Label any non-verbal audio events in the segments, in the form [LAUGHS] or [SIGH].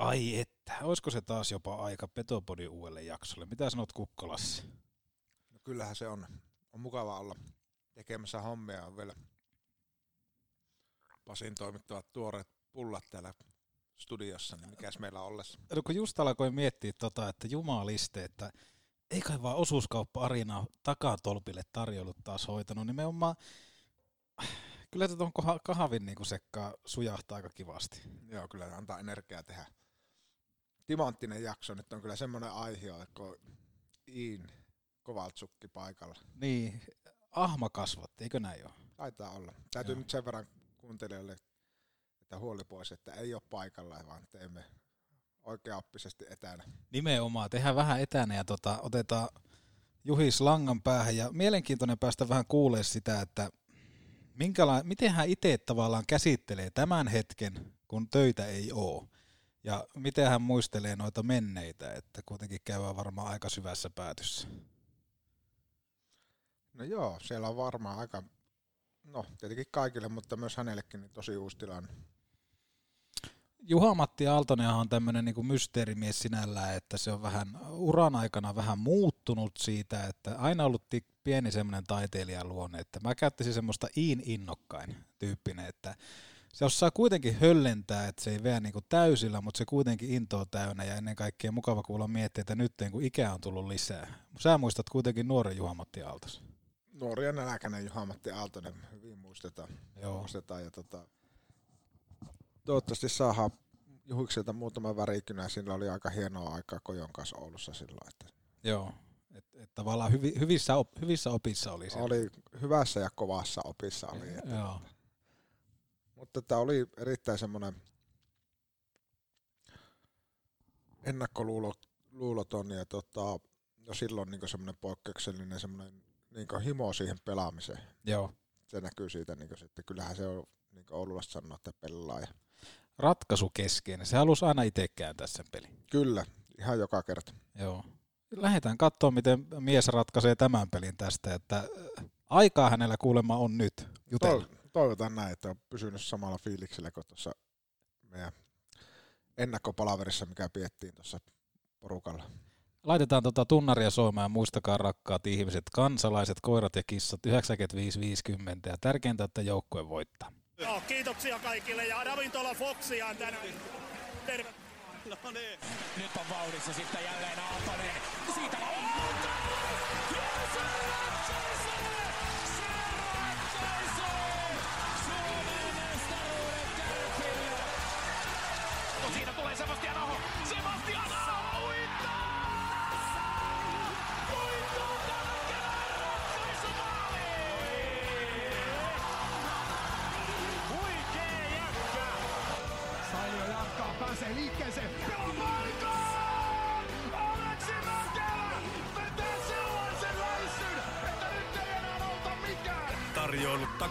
Ai että, olisiko se taas jopa aika Petopodin uudelle jaksolle? Mitä sanot Kukkolassi? No kyllähän se on. On mukava olla tekemässä hommia. On vielä Pasin toimittavat tuoreet pullat täällä studiossa, niin mikäs meillä ollessa? No kun just alkoi miettiä tota, että jumaliste, että ei kai vaan osuuskauppa Arina takatolpille tarjollut taas hoitanut, niin me on kyllä tuon kahvin niin sekkaa sujahtaa aika kivasti. Joo, kyllä antaa energiaa tehdä. Timanttinen jakso nyt on kyllä semmoinen aihe, että Iin Kovaltsukki paikalla. Niin, ahma kasvatti, eikö näin ole? Taitaa olla. Täytyy Joo. nyt sen verran kuuntelijoille että huoli pois, että ei ole paikalla, vaan teemme oikeaoppisesti etänä. Nimenomaan, tehdään vähän etänä ja tota, otetaan Juhis langan päähän ja mielenkiintoinen päästä vähän kuulee sitä, että minkäla- miten hän itse tavallaan käsittelee tämän hetken, kun töitä ei ole. Ja miten hän muistelee noita menneitä, että kuitenkin käydään varmaan aika syvässä päätyssä. No joo, siellä on varmaan aika, no tietenkin kaikille, mutta myös hänellekin niin tosi uusi tilanne. Juha-Matti Aaltonen on tämmöinen niin mysteerimies sinällään, että se on vähän uran aikana vähän muuttunut siitä, että aina ollut pieni semmoinen taiteilijan luonne, että mä käyttäisin semmoista iin innokkain tyyppinen, että se osaa kuitenkin höllentää, että se ei veä niin täysillä, mutta se kuitenkin intoa täynnä ja ennen kaikkea mukava kuulla miettiä, että nyt kun ikää on tullut lisää. Sä muistat kuitenkin nuoren Juha-Matti Aaltos. Nuori ja nälkäinen Juha-Matti Aaltonen, hyvin muistetaan. Joo. muistetaan ja tota, toivottavasti saadaan Juhikselta muutama värikynä. Sillä oli aika hienoa aikaa Kojon kanssa Oulussa silloin. Että Joo, että et tavallaan hyvi, hyvissä, op, hyvissä opissa oli se. Oli hyvässä ja kovassa opissa oli. Että Joo. Tota, mutta tämä oli erittäin semmoinen ennakkoluuloton ja tota, jo silloin niin semmoinen poikkeuksellinen semmoinen niin himo siihen pelaamiseen. Joo. Se näkyy siitä, niin että kyllähän se on niin Oululasta sanoa, että pelaa. Ja ratkaisukeskeinen. Se halusi aina itse kääntää sen pelin. Kyllä, ihan joka kerta. Joo. Lähdetään katsomaan, miten mies ratkaisee tämän pelin tästä, että äh, aikaa hänellä kuulemma on nyt jutella. Toivotaan näin, että on pysynyt samalla fiiliksellä kuin tuossa meidän ennakkopalaverissa, mikä piettiin tuossa porukalla. Laitetaan tuota tunnaria soimaan ja muistakaa rakkaat ihmiset, kansalaiset, koirat ja kissat 95-50 ja tärkeintä, että joukkue voittaa. Joo, kiitoksia kaikille ja ravintola Foxia on tänään. Terve. No niin. Nyt on vauhdissa sitten jälleen Aaltonen. Siitä on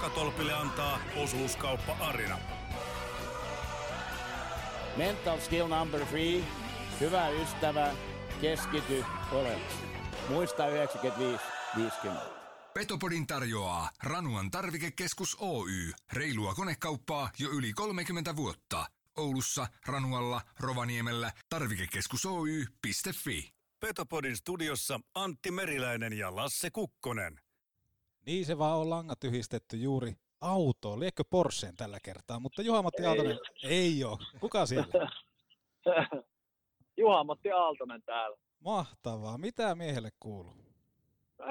takatolpille antaa osuuskauppa Arina. Mental skill number three. Hyvä ystävä, keskity oleellisesti. Muista 95 50. Petopodin tarjoaa Ranuan tarvikekeskus Oy. Reilua konekauppaa jo yli 30 vuotta. Oulussa, Ranualla, Rovaniemellä, tarvikekeskus Oy.fi. Petopodin studiossa Antti Meriläinen ja Lasse Kukkonen. Niin se vaan on langat yhdistetty juuri autoon. Liekö Porscheen tällä kertaa, mutta Juha-Matti Aaltonen ei ole. Kuka siellä? [LAUGHS] Juha-Matti Aaltonen täällä. Mahtavaa. Mitä miehelle kuuluu?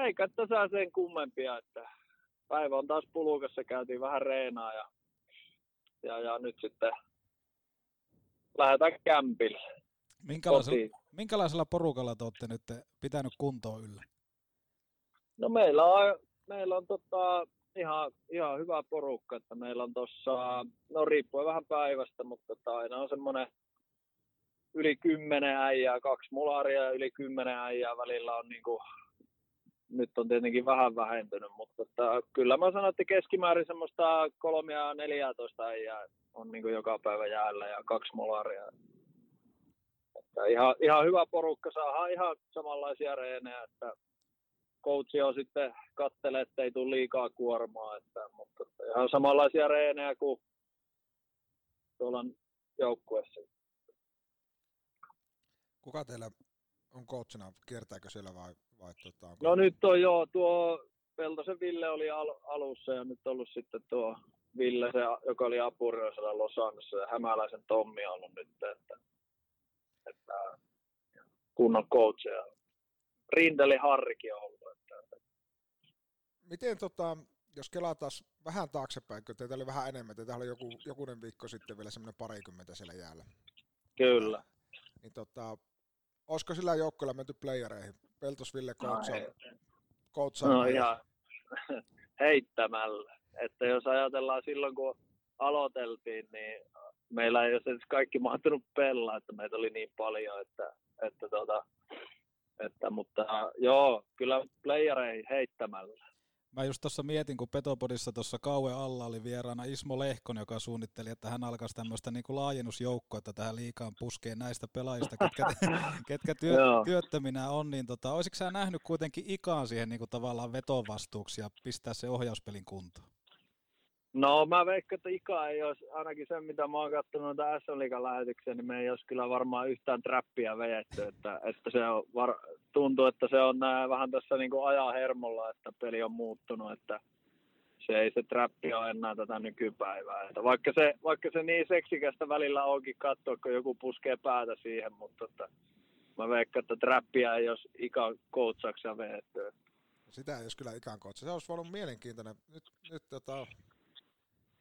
Eikä tässä sen kummempia, että päivä on taas pulukassa, käytiin vähän reenaa ja, ja, ja nyt sitten lähdetään kämpille. Minkälaisella, minkälaisella porukalla te olette nyt pitänyt kuntoa yllä? No meillä on, meillä on tota, ihan, ihan hyvä porukka, että meillä on tuossa, no riippuen vähän päivästä, mutta tota, aina on semmoinen yli kymmenen äijää, kaksi mularia ja yli kymmenen äijää välillä on niin kuin, nyt on tietenkin vähän vähentynyt, mutta että, kyllä mä sanon, että keskimäärin semmoista kolmia ja neljätoista äijää on niin kuin joka päivä jäällä ja kaksi molaria. Että ihan, ihan hyvä porukka, saadaan ihan samanlaisia reenejä, että coachi on sitten kattelee, että ei tule liikaa kuormaa, että, mutta ihan samanlaisia reenejä kuin tuolla joukkueessa. Kuka teillä on coachina, kiertääkö siellä vai, vai tota, onko... No nyt on jo tuo Peltosen Ville oli al- alussa ja nyt ollut sitten tuo Ville, se, joka oli apurioisella Losannassa ja Hämäläisen Tommi on ollut nyt, että, että kunnon coach ja Rindeli Harrikin on ollut. Miten tota, jos kelataan vähän taaksepäin, kun teitä oli vähän enemmän, teitä oli joku, jokunen viikko sitten vielä semmoinen parikymmentä siellä jäällä. Kyllä. Niin tota, olisiko sillä joukkueella menty playereihin? Peltos Ville no, no ihan [LAUGHS] heittämällä. Että jos ajatellaan silloin, kun aloiteltiin, niin meillä ei olisi kaikki mahtunut pelaa, että meitä oli niin paljon, että, että, tota, että mutta joo, kyllä playereihin heittämällä. Mä just tuossa mietin, kun Petopodissa tuossa kauan alla oli vieraana Ismo Lehkon, joka suunnitteli, että hän alkaisi tämmöistä niin laajennusjoukkoa tähän liikaan puskee näistä pelaajista, ketkä, [LAUGHS] ketkä työ, työttöminä on, niin tota, olisitko sä nähnyt kuitenkin ikaan siihen niin kuin tavallaan vetovastuuksi ja pistää se ohjauspelin kuntoon? No mä veikkaan, että Ika ei olisi, ainakin sen mitä mä oon katsonut noita Liigan lähetyksiä, niin me ei olisi kyllä varmaan yhtään trappia vejetty, että, että se on var, tuntuu, että se on nää, vähän tässä niin kuin ajan hermolla, että peli on muuttunut, että se ei se trappi ole enää tätä nykypäivää. Että vaikka, se, vaikka se niin seksikästä välillä onkin katsoa, kun joku puskee päätä siihen, mutta että mä veikkaan, että trappia ei olisi Ika coachaksia vejetty. Sitä ei olisi kyllä ikään coach. Se olisi ollut mielenkiintoinen. Nyt, nyt tota,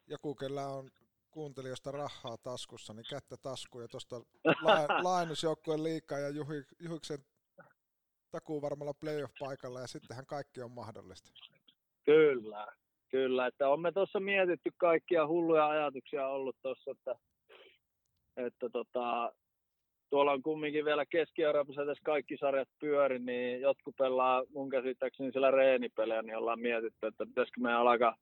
joku, kellä on kuuntelijoista rahaa taskussa, niin kättä taskuun ja tuosta [LAUGHS] la- laajennusjoukkueen liikaa ja Juhi, Juhiksen takuu varmalla playoff-paikalla ja sittenhän kaikki on mahdollista. Kyllä, kyllä. Että on me tuossa mietitty kaikkia hulluja ajatuksia ollut tuossa, että, että tota, tuolla on kumminkin vielä Keski-Euroopassa tässä kaikki sarjat pyöri, niin jotkut pelaa mun käsittääkseni siellä reenipelejä, niin ollaan mietitty, että pitäisikö meidän alkaa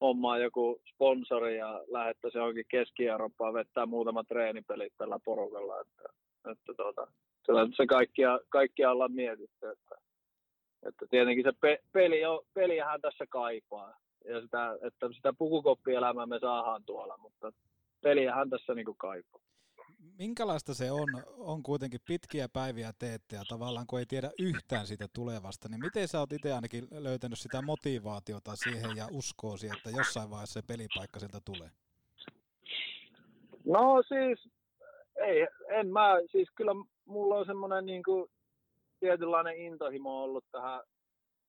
hommaa joku sponsori ja lähettäisi johonkin Keski-Eurooppaan vettää muutamat treenipelit tällä porukalla. Että, että tuota, se kaikkia, kaikkia ollaan mietitty. Että, että tietenkin se pe, peli on, peliähän tässä kaipaa. Ja sitä, että sitä pukukoppielämää me saadaan tuolla, mutta peliähän tässä niin kaipaa minkälaista se on, on kuitenkin pitkiä päiviä teette ja tavallaan kun ei tiedä yhtään siitä tulevasta, niin miten sä oot itse ainakin löytänyt sitä motivaatiota siihen ja uskoa siihen, että jossain vaiheessa se pelipaikka sieltä tulee? No siis, ei, en mä, siis kyllä mulla on semmoinen niin kuin, tietynlainen intohimo ollut tähän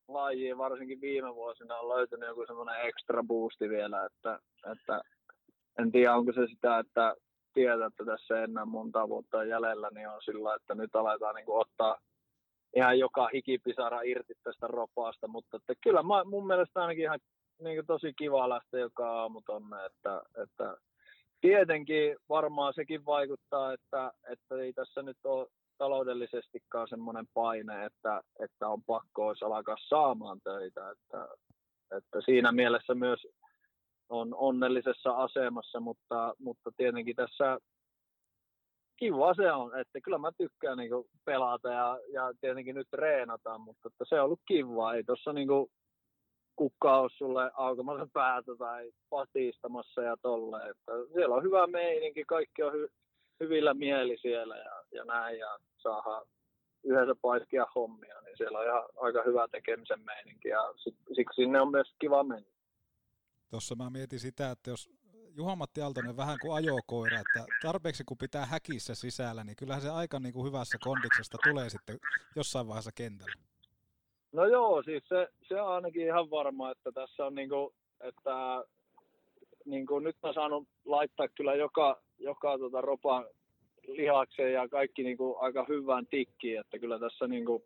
lajiin, varsinkin viime vuosina on löytynyt joku semmoinen extra boosti vielä, että, että en tiedä onko se sitä, että tietää, että tässä ei enää monta vuotta jäljellä, niin on sillä, että nyt aletaan niin kuin ottaa ihan joka hikipisara irti tästä ropaasta, mutta että kyllä mä, mun mielestä ainakin ihan niin kuin tosi kiva lähteä joka aamu tonne, että, että tietenkin varmaan sekin vaikuttaa, että, että ei tässä nyt ole taloudellisestikaan semmoinen paine, että, että on pakko olisi alkaa saamaan töitä, että, että siinä mielessä myös on onnellisessa asemassa, mutta, mutta tietenkin tässä kiva se on, että kyllä mä tykkään niin pelata ja, ja tietenkin nyt treenata, mutta että se on ollut kiva, ei tuossa niin ole sulle aukomassa päätä tai patistamassa ja tolle, että siellä on hyvä meininki, kaikki on hy, hyvillä mieli siellä ja, ja näin ja saadaan yhdessä paiskia hommia, niin siellä on ihan aika hyvä tekemisen meininki ja siksi sinne on myös kiva mennä. Tuossa mä mietin sitä, että jos Juha-Matti Aaltonen vähän kuin ajokoira, että tarpeeksi kun pitää häkissä sisällä, niin kyllähän se aika niin kuin hyvässä kondiksesta tulee sitten jossain vaiheessa kentällä. No joo, siis se, se on ainakin ihan varma, että tässä on niin kuin, että niin kuin nyt mä saanut laittaa kyllä joka, joka tota ropan lihakseen ja kaikki niin kuin aika hyvään tikkiin, että kyllä tässä niin kuin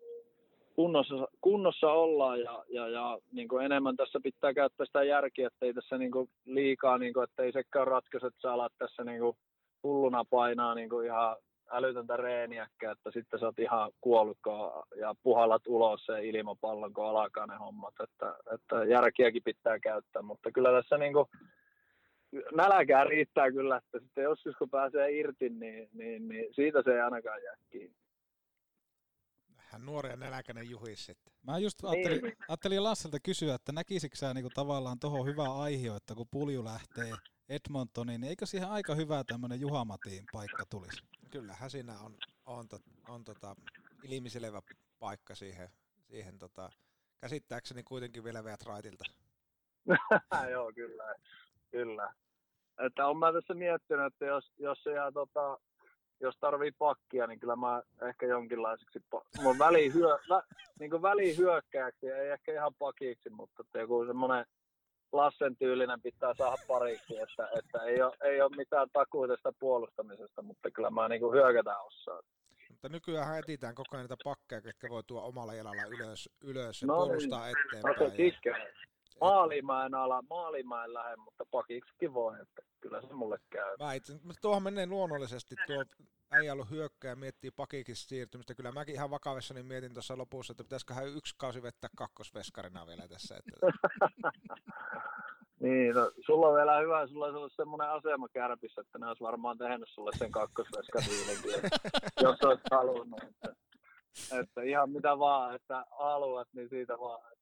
kunnossa, kunnossa ollaan ja, ja, ja niin kuin enemmän tässä pitää käyttää sitä järkeä, että ei tässä niin kuin liikaa, niin kuin, että ei sekään ratkaise, että sä alat tässä niin kuin hulluna painaa niin kuin ihan älytöntä reeniäkkä, että sitten sä oot ihan kuollut ja puhallat ulos se ilmapallon, kun alkaa ne hommat, että, että järkiäkin pitää käyttää, mutta kyllä tässä niin kuin nälkää riittää kyllä, että sitten joskus kun pääsee irti, niin, niin, niin siitä se ei ainakaan jää kiinni hän nuori ja nälkäinen juhis sitten. Mä just ajattelin, niin. ajattelin Lasselta kysyä, että näkisikö sä niinku tavallaan tuohon hyvää aihe, että kun Pulju lähtee Edmontoniin, niin eikö siihen aika hyvä tämmöinen Juhamatiin paikka tulisi? Kyllähän siinä on on, to, on tota, ilmiselevä paikka siihen, siihen tota, käsittääkseni kuitenkin vielä veät raitilta. [LAUGHS] Joo, kyllä. kyllä. Että on mä tässä miettinyt, että jos, jos se jää tota, jos tarvii pakkia, niin kyllä mä ehkä jonkinlaiseksi, mun välihyö, vä, niin välihyökkääksi, ei ehkä ihan pakiksi, mutta että joku semmoinen Lassen tyylinen pitää saada pariksi, että, että ei, ole, ei ole mitään takuita sitä puolustamisesta, mutta kyllä mä niin hyökätään osaan. Mutta nykyään etsitään koko ajan niitä pakkeja, jotka voi tuoda omalla jalalla ylös, ylös ja no, puolustaa niin. eteenpäin. No ala, maalimäen lähde, mutta pakiksikin voi, että kyllä se mulle käy. Mä itse, tuohon menee luonnollisesti, tuo äijä ollut hyökkää ja miettii pakiksi siirtymistä. Kyllä mäkin ihan vakavissani mietin tuossa lopussa, että pitäisiköhän yksi kausi vettää kakkosveskarina vielä tässä. Että... [LAUGHS] niin, no, sulla on vielä hyvä, sulla olisi ollut semmoinen asema kärpissä, että ne olisi varmaan tehnyt sulle sen kakkosveskariilinkin, [LAUGHS] jos olisit halunnut. Että, että ihan mitä vaan, että haluat, niin siitä vaan.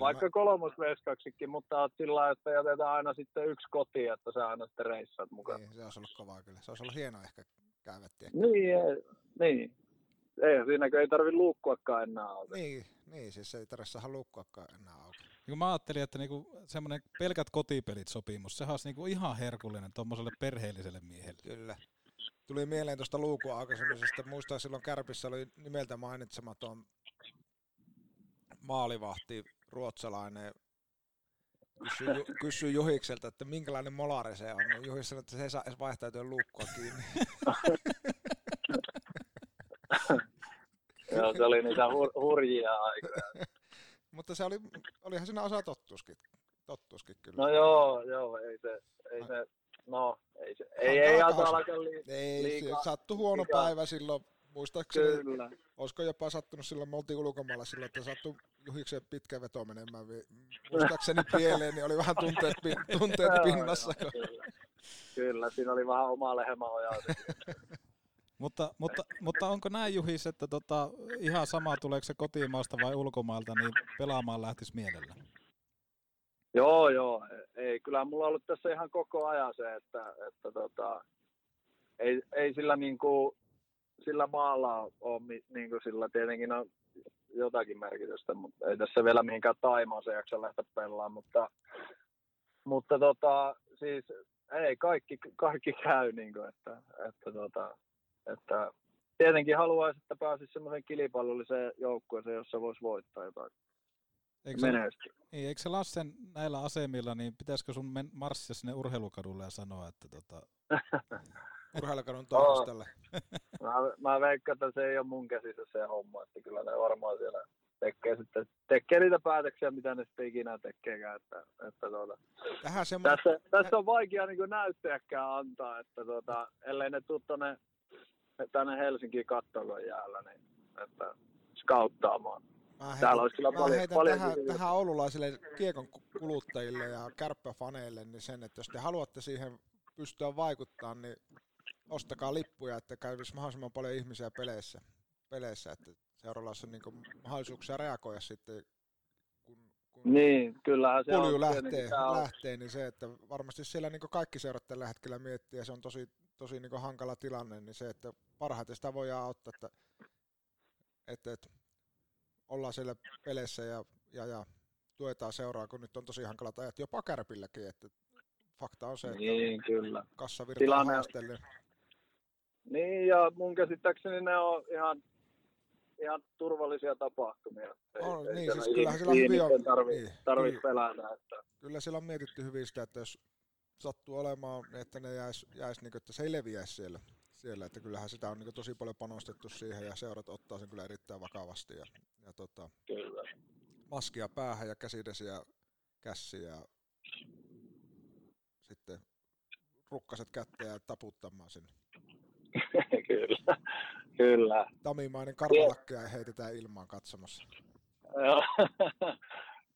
Vaikka mä... kolmosveskaksikin, mutta oot sillä että jätetään aina sitten yksi koti, että sä aina sitten reissaat mukaan. Niin, se olisi ollut kovaa kyllä. Se olisi ollut hienoa ehkä käyvettiä. Niin, ei, niin. Ei, siinäkö ei tarvi luukkuakaan enää auki. Niin, niin siis ei tarvitse saada luukkuakaan enää auki. Niin mä ajattelin, että niinku semmoinen pelkät kotipelit sopimus, sehän olisi niinku ihan herkullinen tuommoiselle perheelliselle miehelle. Kyllä. Tuli mieleen tuosta luukun aukaisemisesta. Muistan silloin Kärpissä oli nimeltä mainitsematon maalivahti ruotsalainen kysyi, kysyi Juhikselta, että minkälainen molari se on. Niin Juhi sanoi, että se ei saa edes vaihtaa luukkua kiinni. [LAUGHS] Joo, se oli niitä hur- hurjia aikoja. [LAUGHS] Mutta se oli, olihan siinä osa tottuskin, tottuskin kyllä. No joo, joo, ei se, ei se, no, ei se, ei, ei, ei alkaa li- Ei, liikaa, sattu huono liikaa. päivä silloin, muistaakseni, Kyllä. olisiko jopa sattunut silloin, me oltiin ulkomailla silloin, että sattui Juhiksen pitkä veto menemään, muistaakseni pieleen, niin oli vähän tunteet, [LAUGHS] tunteet pinnassa. Kyllä. Kyllä, siinä oli vähän oma lehmä [LAUGHS] mutta, mutta, mutta onko näin Juhis, että tota, ihan sama tuleeko se kotimaasta vai ulkomailta, niin pelaamaan lähtisi mielellä? Joo, joo. Ei, kyllä mulla on ollut tässä ihan koko ajan se, että, että tota, ei, ei sillä niin kuin sillä maalla on, niin kuin sillä tietenkin on jotakin merkitystä, mutta ei tässä vielä mihinkään se jaksa lähteä pelaamaan, mutta, mutta tota, siis ei, kaikki, kaikki käy, niin kuin, että, että, tota, että tietenkin haluaisin, että pääsisi semmoisen kilpailulliseen joukkueeseen, jossa voisi voittaa jotain. Eikö se, niin, eikö se Lassen näillä asemilla, niin pitäisikö sun marssia sinne urheilukadulle ja sanoa, että tota... [LAUGHS] urheilukadun toimistolle? [LAUGHS] mä, mä veikkaan, että se ei ole mun käsissä se homma, että kyllä ne varmaan siellä tekee, sitten, tekee niitä päätöksiä, mitä ne sitten ikinä tekeekään. Että, että tuota, semmo... tässä, tässä, on vaikea niin näyttäjäkään antaa, että tuota, ellei ne tule tuonne tänne Helsinkiin kattoon jäällä, niin että skauttaamaan. Mä heitän, Täällä olisi kyllä paljon, heitän paljon tähän, tähän oululaisille kiekon kuluttajille ja kärppäfaneille niin sen, että jos te haluatte siihen pystyä vaikuttamaan, niin ostakaa lippuja, että kävisi mahdollisimman paljon ihmisiä peleissä, peleissä että seuralla on niin mahdollisuuksia reagoida sitten, kun, kun niin, kyllähän se on, lähtee, lähtee, niin se, että varmasti siellä niin kaikki seurat tällä hetkellä miettii, ja se on tosi, tosi niin hankala tilanne, niin se, että parhaiten sitä voidaan auttaa, että, että, että ollaan siellä peleissä ja, ja, ja tuetaan seuraa, kun nyt on tosi hankalat ajat, jopa kärpilläkin, että fakta on se, että niin, kyllä. kassavirta Tilanne... on. Niin, ja mun käsittääkseni ne on ihan, ihan turvallisia tapahtumia. On, ei, niin, siis kyllähän siellä hyvin on. Tarvitse niin, tarvi niin. pelätä. Että... Kyllä siellä on mietitty hyvin sitä, että jos sattuu olemaan, että ne jäisi, jäisi niin kuin, että se ei leviäisi siellä siellä, että kyllähän sitä on niin tosi paljon panostettu siihen ja seurat ottaa sen kyllä erittäin vakavasti. Ja, ja tota, kyllä. maskia päähän ja käsidesiä kässiä ja sitten rukkaset kätteen ja taputtamaan sinne. [LAUGHS] kyllä, kyllä. Tamimainen karvalakkeja heitetään ilmaan katsomassa. Joo, [LAUGHS]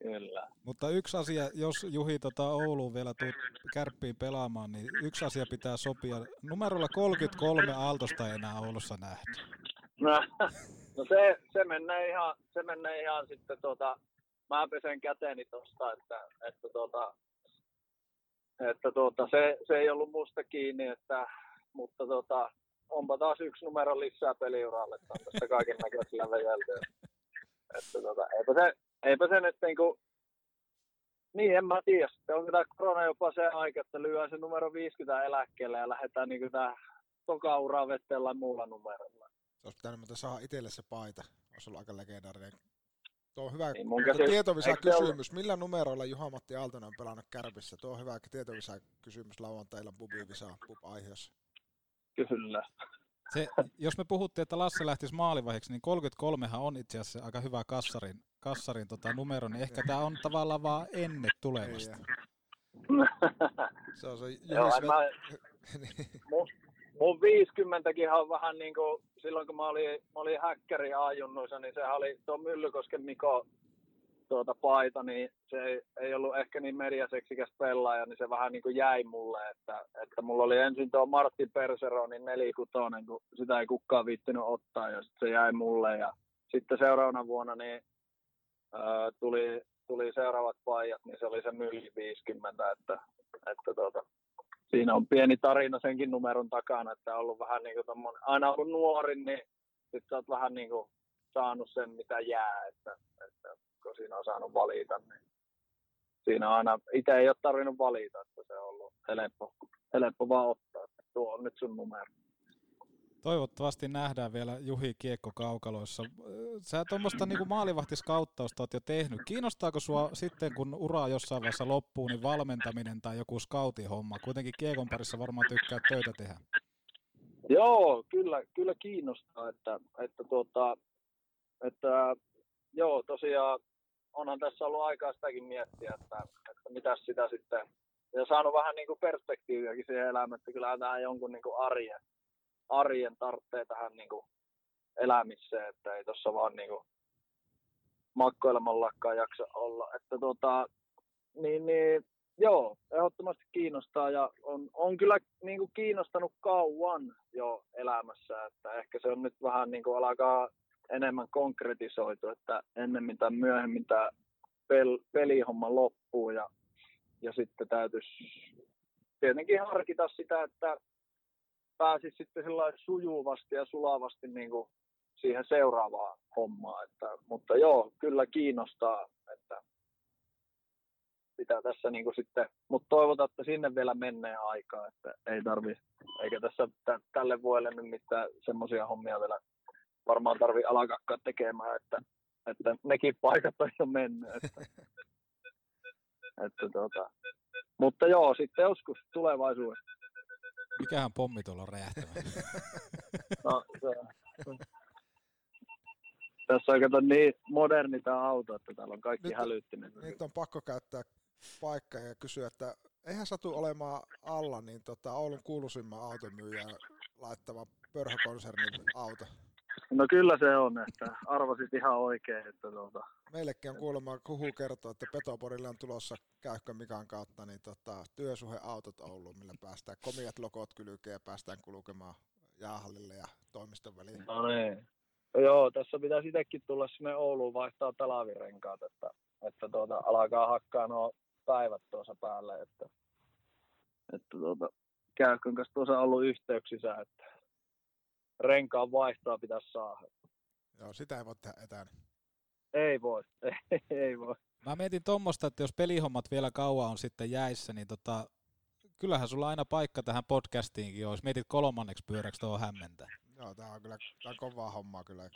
Kyllä. Mutta yksi asia, jos Juhi tota Ouluun vielä tuut kärppiin pelaamaan, niin yksi asia pitää sopia. Numerolla 33 Aaltosta ei enää Oulussa nähty. No, [LAUGHS] no se, se, menee ihan, se menee ihan sitten tota, mä pesen käteeni tosta, että, että, tota, että tota, se, se, ei ollut musta kiinni, että, mutta tota, onpa taas yksi numero lisää peliuralle, että on tässä kaiken näköisellä vejelty. Että tota, eipä se, eipä se nyt niinku, niin en mä tiedä, sitten onko tämä korona jopa se aika, että lyö se numero 50 eläkkeelle ja lähdetään niinku tää toka uraa vetteellä muulla numerolla. Se olisi pitänyt mutta saada itselle se paita, olisi ollut aika legendaarinen. Tuo on hyvä Niin tietovisa kysymys. Millä numeroilla Juha-Matti Aaltonen on pelannut kärpissä? Tuo on hyvä tietovisa kysymys lauantailla Bubi-visa Bub-aiheessa. Kyllä. Se, jos me puhuttiin, että Lasse lähtisi maalivaiheeksi, niin 33 on itse asiassa aika hyvä kassarin, kassarin tota, numero, niin ehkä tämä on tavallaan vaan ennen tulevasta. [LAUGHS] Se on se Joo, mä, [LAUGHS] mun, mun 50 on vähän niin kuin silloin kun mä olin, mä olin häkkäri A-junnuissa, niin sehän oli tuo Myllykosken Miko tuota paita, niin se ei, ei ollut ehkä niin mediaseksikäs pelaaja, niin se vähän niin kuin jäi mulle, että, että mulla oli ensin tuo Martti Perseronin nelikutonen, kun sitä ei kukaan viittinyt ottaa ja sitten se jäi mulle ja sitten seuraavana vuonna niin ää, tuli, tuli seuraavat pajat, niin se oli se Mylli 50, että, että tuota, siinä on pieni tarina senkin numeron takana, että on ollut vähän niin kuin tommonen, aina ollut nuori, niin sit sä oot vähän niin kuin saanut sen, mitä jää, että, että kun siinä on saanut valita, niin siinä on aina, itse ei ole tarvinnut valita, että se on ollut helppo, helppo vaan ottaa, että tuo on nyt sun numero. Toivottavasti nähdään vielä Juhi Kiekko kaukaloissa. Sä tuommoista niin maalivahtiskauttausta oot jo tehnyt. Kiinnostaako sua sitten, kun ura jossain vaiheessa loppuu, niin valmentaminen tai joku skautihomma? Kuitenkin Kiekon parissa varmaan tykkää töitä tehdä. Joo, kyllä, kyllä kiinnostaa, että, että, tuota, että joo, tosiaan onhan tässä ollut aikaa sitäkin miettiä, että, että mitä sitä sitten, ja saanut vähän niin perspektiiviäkin siihen elämään, että kyllähän tämä jonkun niin arjen, arjen tarvitsee tähän niin elämiseen, että ei tuossa vaan niin kuin makkoilemallakaan jaksa olla. Että tota, niin, niin, joo, ehdottomasti kiinnostaa ja on, on kyllä niin kiinnostanut kauan jo elämässä, että ehkä se on nyt vähän niin alkaa enemmän konkretisoitu, että ennemmin tai myöhemmin tämä pel, pelihomma loppuu ja, ja sitten täytyisi tietenkin harkita sitä, että pääsisi sitten sujuvasti ja sulavasti niin kuin siihen seuraavaan hommaan. Että, mutta joo, kyllä kiinnostaa, että pitää tässä niin kuin sitten, mutta toivotaan, että sinne vielä menee aikaa, että ei tarvi, eikä tässä t- tälle vuodelle nyt mitään semmoisia hommia vielä varmaan tarvi alkaa tekemään, että, että nekin paikat on jo mennyt. Että, [LAUGHS] että tota. Mutta joo, sitten joskus tulevaisuudessa. Mikähän pommi tuolla on räjähtävä? [LAUGHS] No, se, tässä on kato niin moderni tämä auto, että täällä on kaikki Nyt- hälyttimet. Nyt on pakko käyttää paikkaa ja kysyä, että eihän satu olemaan alla, niin tota Oulun kuuluisimman automyyjän laittava pörhökonsernin auto. No kyllä se on, että arvasit ihan oikein, että tuota, Meillekin on kuulemma huhu kertoo, että Petoporille on tulossa Käyhkön Mikan kautta niin tota, työsuheautot Ouluun, millä päästään komiat lokot kylkeen ja päästään kulkemaan jäähallille ja toimiston väliin. no niin. Joo, tässä pitäisi itsekin tulla sinne Ouluun vaihtaa talavirenkaat, että, että tuota, alkaa hakkaa nuo päivät tuossa päälle, että, että tuota, Käyhkön kanssa tuossa on ollut yhteyksissä, että renkaan vaihtoa pitäisi saada. Joo, sitä ei voi tehdä etänä. Ei voi, ei, [LAUGHS] ei voi. Mä mietin tuommoista, että jos pelihommat vielä kauan on sitten jäissä, niin tota, kyllähän sulla aina paikka tähän podcastiinkin olisi. Mietit kolmanneksi pyöräksi tuohon hämmentää. Joo, tää on kyllä tää on kovaa hommaa kyllä.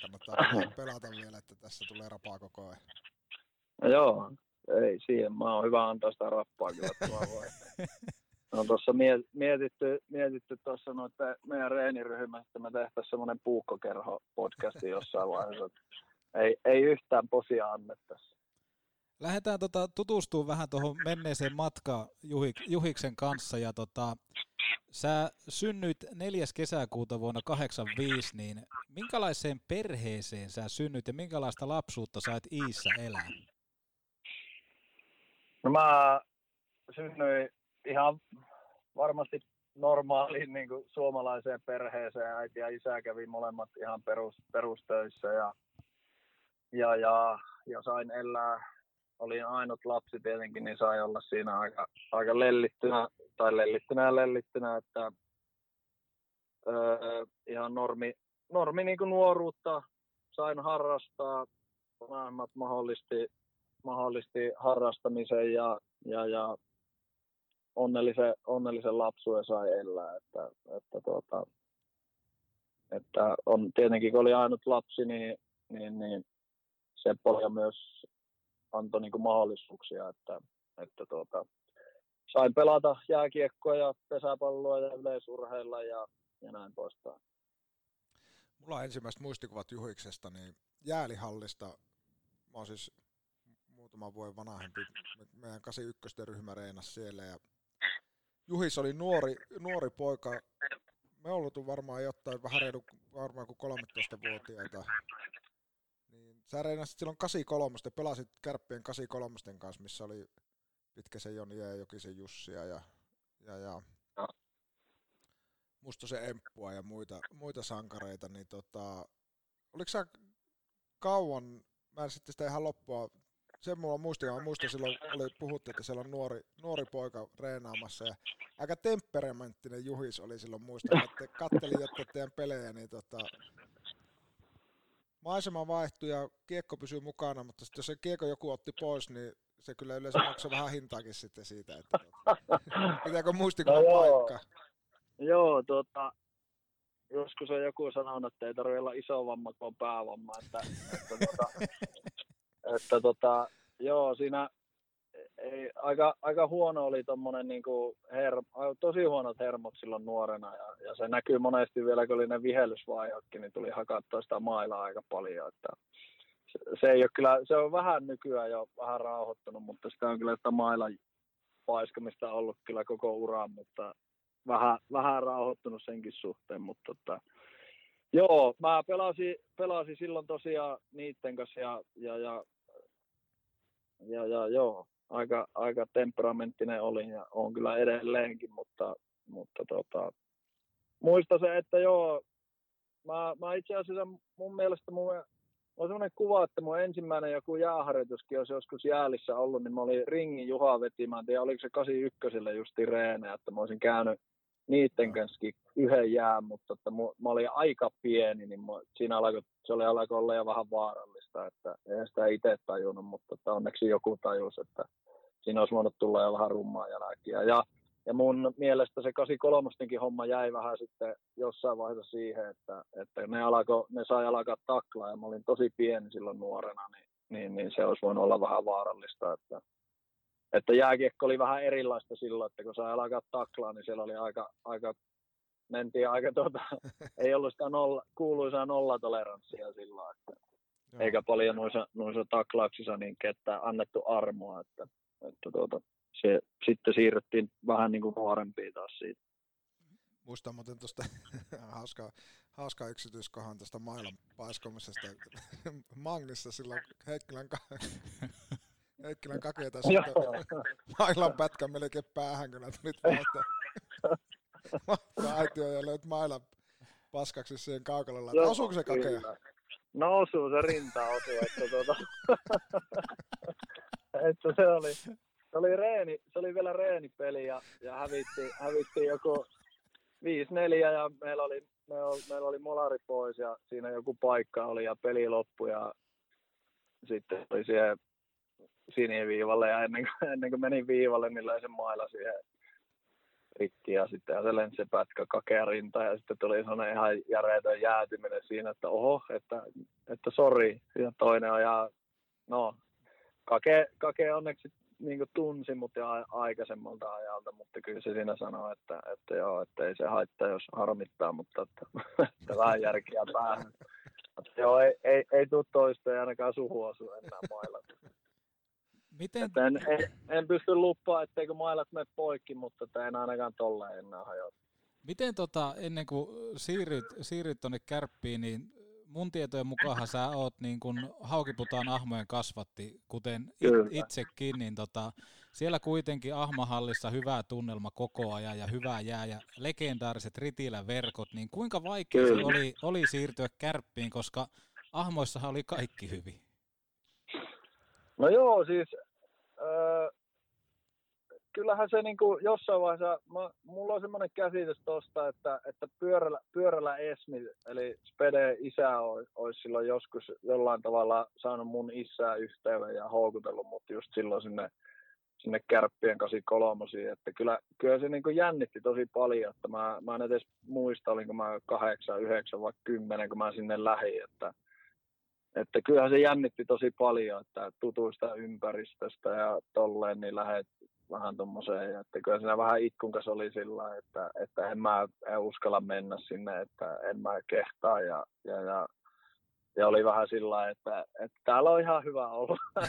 Kannattaa pelata- [LAUGHS] pelata vielä, että tässä tulee rapaa koko ajan. No joo, ei siihen. Mä oon hyvä antaa sitä rappaa kyllä. [LAUGHS] No tuossa mie- mietitty, mietitty tuossa noita meidän reeniryhmässä, että me tehtäisiin semmoinen puukkokerho podcasti jossain vaiheessa. Ei, ei yhtään posia annettaisi. Lähdetään tota, tutustumaan vähän tuohon menneeseen matkaan Juhik, Juhiksen kanssa. Ja tota, sä synnyit 4. kesäkuuta vuonna 85, niin minkälaiseen perheeseen sä synnyit ja minkälaista lapsuutta sait Iissä elää? No mä synnyin ihan varmasti normaaliin niin kuin suomalaiseen perheeseen. Äiti ja isä kävi molemmat ihan perus, perustöissä ja, ja, ja, ja sain elää. Olin ainut lapsi tietenkin, niin sain olla siinä aika, aika lellittynä, tai lellittynä ja lellittynä, että öö, ihan normi, normi niin kuin nuoruutta sain harrastaa. Vanhemmat mahdollisti, mahdollisti harrastamisen ja, ja, ja onnellisen, onnellisen lapsuuden sai elää. Että, että, tuota, että on tietenkin, kun oli ainut lapsi, niin, niin, niin se pohja myös antoi niin kuin mahdollisuuksia, että, että tuota, sain pelata jääkiekkoa ja pesäpalloa ja yleisurheilla ja, ja näin poispäin. Mulla on ensimmäiset muistikuvat Juhiksesta, niin jäälihallista, mä oon siis muutaman vuoden vanhempi, meidän 81 ryhmä reenasi siellä ja Juhis oli nuori, nuori poika, me oltu varmaan jotain vähän reilu, varmaan kuin 13-vuotiaita. Niin, sä reenasit silloin 83, pelasit kärppien 83 kanssa, missä oli Pitkäsen Joni ja Jokisen Jussia ja, ja, ja Mustosen Emppua ja muita, muita sankareita, niin tota, oliko sä kauan, mä en sitten sitä ihan loppua, sen mulla muistin, mä muistan silloin oli puhuttu, että siellä on nuori, nuori poika reenaamassa ja aika temperamenttinen Juhis oli silloin muistan, että kattelin jotta teidän pelejä, niin tota, maisema vaihtui ja kiekko pysyy mukana, mutta sitten jos se kiekko joku otti pois, niin se kyllä yleensä maksaa vähän hintaakin sitten siitä, että tota, [LAUGHS] pitääkö muistikuva no paikka? Joo, tota, joskus on joku sanonut, että ei tarvitse olla iso vamma, kun on päävamma. Että, että, tota, että tota, joo, siinä ei, aika, aika huono oli tommonen niinku her, tosi huonot hermot silloin nuorena ja, ja, se näkyy monesti vielä, kun oli ne vihellysvaiheetkin, niin tuli hakattua sitä mailaa aika paljon. Että se, se, ei ole kyllä, se on vähän nykyään jo vähän rauhoittunut, mutta sitä on kyllä sitä mailan paiskamista ollut kyllä koko uran, mutta vähän, vähän rauhoittunut senkin suhteen, mutta tota, joo, mä pelasin, pelasin silloin tosiaan niiden kanssa ja, ja, ja, ja, ja joo, aika, aika temperamenttinen olin ja on kyllä edelleenkin, mutta, mutta tota, muista se, että joo, mä, mä itse asiassa mun mielestä mun on sellainen kuva, että mun ensimmäinen joku jääharjoituskin olisi joskus jäälissä ollut, niin mä olin ringin Juha vetimään, tiedä oliko se 81 justi reenä, että mä olisin käynyt niiden kanssa yhden jään, mutta että mä olin aika pieni, niin mä, siinä alkoi, se oli alkoi olla jo vähän vaarallista, että en sitä itse tajunnut, mutta että onneksi joku tajus, että siinä olisi voinut tulla jo vähän rummaa jälkiä. Ja, ja mun mielestä se 83 homma jäi vähän sitten jossain vaiheessa siihen, että, että ne, alko, ne sai alkaa taklaa ja mä olin tosi pieni silloin nuorena, niin, niin, niin se olisi voinut olla vähän vaarallista, että, että jääkiekko oli vähän erilaista silloin, että kun sai alkaa taklaa, niin siellä oli aika, aika mentiin aika tuota, [LAUGHS] ei ollut sitä nolla, kuuluisaa nollatoleranssia silloin, että, eikä paljon noissa, noissa taklauksissa niin ketään annettu armoa, että, että tuota, se, sitten siirryttiin vähän niin kuin nuorempiin taas siitä. Muistan muuten tuosta [LAUGHS] hauska, hauska yksityiskohan tuosta mailan paiskomisesta. [LAUGHS] Magnissa silloin Heikkilän, Heikkilän kakeita sitten mailan pätkän melkein päähän, kun tulit vaihtaa, vaihtaa aitio ja löit mailan paskaksi siihen kaukalolla. Osuuko se kakea? No osuu, se rinta osuu, että, tuota, että se oli, se oli, reeni, se oli vielä reenipeli ja, ja hävitti, hävitti joku 5-4 ja meillä oli, meillä oli molari pois ja siinä joku paikka oli ja peli loppui ja sitten oli siihen siniviivalle ja ennen kuin, [LAUGHS] ennen kuin menin viivalle, niin löin sen mailla siihen rikki ja sitten se lensi pätkä kakea rinta ja sitten tuli sellainen ihan järjetön jäätyminen siinä, että oho, että, että sori. Ja toinen on ja no, kake, kake onneksi niin kuin tunsi mut jo aikaisemmalta ajalta, mutta kyllä se siinä sanoi, että, että joo, että ei se haittaa, jos harmittaa, mutta että, että vähän järkiä päähän. Joo, ei, ei, ei tule toista, ei ainakaan suhu osu enää mailla. Miten... en, en, en, pysty luppaa, etteikö mailat mene poikki, mutta en ainakaan tolle enää hajota. Miten tota, ennen kuin siirryt, siirryt tuonne kärppiin, niin mun tietojen mukaan sä oot niin kun Haukiputaan ahmojen kasvatti, kuten it, itsekin, niin tota, siellä kuitenkin ahmahallissa hyvä tunnelma koko ajan ja hyvä jää ja legendaariset ritilä verkot, niin kuinka vaikea se oli, oli siirtyä kärppiin, koska ahmoissahan oli kaikki hyvin? No joo, siis äh, kyllähän se niin kuin jossain vaiheessa, mä, mulla on semmoinen käsitys tosta, että, että pyörällä, pyörällä Esmi, eli Spede isä olisi, silloin joskus jollain tavalla saanut mun isää yhteyden ja houkutellut mut just silloin sinne, sinne kärppien 83 että kyllä, kyllä se niin kuin jännitti tosi paljon, että mä, mä en edes muista, olinko mä 8, 9 vai 10, kun mä sinne lähdin, että, että kyllähän se jännitti tosi paljon, että tutuista ympäristöstä ja tolleen, niin lähdet vähän tuommoiseen, että kyllä siinä vähän ikkunkas oli sillä että, että en mä en uskalla mennä sinne, että en mä kehtaa ja, ja, ja, ja oli vähän sillä että, että täällä on ihan hyvä olla. [LAUGHS]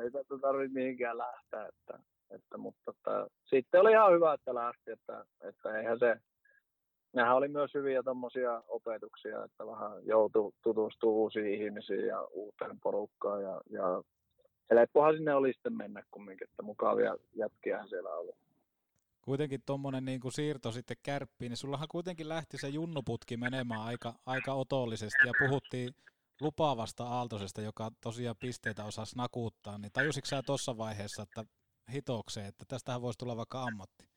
Ei tätä tarvitse mihinkään lähteä, että, että, mutta että, sitten oli ihan hyvä, että lähti, että, että eihän se, nehän oli myös hyviä tuommoisia opetuksia, että vähän joutui tutustumaan uusiin ihmisiin ja uuteen porukkaan ja, ja helppohan sinne oli sitten mennä kumminkin, että mukavia jätkiä siellä oli. Kuitenkin tuommoinen niin kuin siirto sitten kärppiin, niin sullahan kuitenkin lähti se junnuputki menemään aika, aika otollisesti ja puhuttiin lupaavasta Aaltosesta, joka tosiaan pisteitä osasi nakuuttaa, niin tajusitko sä tuossa vaiheessa, että hitokseen, että tästähän voisi tulla vaikka ammatti?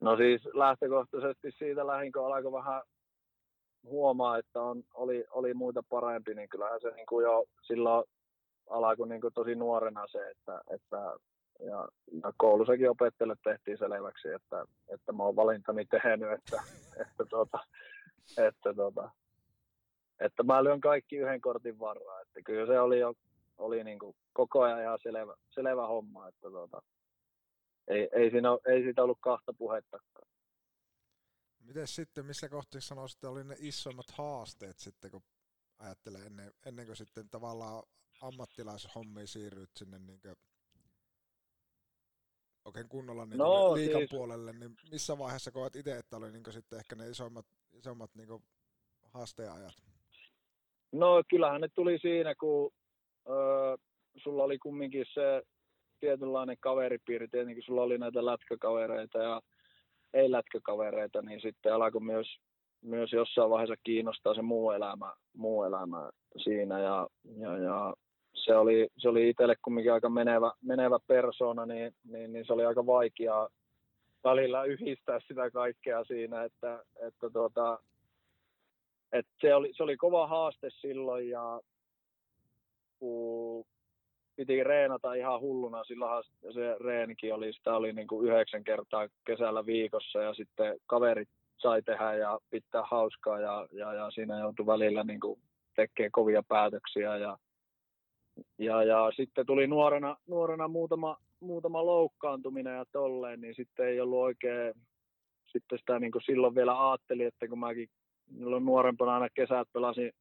No siis lähtökohtaisesti siitä lähin, kun alkoi vähän huomaa, että on, oli, oli muita parempi, niin kyllähän se niin kuin jo silloin alkoi niin kuin tosi nuorena se, että, että ja, ja koulussakin opettele tehtiin selväksi, että, että mä oon valintani tehnyt, että, [LAUGHS] että, tuota, että, tuota, että mä lyön kaikki yhden kortin varraa. Että kyllä se oli jo oli niin kuin koko ajan ihan selvä, selvä homma, että tuota, ei, ei, siinä, ei siitä ollut kahta puhettakaan. Miten sitten, missä kohti sanoisitte, oli ne isommat haasteet sitten, kun ajattelee ennen, ennen kuin sitten tavallaan ammattilaishommiin siirryt sinne niin kuin oikein kunnolla niin no, liikan siis... puolelle, niin missä vaiheessa koet itse, että oli niin sitten ehkä ne isommat, isommat niin haasteenajat? No kyllähän ne tuli siinä, kun öö, sulla oli kumminkin se tietynlainen kaveripiiri, tietenkin sulla oli näitä lätkäkavereita ja ei-lätkäkavereita, niin sitten alkoi myös, myös jossain vaiheessa kiinnostaa se muu elämä, muu elämä siinä. Ja, ja, ja se oli, se oli itselle kumminkin aika menevä, menevä persona, niin, niin, niin, se oli aika vaikeaa välillä yhdistää sitä kaikkea siinä, että, että, tuota, että se, oli, se oli kova haaste silloin ja kun piti reenata ihan hulluna, silloinhan se reenikin oli, sitä oli niin kuin yhdeksän kertaa kesällä viikossa ja sitten kaverit sai tehdä ja pitää hauskaa ja, ja, ja siinä joutui välillä niin kuin tekemään kovia päätöksiä ja, ja, ja sitten tuli nuorena, nuorena muutama, muutama loukkaantuminen ja tolleen, niin sitten ei ollut oikein, sitten sitä niin kuin silloin vielä ajattelin, että kun mäkin nuorempana aina kesät pelasin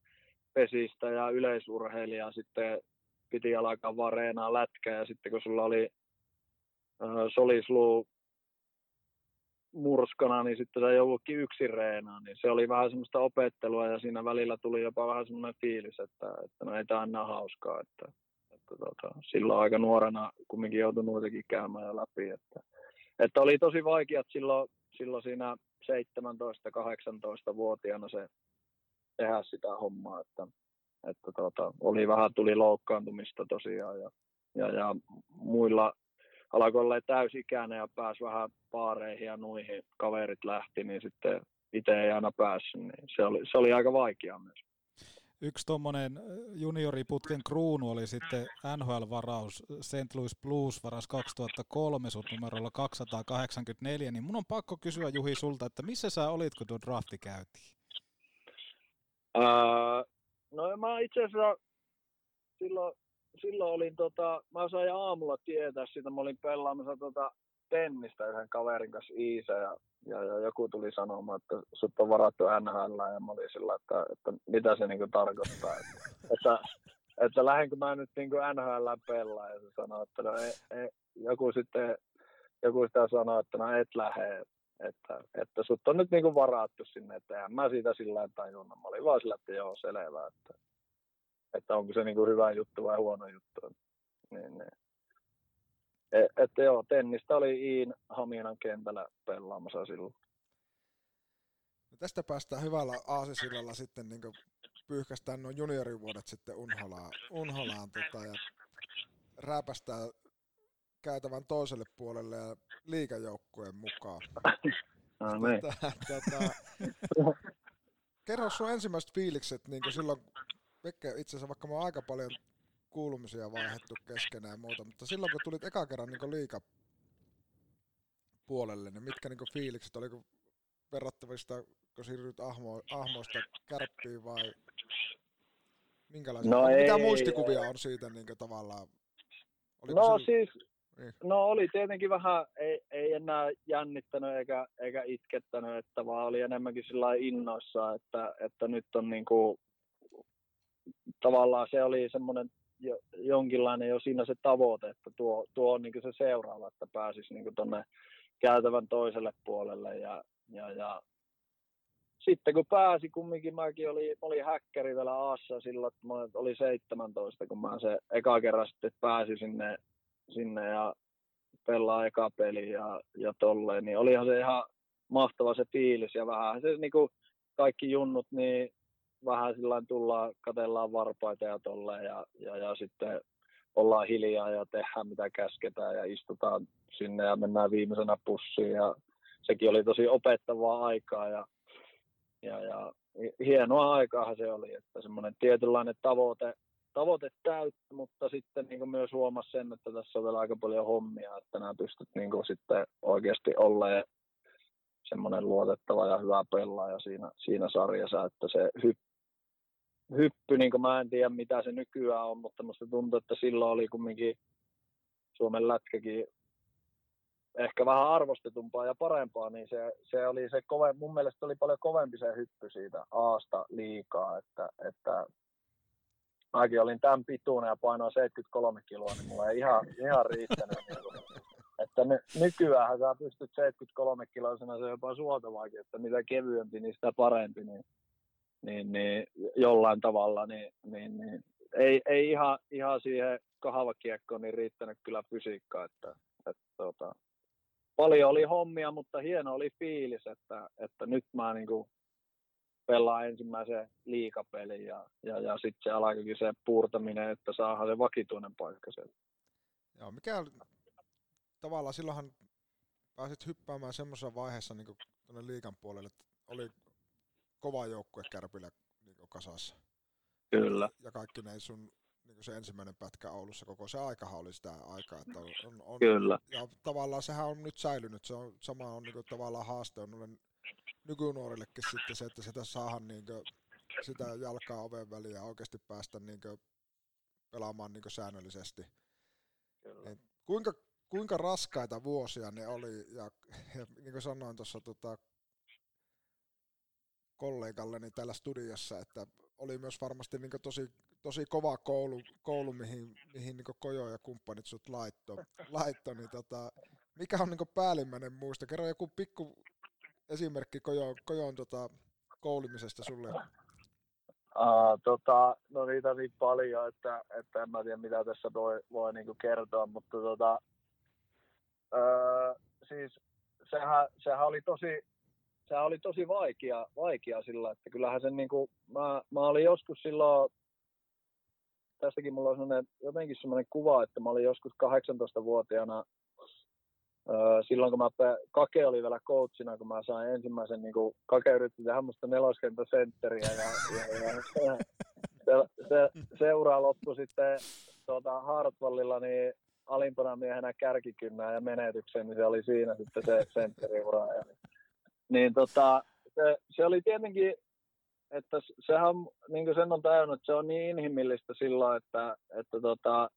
pesistä ja yleisurheilijaa, sitten piti alkaa vaan reenaa lätkää. Ja sitten kun sulla oli äh, solisluu murskana, niin sitten sä joudutkin yksin reenaan, niin se oli vähän semmoista opettelua ja siinä välillä tuli jopa vähän semmoinen fiilis, että, että no ei tämä aina hauskaa, että, että tota, silloin aika nuorena kumminkin joutui noitakin käymään läpi, että, että oli tosi vaikeat silloin, silloin siinä 17-18-vuotiaana se tehdä sitä hommaa, että, että tota, oli vähän tuli loukkaantumista tosiaan ja, ja, ja muilla alkoi olla täysikäinen ja pääsi vähän paareihin ja nuihin kaverit lähti, niin sitten itse ei aina päässyt, niin se oli, se oli aika vaikeaa myös. Yksi tuommoinen junioriputken kruunu oli sitten NHL-varaus, St. Louis Blues varas 2003 sut numerolla 284, niin mun on pakko kysyä Juhi sulta, että missä sä olit, kun tuo drafti käytiin? Ää, no mä itse asiassa silloin silloin olin, tota, mä sain aamulla tietää siitä, mä olin pelaamassa tota, tennistä yhden kaverin kanssa Iisa ja, ja, ja, joku tuli sanomaan, että sut on varattu NHL ja mä olin sillä, että, että mitä se niinku tarkoittaa. Että, että, että lähdenkö mä nyt niinku NHL pelaa ja se sanoi, että no ei, ei, joku sitten joku sitä sanoi, että no et lähde, että, että sut on nyt niinku varattu sinne, että en mä siitä sillä tajunnut. Mä olin vaan sillä, että joo, selvä, että että onko se niin kuin hyvä juttu vai huono juttu. Niin, niin. Et, että joo, tennistä oli Iin Haminan kentällä pelaamassa silloin. No tästä päästään hyvällä aasisillalla sitten niin pyyhkästään nuo juniorivuodet sitten Unholaan, Unholaan tota, ja rääpästään käytävän toiselle puolelle ja liikajoukkueen mukaan. [LAUGHS] Niin. Tota, tota, kerro sun ensimmäiset fiilikset niin silloin, Vekke, itse asiassa vaikka mä oon aika paljon kuulumisia vaihdettu keskenään ja muuta, mutta silloin kun tulit eka kerran niin liika puolelle, niin mitkä niin fiilikset, oliko verrattavista, kun siirryt ahmo, ahmoista kärppiin vai minkälaisia, No mitä ei, muistikuvia on siitä niin tavallaan? Oliko No sil- siis, Niin. no oli tietenkin vähän, ei, ei enää jännittänyt eikä, eikä itkettänyt, että vaan oli enemmänkin sillä innoissa, että, että nyt on niinku, tavallaan se oli semmoinen jo, jonkinlainen jo siinä se tavoite, että tuo, tuo on niinku se seuraava, että pääsisi niinku tonne käytävän toiselle puolelle ja, ja, ja sitten kun pääsi, kumminkin mäkin oli, mä olin häkkäri vielä Aassa silloin, että oli 17, kun mä se eka kerran sitten pääsin sinne, sinne ja pelaa eka peli ja, ja tolleen, niin olihan se ihan mahtava se fiilis ja vähän se niin kuin kaikki junnut, niin vähän sillä tullaan, katellaan varpaita ja tolleen ja, ja, ja sitten ollaan hiljaa ja tehdään mitä käsketään ja istutaan sinne ja mennään viimeisenä pussiin ja sekin oli tosi opettavaa aikaa ja, ja, ja hienoa aikaahan se oli, että semmoinen tietynlainen tavoite, tavoite täyttä, mutta sitten niin kuin myös huomasi sen, että tässä on vielä aika paljon hommia, että nämä pystyt niin kuin sitten oikeasti olleen semmoinen luotettava ja hyvä pelaaja siinä, siinä sarjassa, että se hyppy, hyppy niin kuin mä en tiedä mitä se nykyään on, mutta musta tuntuu, että silloin oli kumminkin Suomen lätkäkin ehkä vähän arvostetumpaa ja parempaa, niin se, se oli se kove, mun mielestä oli paljon kovempi se hyppy siitä Aasta liikaa, että, että mäkin olin tämän pituinen ja painoin 73 kiloa, niin mulla ei ihan, ihan riittänyt. Niin kuin, että ny, nykyään sä pystyt 73 kiloisena, se on jopa suotavaakin, että mitä kevyempi, niin sitä parempi, niin, niin, niin jollain tavalla, niin, niin, niin ei, ei ihan, ihan siihen kahvakiekkoon niin riittänyt kyllä fysiikkaa, että, että tota, paljon oli hommia, mutta hieno oli fiilis, että, että nyt mä niin kuin pelaan ensimmäisen liikapelin ja, ja, ja sitten se alkoikin se puurtaminen, että saadaan se vakituinen paikka sieltä. Joo, mikä tavallaan silloinhan pääsit hyppäämään semmoisessa vaiheessa niin tuonne liikan puolelle, että oli kova joukkue Kärpillä niin kasassa. Kyllä. Ja kaikki ne sun niin se ensimmäinen pätkä Oulussa, koko se aikahan oli sitä aikaa. Että on, on, on, Kyllä. Ja tavallaan sehän on nyt säilynyt, se on, sama on niin kuin, tavallaan haaste on noille nykynuorillekin sitten se, että sitä saadaan niin kuin, sitä jalkaa oven väliin ja oikeasti päästä niin kuin, pelaamaan niin kuin, säännöllisesti. Et, kuinka, kuinka raskaita vuosia ne oli, ja, ja niin kuin sanoin tuossa tota, kollegalleni täällä studiossa, että oli myös varmasti niin tosi, tosi kova koulu, koulu mihin, mihin niin Kojo ja kumppanit sut laitto, laitto niin tota, mikä on niin päällimmäinen muisto? Kerro joku pikku esimerkki Kojon, Kojon tota, koulimisesta sulle. Uh, tota, no niitä niin paljon, että, että en mä tiedä mitä tässä voi, voi niinku kertoa, mutta tota, uh, siis sehän, sehän, oli tosi, sehän oli tosi vaikea, vaikea sillä, että kyllähän sen niinku, mä, mä olin joskus silloin, tästäkin mulla on sellainen, jotenkin semmoinen kuva, että mä olin joskus 18-vuotiaana silloin kun mä, Kake oli vielä coachina, kun mä sain ensimmäisen, niin kuin, Kake yritti tehdä musta neloskentäsentteriä ja, ja, ja se, se, seura loppui sitten tuota, Hartwallilla niin alimpana miehenä kärkikynnää ja menetyksen, niin se oli siinä sitten se sentteriura. Ja, niin, niin tota, se, se, oli tietenkin, että sehän, niin kuin sen on tajunnut, että se on niin inhimillistä silloin, että, että tota,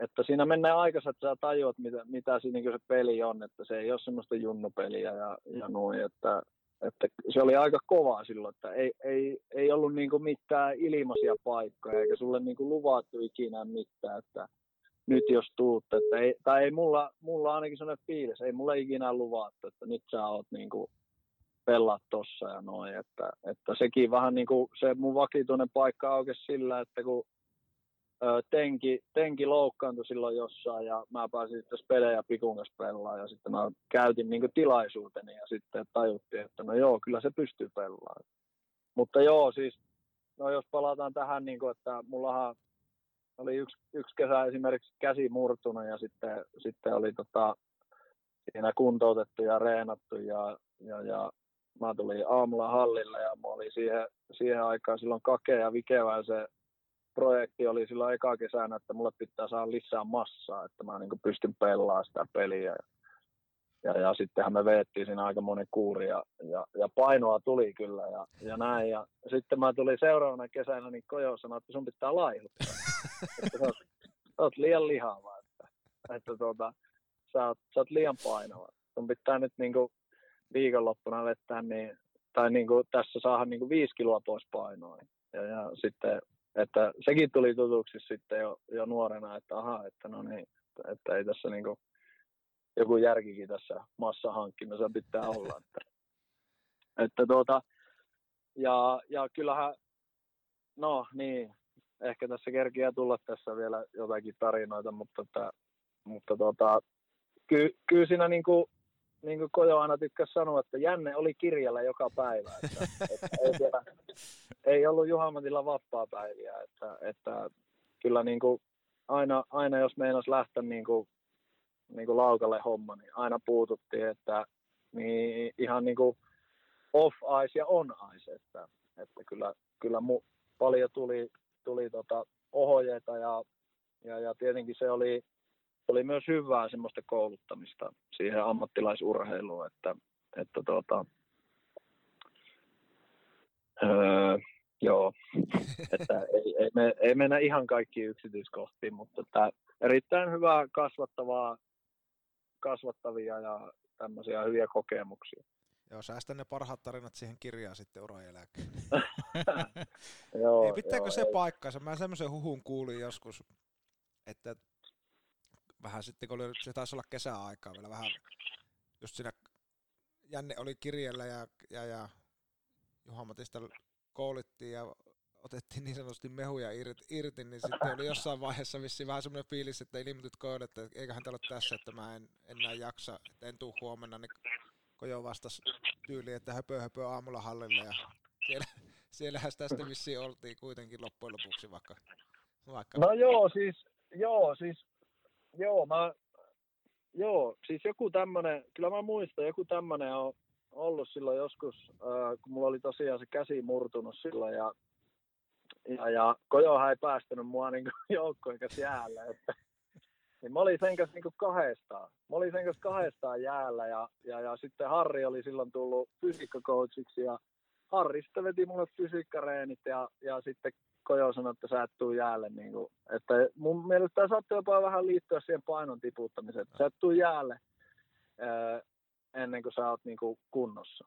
että siinä mennään aikaisemmin, että sä tajuat, mitä, mitä siinä niin se peli on, että se ei ole semmoista junnupeliä ja, ja noin, että, että se oli aika kova silloin, että ei, ei, ei ollut niin kuin mitään ilmaisia paikkoja, eikä sulle niin kuin luvattu ikinä mitään, että nyt jos tuut, että ei, tai ei mulla, mulla ainakin sellainen fiilis, ei mulla ikinä luvattu, että nyt sä oot niin kuin pelaat tossa ja noin, että, että sekin vähän niin kuin se mun vakituinen paikka aukesi sillä, että kun Tenki, tenki loukkaantui silloin jossain ja mä pääsin sitten pelejä Pikun kanssa pelaamaan ja sitten mä käytin niin tilaisuuteni ja sitten tajuttiin, että no joo, kyllä se pystyy pelaamaan. Mutta joo, siis no jos palataan tähän, niin kuin, että mullahan oli yksi, yksi kesä esimerkiksi käsi murtunut ja sitten, sitten oli tota, siinä kuntoutettu ja reenattu ja, ja, ja mä tulin aamulla hallille ja mä olin siihen, siihen aikaan silloin kakea ja vikevä se projekti oli silloin eka kesänä, että mulle pitää saada lisää massaa, että mä niin pystyn pelaamaan sitä peliä. Ja, ja sittenhän me veettiin siinä aika moni kuuri ja, ja, ja, painoa tuli kyllä ja, ja näin. Ja sitten mä tulin seuraavana kesänä, niin Kojo sanoi, että sun pitää laihuttaa. [LAUGHS] että sä oot, sä oot liian lihava, että, että tuota, sä, oot, sä oot liian painava. Sun pitää nyt niin kuin viikonloppuna vettää, niin, tai niin kuin tässä saada niin kuin viisi kiloa pois painoa. Ja, ja sitten, että sekin tuli tutuksi sitten jo, jo nuorena, että aha, että no niin, että ei tässä niin kuin, joku järkikin tässä massa hankkimisessa pitää olla. Että, [LAUGHS] että tuota, ja, ja kyllähän, no niin, ehkä tässä kerkiä tulla tässä vielä jotakin tarinoita, mutta, että, mutta tuota, ky, kyllä siinä niin kuin, niin kuin Kojo aina tykkäsi sanoa, että Jänne oli kirjalla joka päivä. Että, että ei, siellä, ei ollut Juhamatilla vapaa-päiviä. Että, että kyllä niin kuin aina, aina, jos meinas lähteä niin kuin, niin kuin laukalle homma, niin aina puututtiin, että niin ihan niin kuin off ice ja on ice. Että, että kyllä, kyllä mu, paljon tuli, tuli tota ohjeita ja, ja, ja tietenkin se oli oli myös hyvää semmoista kouluttamista siihen ammattilaisurheiluun, että, että tuota, öö, joo, [LAUGHS] että ei, ei, me, ei mennä ihan kaikki yksityiskohtiin, mutta että erittäin hyvää kasvattavaa, kasvattavia ja tämmöisiä hyviä kokemuksia. Joo, säästä ne parhaat tarinat siihen kirjaan sitten uran jälkeen. [LAUGHS] joo, ei, pitääkö joo, se ei. paikkansa? Mä semmoisen huhun kuulin joskus, että vähän sitten, kun oli, se taisi olla kesäaikaa vielä vähän, just siinä Jänne oli kirjellä ja, ja, ja Juha Matista koulittiin ja otettiin niin sanotusti mehuja irti, irti, niin sitten oli jossain vaiheessa vissi vähän semmoinen fiilis, että ilmoitit Kojolle, että eiköhän täällä ole tässä, että mä en enää jaksa, että en tuu huomenna, niin Kojo vastasi tyyliin, että höpö höpö aamulla hallille ja siellä, siellähän sitä sitten vissiin oltiin kuitenkin loppujen lopuksi vaikka, vaikka No joo, siis, joo, siis joo, mä, joo, siis joku tämmönen, kyllä mä muistan, joku tämmönen on ollut silloin joskus, äh, kun mulla oli tosiaan se käsi murtunut silloin ja, ja, ja Kojohan ei päästänyt mua [LAUGHS] niin joukkojen kanssa jäällä, että, niin mä olin sen kanssa niin kahdestaan. Mä olin sen kanssa kahdestaan jäällä ja, ja, ja sitten Harri oli silloin tullut fysiikkacoachiksi ja Harri sitten veti mulle fysiikkareenit ja, ja sitten Kojo sanoi, että sä et tuu jäälle. Niin kuin, että mun mielestä tämä saattoi jopa vähän liittyä siihen painon tiputtamiseen. Että sä et tuu jäälle ää, ennen kuin sä oot niin kuin kunnossa.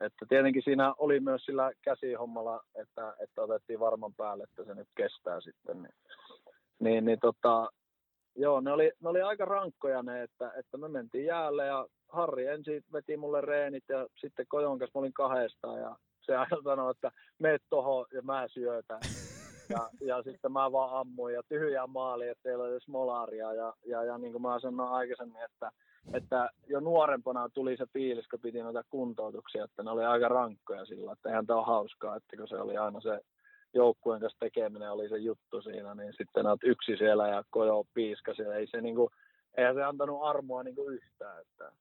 Että tietenkin siinä oli myös sillä käsihommalla, että, että otettiin varman päälle, että se nyt kestää sitten. Niin, niin, niin tota, joo, ne oli, ne oli aika rankkoja ne, että, että me mentiin jäälle ja Harri ensin veti mulle reenit ja sitten Kojon kanssa mä olin kahdestaan ja se aina sanoi, että meet tohon ja mä syötän. Ja, ja sitten mä vaan ammuin ja tyhjää maali, että ei ole edes molaria. Ja, ja, ja niin kuin mä sanoin aikaisemmin, että, että jo nuorempana tuli se fiilis, kun piti noita kuntoutuksia, että ne oli aika rankkoja sillä, että eihän tämä ole hauskaa, että kun se oli aina se joukkueen kanssa tekeminen oli se juttu siinä, niin sitten olet yksi siellä ja kojo piiskasi, ei se niinku, eihän se antanut armoa niinku yhtään, että,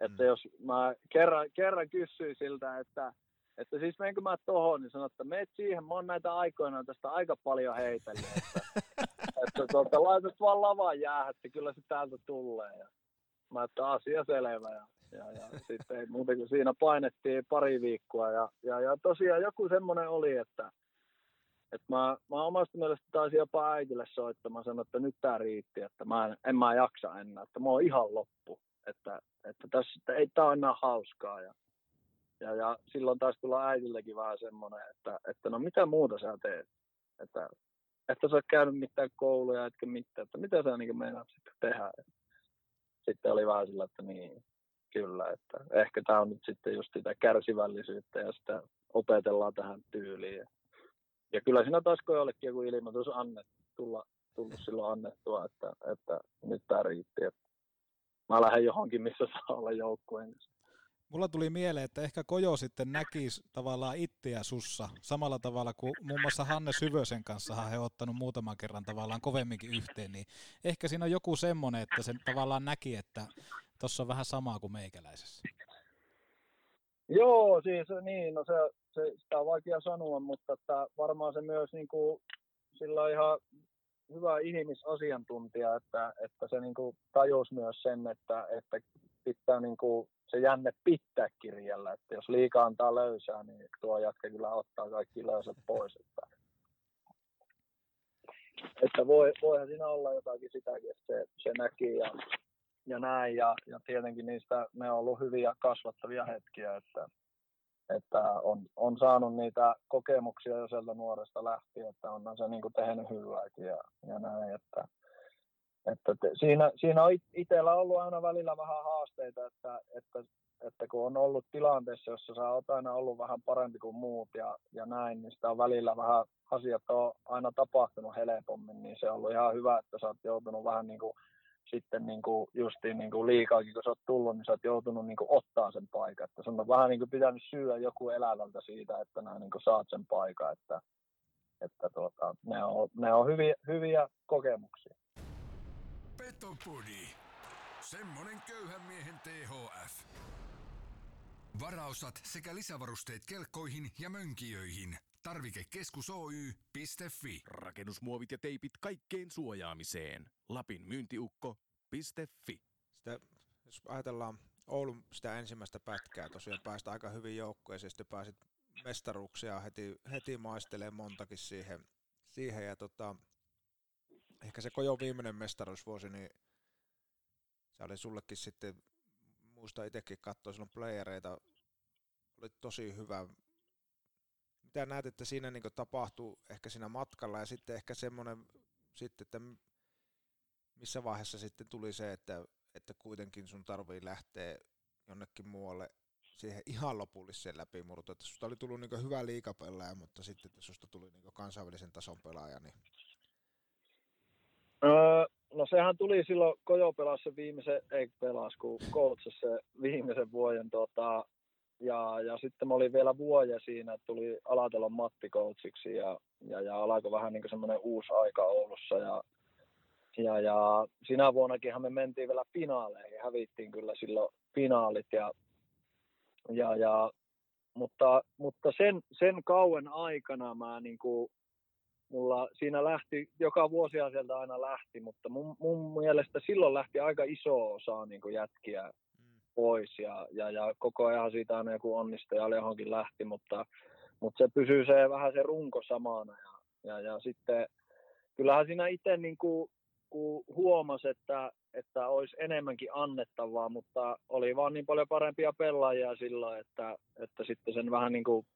että jos mä kerran, kerran kysyin siltä, että että siis menkö mä tohon, niin sanoin, että meet siihen, mä oon näitä aikoina tästä aika paljon heitellyt, että, [LAUGHS] että tuota, laitat vaan lavan jäähän, että kyllä se täältä tulee. Ja mä että asia selvä ja, ja, ja sitten ei muuta kuin siinä painettiin pari viikkoa ja, ja, ja tosiaan joku semmoinen oli, että, että mä, mä omasta mielestä taisin jopa äitille soittaa, mä sanoin, että nyt tää riitti, että mä en, en mä jaksa enää, että mä oon ihan loppu, että, että tässä että ei tää ole enää hauskaa ja ja, ja silloin taas tulla äidilläkin vähän semmoinen, että, että no mitä muuta sä teet. Että, että sä oot käynyt mitään kouluja, etkä mitään, että mitä sä niin meinaat sitten tehdä. Sitten oli vähän sillä, että niin, kyllä, että ehkä tämä on nyt sitten just sitä kärsivällisyyttä ja sitä opetellaan tähän tyyliin. Ja, kyllä siinä taas jollekin joku ilmoitus annet, tulla, tullut silloin annettua, että, että nyt tämä riitti. Että mä lähden johonkin, missä saa olla joukkueen Mulla tuli mieleen, että ehkä Kojo sitten näkisi tavallaan itseä sussa samalla tavalla kuin muun muassa Hanne Syvösen kanssa he on ottanut muutaman kerran tavallaan kovemminkin yhteen, niin ehkä siinä on joku semmoinen, että sen tavallaan näki, että tuossa on vähän samaa kuin meikäläisessä. Joo, siis niin, no se, se, sitä on vaikea sanoa, mutta että varmaan se myös niin kuin, sillä on ihan hyvä ihmisasiantuntija, että, että se niin kuin tajusi myös sen, että, että pitää niin kuin se jänne pitää kirjalla, että jos liikaa antaa löysää, niin tuo jatka kyllä ottaa kaikki löysät pois. Että, että voi, voihan siinä olla jotakin sitäkin, että se, se näki ja, ja näin. Ja, ja tietenkin niistä ne on ollut hyviä kasvattavia hetkiä, että, että on, on saanut niitä kokemuksia jo sieltä nuoresta lähtien, että on se niin kuin tehnyt hyvääkin ja, ja näin. Että, että te, siinä, siinä on itsellä ollut aina välillä vähän haasteita, että, että, että kun on ollut tilanteessa, jossa sä oot aina ollut vähän parempi kuin muut ja, ja näin, niin sitä on välillä vähän asiat on aina tapahtunut helpommin, niin se on ollut ihan hyvä, että sä oot joutunut vähän niin kuin sitten niin kuin justiin niin kuin liikaakin, kun sä oot tullut, niin sä oot joutunut niin kuin ottaa sen paikan. Että sun on vähän niin kuin pitänyt syödä joku elävältä siitä, että nää niin kuin saat sen paikan. Että, että tuota, ne on, ne on hyviä, hyviä kokemuksia. Petopodi. Semmonen köyhän miehen THF. Varaosat sekä lisävarusteet kelkkoihin ja mönkijöihin. Tarvikekeskus Oy.fi. Rakennusmuovit ja teipit kaikkeen suojaamiseen. Lapin myyntiukko.fi. Sitä, jos ajatellaan Oulun sitä ensimmäistä pätkää, tosiaan päästä aika hyvin joukkueeseen, sitten pääsit mestaruuksia heti, heti maistelee montakin siihen, siihen ja tota, ehkä se Kojo viimeinen mestaruusvuosi, niin se oli sullekin sitten, muista itsekin katsoa silloin playereita, oli tosi hyvä. Mitä näet, että siinä niin tapahtuu ehkä siinä matkalla ja sitten ehkä semmoinen sitten, että missä vaiheessa sitten tuli se, että, että kuitenkin sun tarvii lähteä jonnekin muualle siihen [LAUGHS] ihan lopulliseen läpimurtoon, että susta oli tullut niin hyvä liikapelaaja, mutta sitten että susta tuli niin kansainvälisen tason pelaaja, niin Öö, no sehän tuli silloin, Kojo pelasi se viimeisen, ei pelas, kun se viimeisen vuoden tota, ja, ja sitten mä olin vielä vuoja siinä, että tuli Alatelon Matti coachiksi ja, ja, ja alkoi vähän niin semmoinen uusi aika Oulussa ja, ja, ja sinä vuonnakinhan me mentiin vielä finaaleihin, hävittiin kyllä silloin finaalit ja, ja, ja mutta, mutta sen, sen kauan aikana mä niin kuin mulla siinä lähti, joka vuosi sieltä aina lähti, mutta mun, mun mielestä silloin lähti aika iso osa niin kuin jätkiä mm. pois ja, ja, ja, koko ajan siitä aina joku onnistuja johonkin lähti, mutta, mutta se pysyy se vähän se runko samana ja, ja, ja sitten kyllähän siinä itse niin kuin, kun huomasi, että, että olisi enemmänkin annettavaa, mutta oli vaan niin paljon parempia pelaajia silloin, että, että sitten sen vähän niin kuin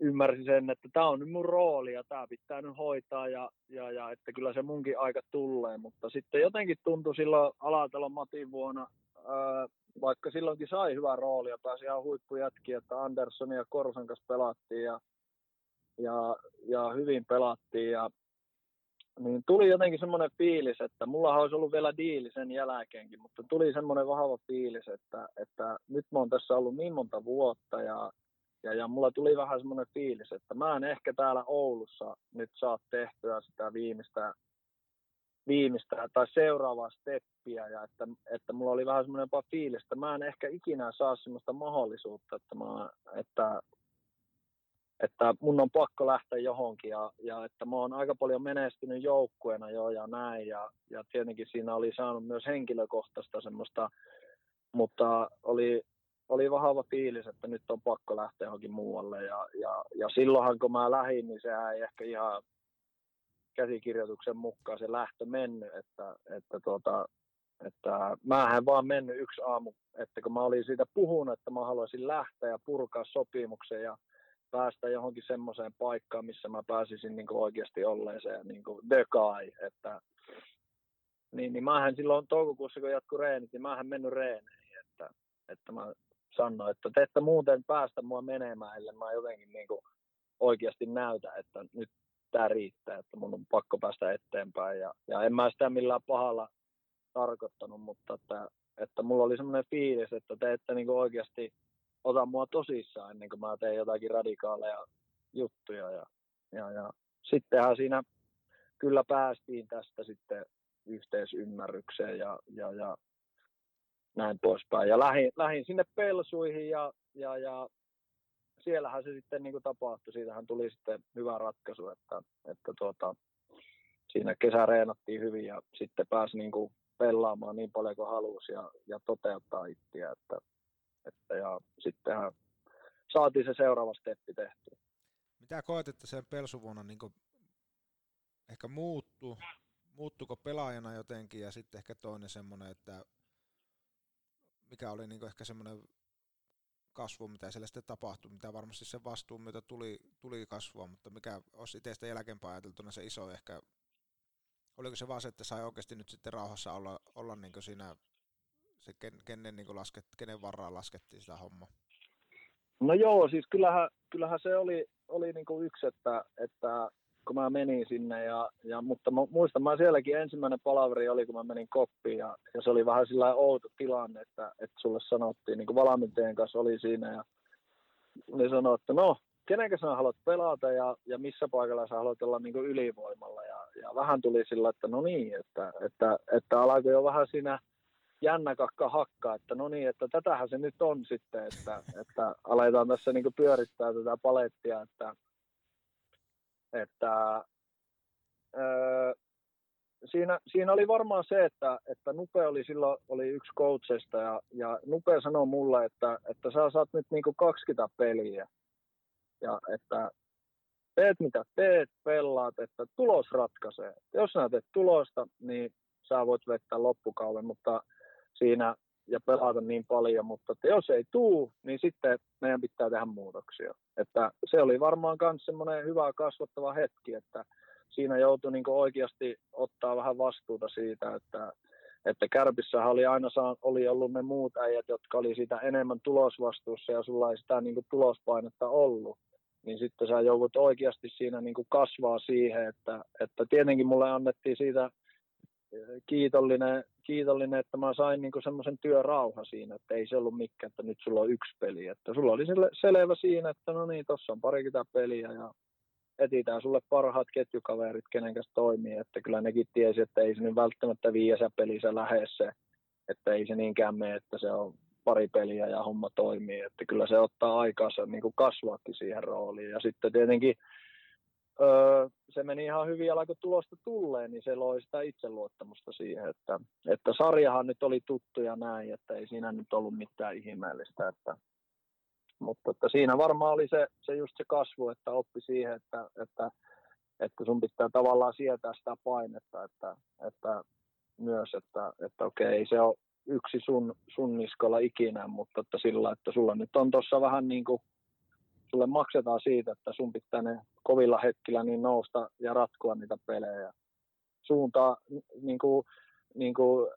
ymmärsin sen, että tämä on nyt mun rooli ja tämä pitää nyt hoitaa ja, ja, ja että kyllä se munkin aika tulee, mutta sitten jotenkin tuntui silloin Alatalon Matin vuonna, ää, vaikka silloinkin sai hyvää roolia, pääsi ihan huippujätkiä, että Andersson ja Korsan kanssa pelattiin ja, ja, ja hyvin pelattiin ja niin tuli jotenkin semmoinen fiilis, että mulla olisi ollut vielä diili sen jälkeenkin, mutta tuli semmoinen vahva fiilis, että, että nyt mä oon tässä ollut niin monta vuotta ja ja, ja mulla tuli vähän semmoinen fiilis, että mä en ehkä täällä Oulussa nyt saa tehtyä sitä viimeistä, viimeistä tai seuraavaa steppiä. Ja että, että mulla oli vähän semmoinen fiilis, että mä en ehkä ikinä saa semmoista mahdollisuutta, että, mä, että, että mun on pakko lähteä johonkin ja, ja että mä oon aika paljon menestynyt joukkueena jo ja näin ja, ja tietenkin siinä oli saanut myös henkilökohtaista semmoista, mutta oli, oli vahva fiilis, että nyt on pakko lähteä johonkin muualle. Ja, ja, ja silloinhan kun mä lähdin, niin sehän ei ehkä ihan käsikirjoituksen mukaan se lähtö mennyt, että, että, tuota, että mä en vaan mennyt yksi aamu, että kun mä olin siitä puhunut, että mä haluaisin lähteä ja purkaa sopimuksen ja päästä johonkin semmoiseen paikkaan, missä mä pääsisin niin oikeasti olleeseen niin kuin the guy, että niin, niin mähän silloin toukokuussa, kun jatkui reenit, niin mähän mennyt reeneihin, että, että mä sanoi, että te ette muuten päästä mua menemään, ellei mä jotenkin niin kuin oikeasti näytä, että nyt tämä riittää, että mun on pakko päästä eteenpäin. Ja, ja en mä sitä millään pahalla tarkoittanut, mutta että, että mulla oli semmoinen fiilis, että te ette niin oikeasti ota mua tosissaan ennen kuin mä teen jotakin radikaaleja juttuja. Ja, ja, ja sittenhän siinä kyllä päästiin tästä sitten yhteisymmärrykseen ja, ja, ja näin poispäin. Ja lähin, lähin sinne pelsuihin ja, ja, ja siellähän se sitten niin kuin tapahtui. Siitähän tuli sitten hyvä ratkaisu, että, että tuota, siinä kesä reenattiin hyvin ja sitten pääsi niin kuin pelaamaan niin paljon kuin halusi ja, ja toteuttaa itseä. Että, että, ja sittenhän saatiin se seuraava steppi tehtyä. Mitä koet, että sen pelsuvuonna niin ehkä muuttu, muuttuko pelaajana jotenkin ja sitten ehkä toinen semmoinen, että mikä oli niin ehkä semmoinen kasvu, mitä siellä sitten tapahtui, mitä varmasti sen vastuun myötä tuli, tuli kasvua, mutta mikä olisi itse jälkeenpäin ajateltuna se iso ehkä, oliko se vaan se, että sai oikeasti nyt sitten rauhassa olla, olla niin siinä, se ken, kenen, niin lasket, kenen varaan laskettiin sitä hommaa? No joo, siis kyllähän, kyllähän se oli, oli niin yksi, että, että kun mä menin sinne, ja, ja, mutta mä, muistan, mä sielläkin ensimmäinen palaveri oli, kun mä menin koppiin, ja, ja se oli vähän sillä outo tilanne, että, että sulle sanottiin, niin kuin valmentajien kanssa oli siinä, ja ne sanoi, että no, kenenkä sä haluat pelata ja, ja missä paikalla sä haluat olla niin ylivoimalla. Ja, ja vähän tuli sillä, että no niin, että, että, että alkoi jo vähän siinä jännäkakka hakkaa, että no niin, että tätähän se nyt on sitten, että, että aletaan tässä niin pyörittää tätä palettia, että, että öö, siinä, siinä, oli varmaan se, että, että Nupe oli silloin oli yksi coachista ja, ja Nupe sanoi mulle, että, että sä saat nyt niin 20 peliä ja että teet mitä teet, pelaat, että tulos ratkaisee. Jos sä teet tulosta, niin sä voit vetää loppukauden, mutta siinä ja pelata niin paljon, mutta että jos ei tuu, niin sitten meidän pitää tehdä muutoksia. Että se oli varmaan myös semmoinen hyvä kasvattava hetki, että siinä joutui niin oikeasti ottaa vähän vastuuta siitä, että, että Kärpissähän oli aina saa, oli ollut ne muut äijät, jotka oli sitä enemmän tulosvastuussa ja sulla ei sitä niin tulospainetta ollut. Niin sitten sä joudut oikeasti siinä niin kasvaa siihen, että, että tietenkin mulle annettiin siitä kiitollinen, kiitollinen, että mä sain niin semmoisen työrauha siinä, että ei se ollut mikään, että nyt sulla on yksi peli. Että sulla oli selvä siinä, että no niin, tuossa on parikymmentä peliä ja etsitään sulle parhaat ketjukaverit, kenen kanssa toimii. Että kyllä nekin tiesi, että ei se nyt välttämättä viiäsä pelissä lähes se, että ei se niinkään mene, että se on pari peliä ja homma toimii. Että kyllä se ottaa aikaansa niin kuin kasvaakin siihen rooliin. Ja sitten tietenkin öö, se meni ihan hyvin ja kun tulosta tulee, niin se loi sitä itseluottamusta siihen, että, että sarjahan nyt oli tuttu ja näin, että ei siinä nyt ollut mitään ihmeellistä. Että, mutta että siinä varmaan oli se, se just se kasvu, että oppi siihen, että, että, että sun pitää tavallaan sietää sitä painetta, että, että myös, että, että okei, ei se ole yksi sun, sun niskolla ikinä, mutta että sillä, että sulla nyt on tuossa vähän niin kuin sulle maksetaan siitä, että sun pitää ne kovilla hetkillä niin nousta ja ratkoa niitä pelejä. Suuntaa, niin kuin, niin kuin,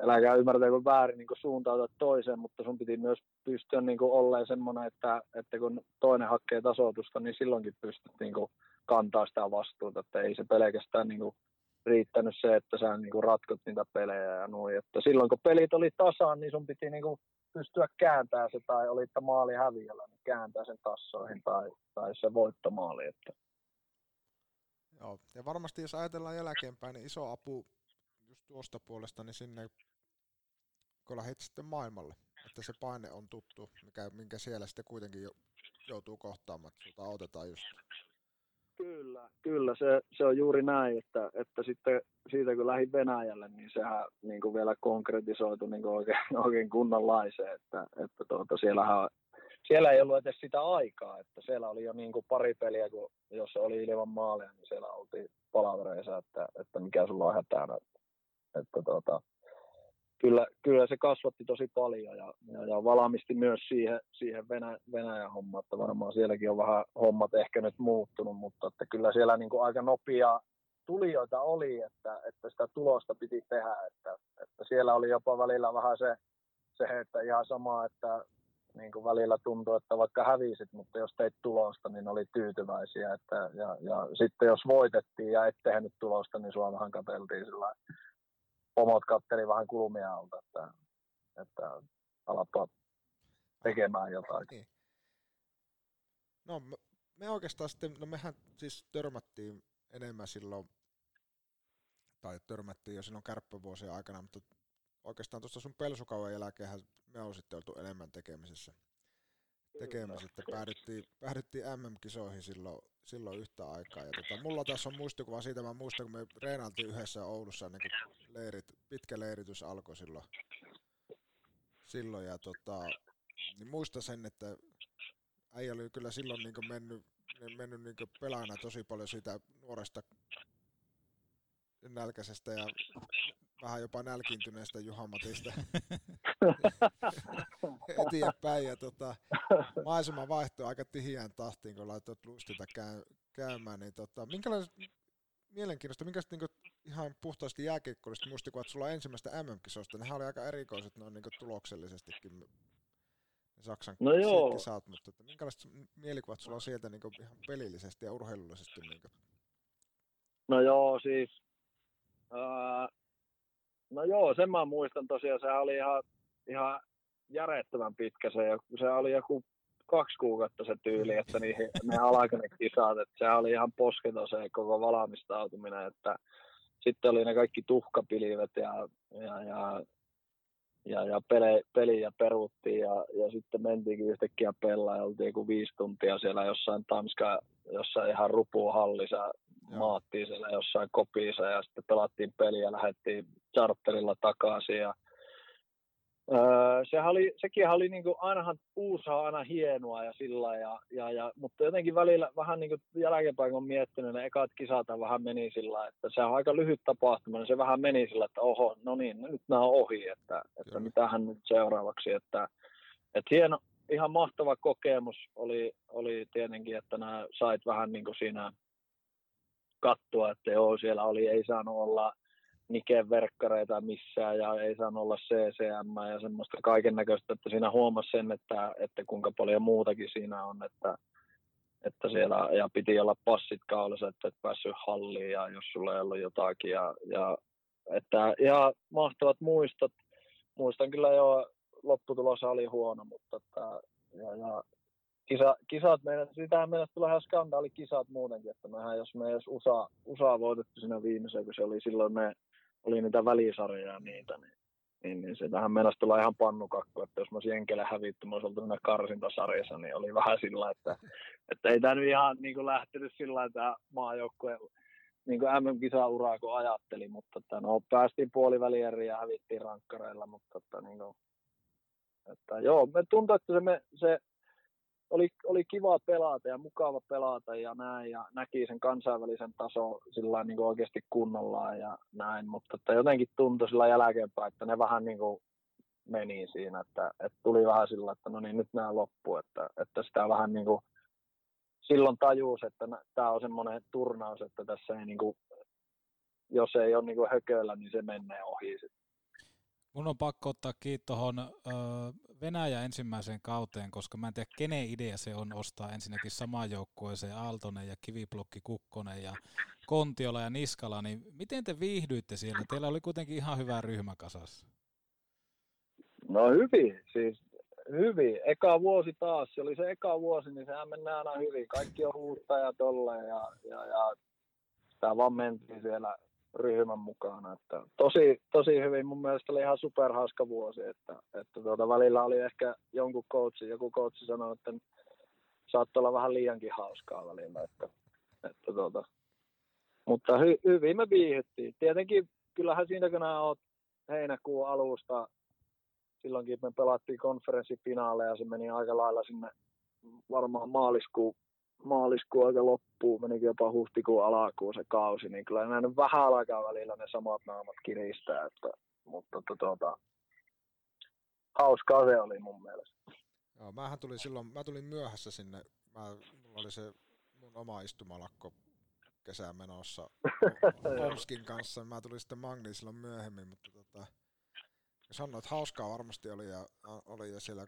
äläkää ymmärtäkö väärin, niin suuntautua toiseen, mutta sun piti myös pystyä niin kuin semmoinen, että, että kun toinen hakee tasoitusta, niin silloinkin pystyt niin kuin kantaa sitä vastuuta, että ei se pelkästään niin kuin riittänyt se, että sä niin kuin ratkot niitä pelejä ja noin. Että silloin kun pelit oli tasaan, niin sun piti niin kuin pystyä kääntämään se, tai oli että maali häviöllä, niin kääntää sen tassoihin tai, tai se voittomaali. Että. Joo, ja varmasti jos ajatellaan jälkeenpäin, niin iso apu just tuosta puolesta, niin sinne kun lähdit sitten maailmalle, että se paine on tuttu, mikä, minkä siellä sitten kuitenkin joutuu kohtaamaan, että autetaan just Kyllä, kyllä se, se on juuri näin, että, että sitten siitä kun lähdin Venäjälle, niin sehän niin kuin vielä konkretisoitu niin kuin oikein, [LAUGHS] oikein kunnanlaiseen, että, että tuota, siellähän, siellä ei ollut edes sitä aikaa, että siellä oli jo niin kuin pari peliä, kun jos oli ilman maalia, niin siellä oltiin palavereissa, että, että mikä sulla on hätänä. Että, että tuota, kyllä, kyllä se kasvatti tosi paljon ja, ja, ja valmisti myös siihen, siihen Venä, Venäjän hommaan, että varmaan sielläkin on vähän hommat ehkä nyt muuttunut, mutta että kyllä siellä niin kuin aika nopea tulijoita oli, että, että sitä tulosta piti tehdä, että, että siellä oli jopa välillä vähän se, se että ihan sama, että niin kuin välillä tuntui, että vaikka hävisit, mutta jos teit tulosta, niin oli tyytyväisiä. Että, ja, ja sitten jos voitettiin ja et tehnyt tulosta, niin sua vähän katseltiin sillä pomot katteli vähän kulmia alta. Että, että alapaa tekemään jotain. Niin. No me, me oikeastaan sitten, no mehän siis törmättiin enemmän silloin, tai törmättiin jo silloin kärppävuosien aikana, mutta oikeastaan tuosta sun pelsukauden jälkeen me on sitten oltu enemmän tekemisessä. Tekemisessä, että päädyttiin, päädyttiin MM-kisoihin silloin, silloin yhtä aikaa. Ja tota, mulla tässä on muistikuva siitä, mä muistan, kun me reenailtiin yhdessä Oulussa kuin leirit, pitkä leiritys alkoi silloin. silloin ja tota, niin muista sen, että äijä oli kyllä silloin niin mennyt, mennyt niin pelaajana tosi paljon siitä nuoresta nälkäisestä ja vähän jopa nälkiintyneestä Juha-Matista [LAUGHS] eteenpäin. Ja tota, maisema vaihtoi aika tihiään tahtiin, kun laitoit lustita käymään. Niin tota, minkälaista mielenkiintoista, minkälaista niin ihan puhtaasti jääkiekkoista muistikuvat sulla ensimmäistä MM-kisoista? Nehän oli aika erikoiset noin niin tuloksellisestikin Saksan no joo. kisat, mutta että minkälaiset mielikuvat sulla on sieltä niin ihan pelillisesti ja urheilullisesti? Niin No joo, siis ää, no joo, sen mä muistan tosiaan, se oli ihan, ihan järjettömän pitkä se, se oli joku kaksi kuukautta se tyyli, että niihin, [LAUGHS] ne alkaneet kisat, että se oli ihan posketon se koko valmistautuminen, että sitten oli ne kaikki tuhkapilivet ja, ja, ja ja, ja pele, peliä peruttiin ja, ja sitten mentiinkin yhtäkkiä pelaa ja oltiin kuin viisi tuntia siellä jossain Tanska, jossain ihan rupuhallissa, maattiin siellä jossain kopiissa ja sitten pelattiin peliä ja lähdettiin charterilla takaisin ja Öö, sehän oli, sekin oli niin kuin, ainahan uusi on aina hienoa ja sillä ja, ja, ja, mutta jotenkin välillä vähän niin kuin jälkeenpäin kun on miettinyt, ne ekat kisat vähän meni sillä että se on aika lyhyt tapahtuma, niin se vähän meni sillä, että oho, no niin, nyt nämä on ohi, että, että mitähän nyt seuraavaksi, että, että hieno, ihan mahtava kokemus oli, oli tietenkin, että nämä sait vähän niin kuin siinä kattua, että joo, siellä oli, ei saanut olla Niken verkkareita missään ja ei saanut olla CCM ja semmoista kaiken näköistä, että siinä huomasi sen, että, että kuinka paljon muutakin siinä on, että, että siellä ja piti olla passit kaulassa, että et päässyt halliin ja jos sulla ei ollut jotakin ja, ja että ihan mahtavat muistot. Muistan kyllä jo, lopputulos oli huono, mutta että, ja, ja kisa, kisat, meidän, sitähän meidän tulee ihan skandaali kisat muutenkin, että mehän, jos me edes USA, USA voitettu siinä viimeiseen, kun se oli silloin ne oli niitä välisarjoja niitä, niin, niin, niin se tähän mennessä tulla ihan pannukakku, että jos mä olisin Jenkele hävitty, mä olisin ollut karsintasarjassa, niin oli vähän sillä, että, että ei tämä nyt ihan niin kuin lähtenyt sillä että maajoukkue niin kuin MM-kisauraa kun ajatteli, mutta että, no, päästiin puolivälieriin ja hävittiin rankkareilla, mutta että, niin kuin, että joo, me tuntuu, että se, me, se oli, oli kiva pelata ja mukava pelata ja näin ja näki sen kansainvälisen tason sillä niin kuin oikeasti kunnollaan ja näin, mutta että jotenkin tuntui sillä jälkeenpäin, että ne vähän niin kuin meni siinä, että, että tuli vähän sillä, että no niin nyt nämä loppu, että, että sitä vähän niin kuin silloin tajuus, että tämä on semmoinen turnaus, että tässä ei niin kuin, jos ei ole niin kuin hököllä, niin se menee ohi sitten. Mun on pakko ottaa kiinni tuohon Venäjä ensimmäiseen kauteen, koska mä en tiedä kenen idea se on ostaa ensinnäkin samaan joukkueeseen Aaltonen ja Kiviplokki Kukkonen ja Kontiola ja Niskala, niin miten te viihdyitte siellä? Teillä oli kuitenkin ihan hyvä ryhmä kasassa. No hyvin, siis hyvin. Eka vuosi taas, se oli se eka vuosi, niin sehän mennään aina hyvin. Kaikki on huutta ja tolle ja, ja, ja sitä vaan mentiin siellä ryhmän mukana. Että tosi, tosi hyvin, mun mielestä oli ihan superhauska vuosi, että, että tuota, välillä oli ehkä jonkun coachi, joku coachi sanoi, että saattoi olla vähän liiankin hauskaa välillä, että, että tuota, mutta hy, hyvin me viihyttiin. Tietenkin kyllähän siinä kun oot heinäkuun alusta, silloinkin me pelattiin konferenssifinaaleja ja se meni aika lailla sinne varmaan maaliskuun maaliskuu aika loppuu, menikin jopa huhtikuun alakuun se kausi, niin kyllä näin vähän alkaa välillä ne samat naamat kiristää, että, mutta tuota, hauskaa se oli mun mielestä. Joo, mähän tulin silloin, mä tulin myöhässä sinne, mä, mulla oli se mun oma istumalakko kesään menossa [LAUGHS] Tomskin kanssa, mä tulin sitten Magniin silloin myöhemmin, mutta tota, sanoin, että hauskaa varmasti oli ja, oli ja siellä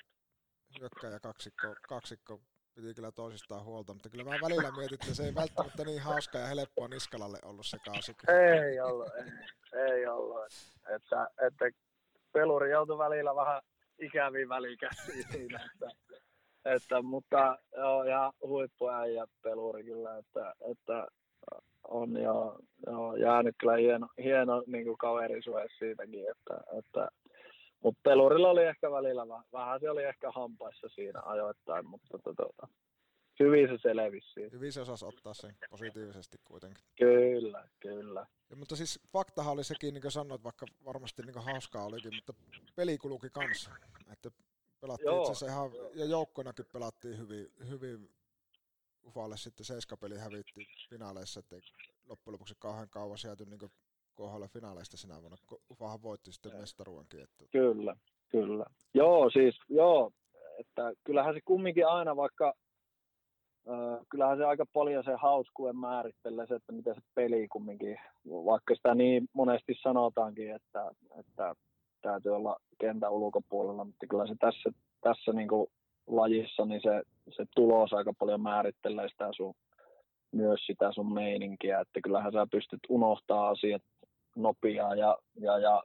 hyökkäjä kaksikko, kaksikko piti kyllä toisistaan huolta, mutta kyllä mä välillä mietin, että se ei välttämättä niin hauska ja helppoa Niskalalle ollut se kausi. Ei ollut, ei, ei ollut. Että, että peluri joutui välillä vähän ikäviin välikäsiin siinä, että, että mutta joo, ja huippuäijä peluri kyllä, että, että on jo, jo jäänyt kyllä hieno, hieno niin kaverisuhe siitäkin, että, että mutta pelurilla oli ehkä välillä vähän, se oli ehkä hampaissa siinä ajoittain, mutta tota, tota, hyvin se selvisi siitä. Hyvin se osasi ottaa sen positiivisesti kuitenkin. Kyllä, kyllä. Ja, mutta siis faktahan oli sekin, niin kuin sanoit, vaikka varmasti niin hauskaa olikin, mutta peli kuluki kanssa. Että pelattiin Joo. itse asiassa ihan, ja joukkoinakin pelattiin hyvin, hyvin Ufalle sitten seiskapeli hävitti finaaleissa, että loppujen lopuksi kauhean kauan sielty niin kohdalla finaaleista sinä vuonna. Ufahan voitti sitten mestaruankin. Että... Kyllä, kyllä. Joo, siis joo, että kyllähän se kumminkin aina, vaikka äh, kyllähän se aika paljon se hauskuuden määrittelee se, että miten se peli kumminkin, vaikka sitä niin monesti sanotaankin, että, että täytyy olla kentän ulkopuolella, mutta kyllä se tässä, tässä niin kuin lajissa, niin se, se tulos aika paljon määrittelee sitä sun, myös sitä sun meininkiä, että kyllähän sä pystyt unohtaa asiat nopeaa ja, ja, ja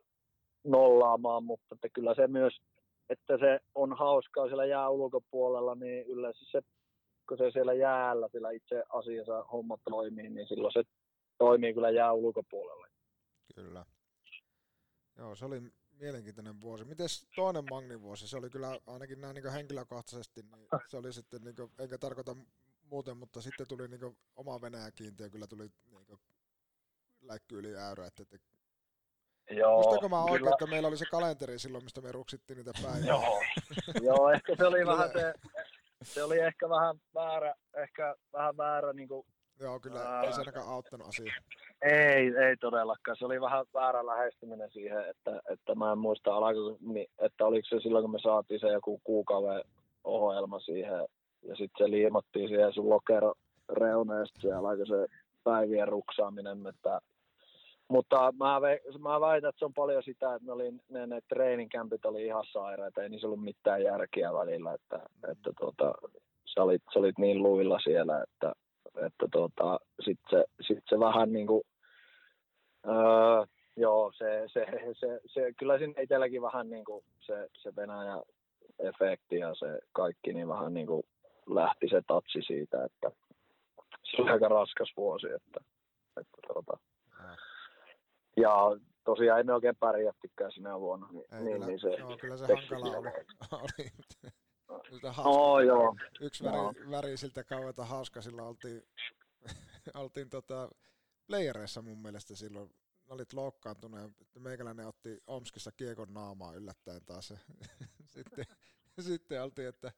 nollaamaan, mutta että kyllä se myös, että se on hauskaa siellä jää ulkopuolella, niin yleensä se, kun se siellä jäällä, siellä itse asiassa homma toimii, niin silloin se toimii kyllä jää ulkopuolella. Kyllä. Joo, se oli mielenkiintoinen vuosi. Miten toinen Magnin vuosi? Se oli kyllä ainakin näin niin henkilökohtaisesti, niin se oli sitten, niin kuin, enkä tarkoita muuten, mutta sitten tuli niin oma Venäjä kiintiö, kyllä tuli niin läikky yli äyrä, että, että Joo, Muistanko mä oikein, kyllä. että meillä oli se kalenteri silloin, mistä me ruksittiin niitä päiviä? Joo, [LAUGHS] Joo ehkä se oli vähän se, se oli ehkä vähän väärä, ehkä vähän väärä niin kuin, Joo, kyllä ää... ei se ainakaan auttanut asiaa. Ei, ei todellakaan. Se oli vähän väärä lähestyminen siihen, että, että mä en muista, alako, että oliko se silloin, kun me saatiin se joku kuukauden ohjelma siihen, ja sitten se liimattiin siihen sun lokero reuneesta, ja alkoi se päivien ruksaaminen, että mutta mä, ve, mä väitän, että se on paljon sitä, että ne, oli, ne, ne treeninkämpit oli ihan sairaita, ei niissä ollut mitään järkeä välillä, että, että tota, sä, olit, sä olit niin luilla siellä, että, että tota, sitten se, sit se vähän niin kuin, öö, joo, se, se, se, se, kyllä siinä itselläkin vähän niin kuin se, se Venäjä efekti ja se kaikki, niin vähän niin kuin lähti se tatsi siitä, että se oli aika raskas vuosi, että, että tota, ja tosiaan emme oikein pärjättykään sinä vuonna. Niin, Ei, niin, kyllä, niin se, joo, kyllä se hankala oli. [LAUGHS] oli. oh, joo. Yksi väri, no. väri siltä kauheita hauska, sillä oltiin, [LAUGHS] oltiin tota, playereissa mun mielestä silloin, olit loukkaantunut ja meikäläinen otti Omskissa kiekon naamaa yllättäen taas. [LAUGHS] sitten, sitten oltiin, että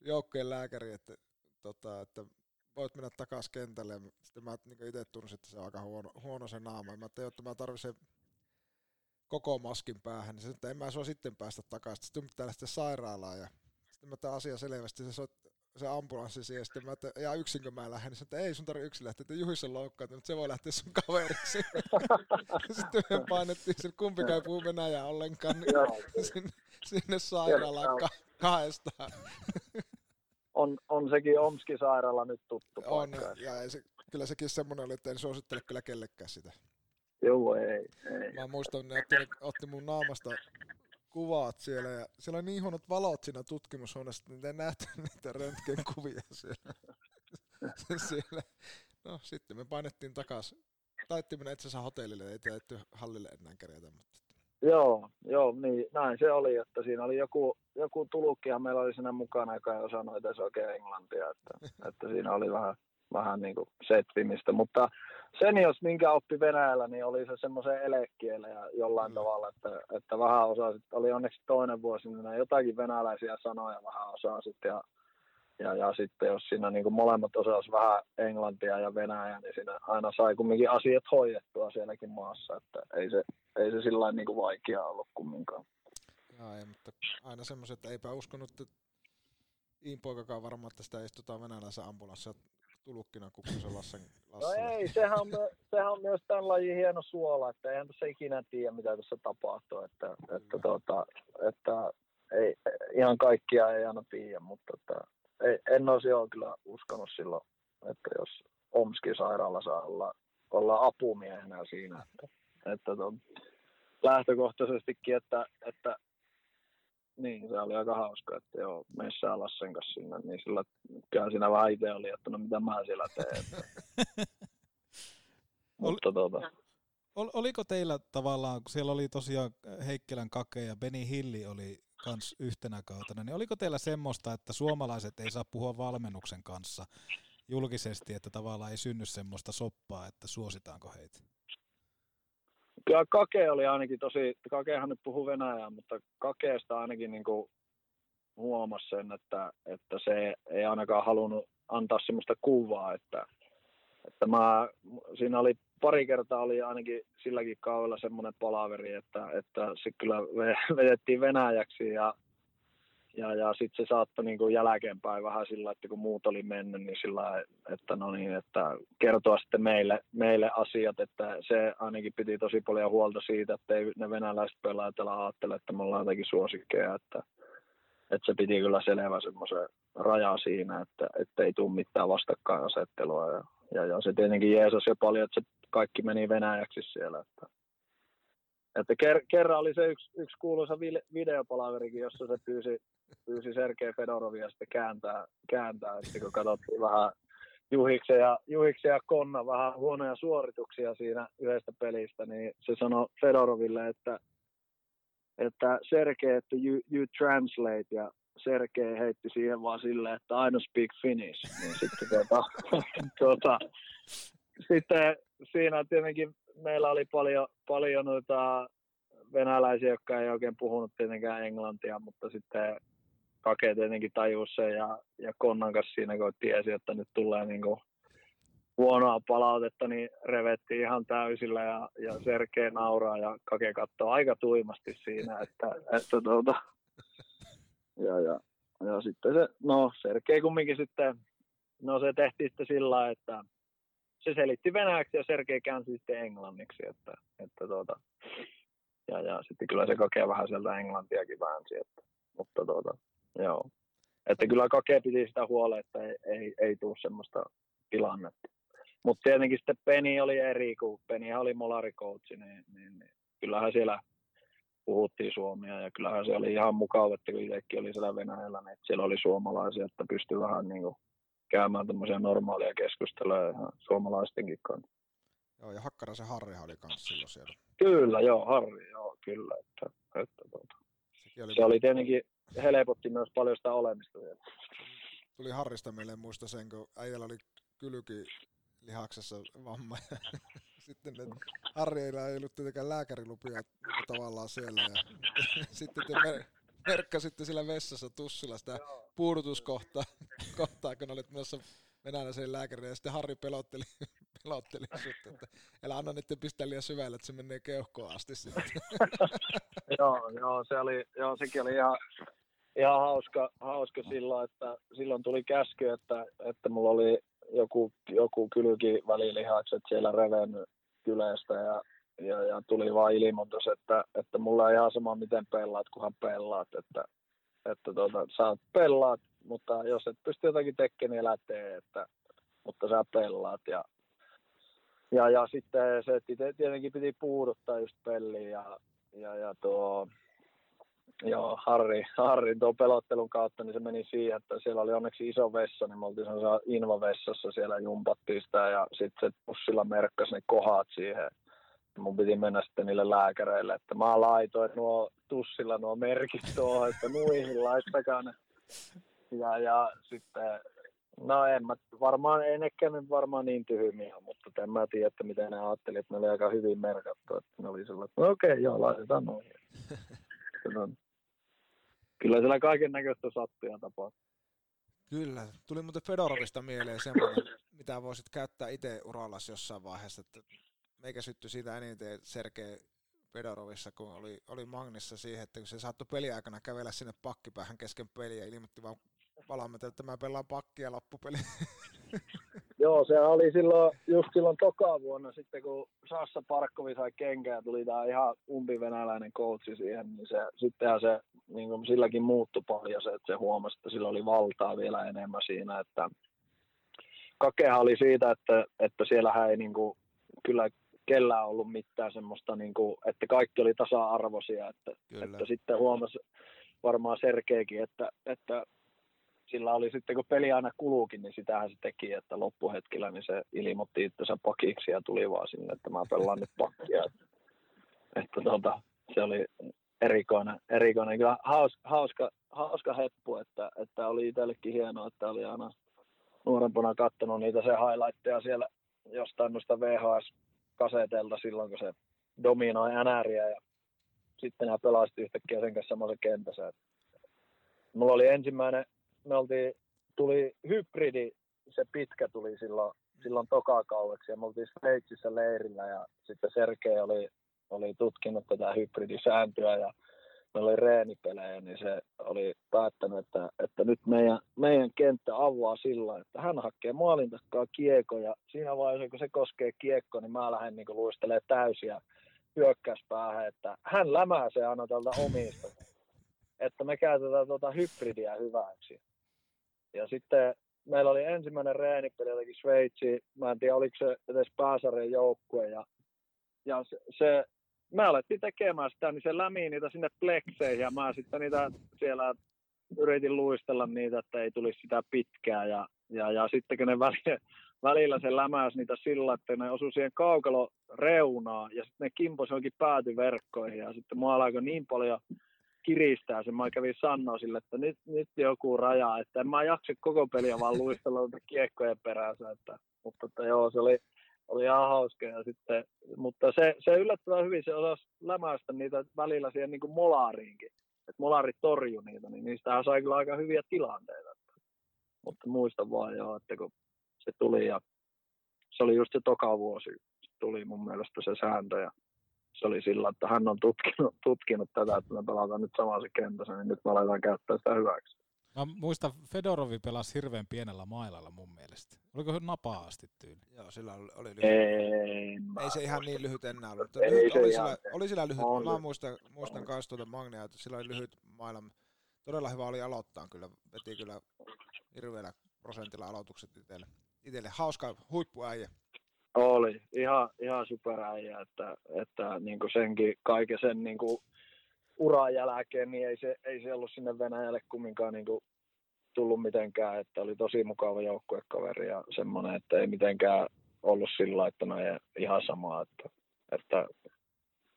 joukkojen lääkäri, että, tota, että voit mennä takaisin kentälle. Sitten mä niin itse tunsin, että se on aika huono, huono se naama. Mä tein, että mä tarvitsen koko maskin päähän, niin se, että en mä sua sitten päästä takaisin. Sitten pitää lähteä sairaalaan ja sitten mä tämän asian selvästi, se, soit, se ambulanssi siihen, sitten mä, että ja yksinkö mä lähden, niin että ei sun tarvitse yksin lähteä, että Juhis on loukkaantunut, mutta se voi lähteä sun kaveriksi. [LAUGHS] sitten me painettiin sen, kumpikaan ei puhu Venäjää ollenkaan, niin sinne, sinne sairaalaan ka- kahdestaan on, on sekin Omski sairaala nyt tuttu On, paikka. ja se, kyllä sekin semmoinen oli, että en suosittele kyllä kellekään sitä. Joo, ei, ei. Mä muistan, että otti, otti mun naamasta kuvaat siellä ja siellä on niin huonot valot siinä tutkimushuoneessa, että en nähty niitä röntgenkuvia siellä. [LAUGHS] siellä. No sitten me painettiin takaisin. Taittiin mennä itse asiassa hotellille, ei tehty hallille enää kerätä, mutta Joo, joo, niin näin se oli, että siinä oli joku, joku tulukkihan meillä oli siinä mukana, joka ei osannut edes oikein englantia, että, että siinä oli vähän, vähän niin kuin setvimistä, mutta sen jos minkä oppi Venäjällä, niin oli se semmoisen elekielä ja jollain mm. tavalla, että, että vähän osasit, oli onneksi toinen vuosi, niin jotakin venäläisiä sanoja vähän osasit ja ja, ja sitten jos siinä niin kuin molemmat osasivat vähän englantia ja venäjää, niin siinä aina sai kumminkin asiat hoidettua sielläkin maassa, että ei se, ei se sillä niin kuin vaikea ollut kumminkaan. Joo, ei, mutta aina semmoiset, että eipä uskonut, että Iinpoikakaan varmaan, että sitä istutaan venäläisen ambulassa tulukkina kukkosen Lassen, Lassen. [LAUGHS] No ei, sehän on, sehän on myös tämän lajin hieno suola, että eihän tässä ikinä tiedä, mitä tässä tapahtuu, että, että, tuota, että ei, ihan kaikkia ei aina tiedä, mutta että, ei, en olisi jo kyllä uskonut silloin, että jos Omskin sairaala saa olla, olla apumiehenä siinä. Että, että to, lähtökohtaisestikin, että, että niin, se oli aika hauska, että joo, messään Lassen kanssa sinne, niin sillä kyllä siinä vähän itse oli, että no mitä mä siellä teen. [LAUGHS] Mutta tuota, Ol, oliko teillä tavallaan, kun siellä oli tosiaan Heikkilän Kake ja Beni Hilli oli kans yhtenä kautena, niin oliko teillä semmoista, että suomalaiset ei saa puhua valmennuksen kanssa julkisesti, että tavallaan ei synny semmoista soppaa, että suositaanko heitä? Kyllä Kake oli ainakin tosi, Kakehan nyt puhuu Venäjää, mutta Kakeesta ainakin niin kuin huomasi sen, että, että se ei ainakaan halunnut antaa semmoista kuvaa, että, että mä, siinä oli pari kertaa oli ainakin silläkin kaudella semmoinen palaveri, että, että se kyllä vedettiin Venäjäksi ja, ja, ja sitten se saattoi niin kuin jälkeenpäin vähän sillä, että kun muut oli mennyt, niin sillä että no niin, että kertoa sitten meille, meille asiat, että se ainakin piti tosi paljon huolta siitä, että ei ne venäläiset pelaajat ajattele, että me ollaan jotenkin suosikkeja, että, että se piti kyllä selvä semmoisen raja siinä, että, että ei tule mitään vastakkainasettelua ja, ja, ja se tietenkin jeesasi jo paljon, että se kaikki meni venäjäksi siellä. Että, että ker, kerran oli se yksi, yksi kuuluisa videopalaverikin, jossa se pyysi, pyysi Sergei Fedorovia sitten kääntää, kääntää että kun katsottiin vähän Juhiksen ja, Juhiksen ja Konna vähän huonoja suorituksia siinä yhdestä pelistä, niin se sanoi Fedoroville, että, että Sergei, että you, you translate, ja Sergei heitti siihen vaan silleen, että don't speak Finnish. Niin sitten tuota, [LAUGHS] tuota, sitten siinä tietenkin meillä oli paljon, paljon noita venäläisiä, jotka ei oikein puhunut tietenkään englantia, mutta sitten Kake tietenkin tajus sen ja, ja Konnan kanssa siinä, kun tiesi, että nyt tulee niin kuin huonoa palautetta, niin revettiin ihan täysillä ja, ja Sergei nauraa ja Kake katsoo aika tuimasti siinä, että, että tuota, ja, ja, ja sitten se, no Sergei kumminkin sitten, no se tehtiin sitten sillä että se selitti venäjäksi ja Sergei käänsi sitten englanniksi. Että, että tuota, ja, ja sitten kyllä se kokee vähän sieltä englantiakin väänsi. Että, mutta tuota, joo. Että kyllä kokee piti sitä huolta, että ei, ei, ei tule semmoista tilannetta. Mutta tietenkin sitten Peni oli eri, kun Peni oli molarikoutsi, niin, niin, niin kyllähän siellä puhuttiin suomia ja kyllähän se oli ihan mukava, että kun itsekin oli siellä Venäjällä, niin siellä oli suomalaisia, että pystyi vähän niin kuin käymään tämmöisiä normaalia keskusteluja ihan suomalaistenkin kanssa. Joo, ja Hakkarasen Harri oli kanssa silloin siellä. Kyllä, joo, Harri, joo, kyllä. Että, että, tuota. oli... Se oli tietenkin, helpotti myös paljon sitä olemista vielä. Tuli Harrista meille muista sen, kun äijällä oli kylki lihaksessa vamma. Sitten ne, Harri ei ollut tietenkään lääkärilupia tavallaan siellä. Ja [LAUGHS] sitten te merkkasitte siellä vessassa tussilla sitä puudutuskohtaa, [LAUGHS] kohtaa, kun olit menossa venäläiseen lääkärille, ja sitten Harri pelotteli, [LAUGHS] pelotteli sut, että älä anna niiden pistää liian syvälle, että se menee keuhkoon asti sitten. joo, joo, se oli, joo, sekin oli ihan, ihan hauska, hauska silloin, että silloin tuli käsky, että, että mulla oli joku, joku kylki välilihakset siellä revennyt kyleestä ja ja, ja tuli vaan ilmoitus, että, että mulla ei ihan sama miten pelaat, kunhan pelaat, että, että tuota, sä pelaat, mutta jos et pysty jotakin tekemään, niin älä tee, että, mutta sä pelaat ja, ja, ja sitten se että tietenkin piti puuduttaa just peliin ja, ja, ja tuo, joo, Harri, Harri tuon pelottelun kautta, niin se meni siihen, että siellä oli onneksi iso vessa, niin me oltiin Inva-vessassa, siellä jumpattiin sitä ja sitten se pussilla merkkasi ne kohat siihen mun piti mennä sitten niille lääkäreille, että mä laitoin nuo tussilla nuo merkit tuohon, että muihin laittakaa ne. Ja, ja sitten, no en mä, varmaan, ei nekään varmaan niin tyhmiä, mutta en mä tiedä, että miten ne ajatteli, että ne oli aika hyvin merkattu, että ne oli sellainen, että no okei, okay, joo, laitetaan noihin. [LAUGHS] Kyllä siellä kaiken näköistä sattuja tapaa. Kyllä. Tuli muuten Fedorovista mieleen semmoinen, mitä voisit käyttää itse urallasi jossain vaiheessa, että meikä syttyi siitä eniten Sergei Fedorovissa, kun oli, oli Magnissa siihen, että kun se saattoi peliaikana kävellä sinne pakkipäähän kesken peliä ja ilmoitti vaan valmentajalle, että mä pelaan pakkia loppupeli. [LAUGHS] Joo, se oli silloin, just silloin toka vuonna sitten, kun Sassa Parkkovi sai kenkää, tuli tämä ihan umpivenäläinen coachi siihen, niin se, sittenhän se niin kuin silläkin muuttui paljon se, että se huomasi, että sillä oli valtaa vielä enemmän siinä, että Kakeha oli siitä, että, että siellä ei niin kuin, kyllä kellään ollut mitään semmoista, niin kuin, että kaikki oli tasa-arvoisia. Että, että sitten huomasi varmaan Sergeikin, että, että sillä oli sitten, kun peli aina kuluukin, niin sitähän se teki, että loppuhetkellä niin se ilmoitti itsensä pakiksi ja tuli vaan sinne, että mä pelaan nyt pakkia. Että, [LAUGHS] että tota, se oli erikoinen, erikoinen. Kyllä hauska, hauska, hauska heppu, että, että oli itsellekin hienoa, että oli aina nuorempana katsonut niitä se highlightteja siellä jostain noista VHS-kasetelta silloin, kun se dominoi NRiä ja sitten nämä pelasivat yhtäkkiä sen kanssa samassa kentässä. Mulla oli ensimmäinen, me oltiin, tuli hybridi, se pitkä tuli silloin, silloin tokakaueksi ja me oltiin Sveitsissä leirillä ja sitten Sergei oli, oli tutkinut tätä hybridisääntöä ja meillä oli reenipelejä, niin se oli päättänyt, että, että nyt meidän, meidän kenttä avaa sillä, että hän hakee maalin takaa kiekko ja siinä vaiheessa, kun se koskee kiekko, niin mä lähden niin luistelee täysiä hyökkäyspäähän, että hän lämää se aina tältä omista, että me käytetään tuota hybridiä hyväksi. Ja sitten meillä oli ensimmäinen reenipeli jotenkin Sveitsi, mä en tiedä oliko se edes pääsarjan joukkue. Ja, ja se, se me alettiin tekemään sitä, niin se lämi niitä sinne plekseihin. Ja mä sitten niitä siellä yritin luistella niitä, että ei tulisi sitä pitkää. Ja, ja, ja sitten kun ne välillä, välillä se lämäsi niitä sillä, että ne osui siihen kaukalo reunaan. Ja sitten ne kimposi johonkin päätyverkkoihin. Ja sitten mua alkoi niin paljon kiristää sen. Mä kävin sanoa sille, että nyt, nyt joku raja, että en mä jaksa koko peliä vaan luistella kiekkojen perässä. Että, mutta että joo, se oli, oli ihan hauska. Ja sitten, mutta se, se yllättävän hyvin se osasi lämäistä niitä välillä siihen niin kuin molariinkin. Että molarit torju niitä, niin niistähän sai kyllä aika hyviä tilanteita. Mutta muista vaan joo, että kun se tuli ja se oli just se toka vuosi, tuli mun mielestä se sääntö ja se oli sillä, että hän on tutkinut, tutkinut tätä, että me pelataan nyt samassa kentässä, niin nyt me aletaan käyttää sitä hyväksi. Mä muistan, Fedorovi pelasi hirveän pienellä mailalla mun mielestä. Oliko napaa asti tyyli? Joo, sillä oli, oli lyhyt. Ei, ei se ihan niin lyhyt enää ollut. Ei lyhyt, se oli, ihan sillä, oli sillä lyhyt. on. Mä muistan, muistan kanssa tuota Magnea, että sillä oli lyhyt maila. Todella hyvä oli aloittaa kyllä. Veti kyllä hirveällä prosentilla aloitukset itselle. Itelle hauska huippuäijä. Oli, ihan, ihan superäijä, että, että niin kuin senkin, kaiken sen niin kuin uran jälkeen, niin ei se, ei se ollut sinne Venäjälle kumminkaan niin kuin tullut mitenkään, että oli tosi mukava joukkuekaveri ja semmoinen, että ei mitenkään ollut sillä että no ihan samaa, että, että,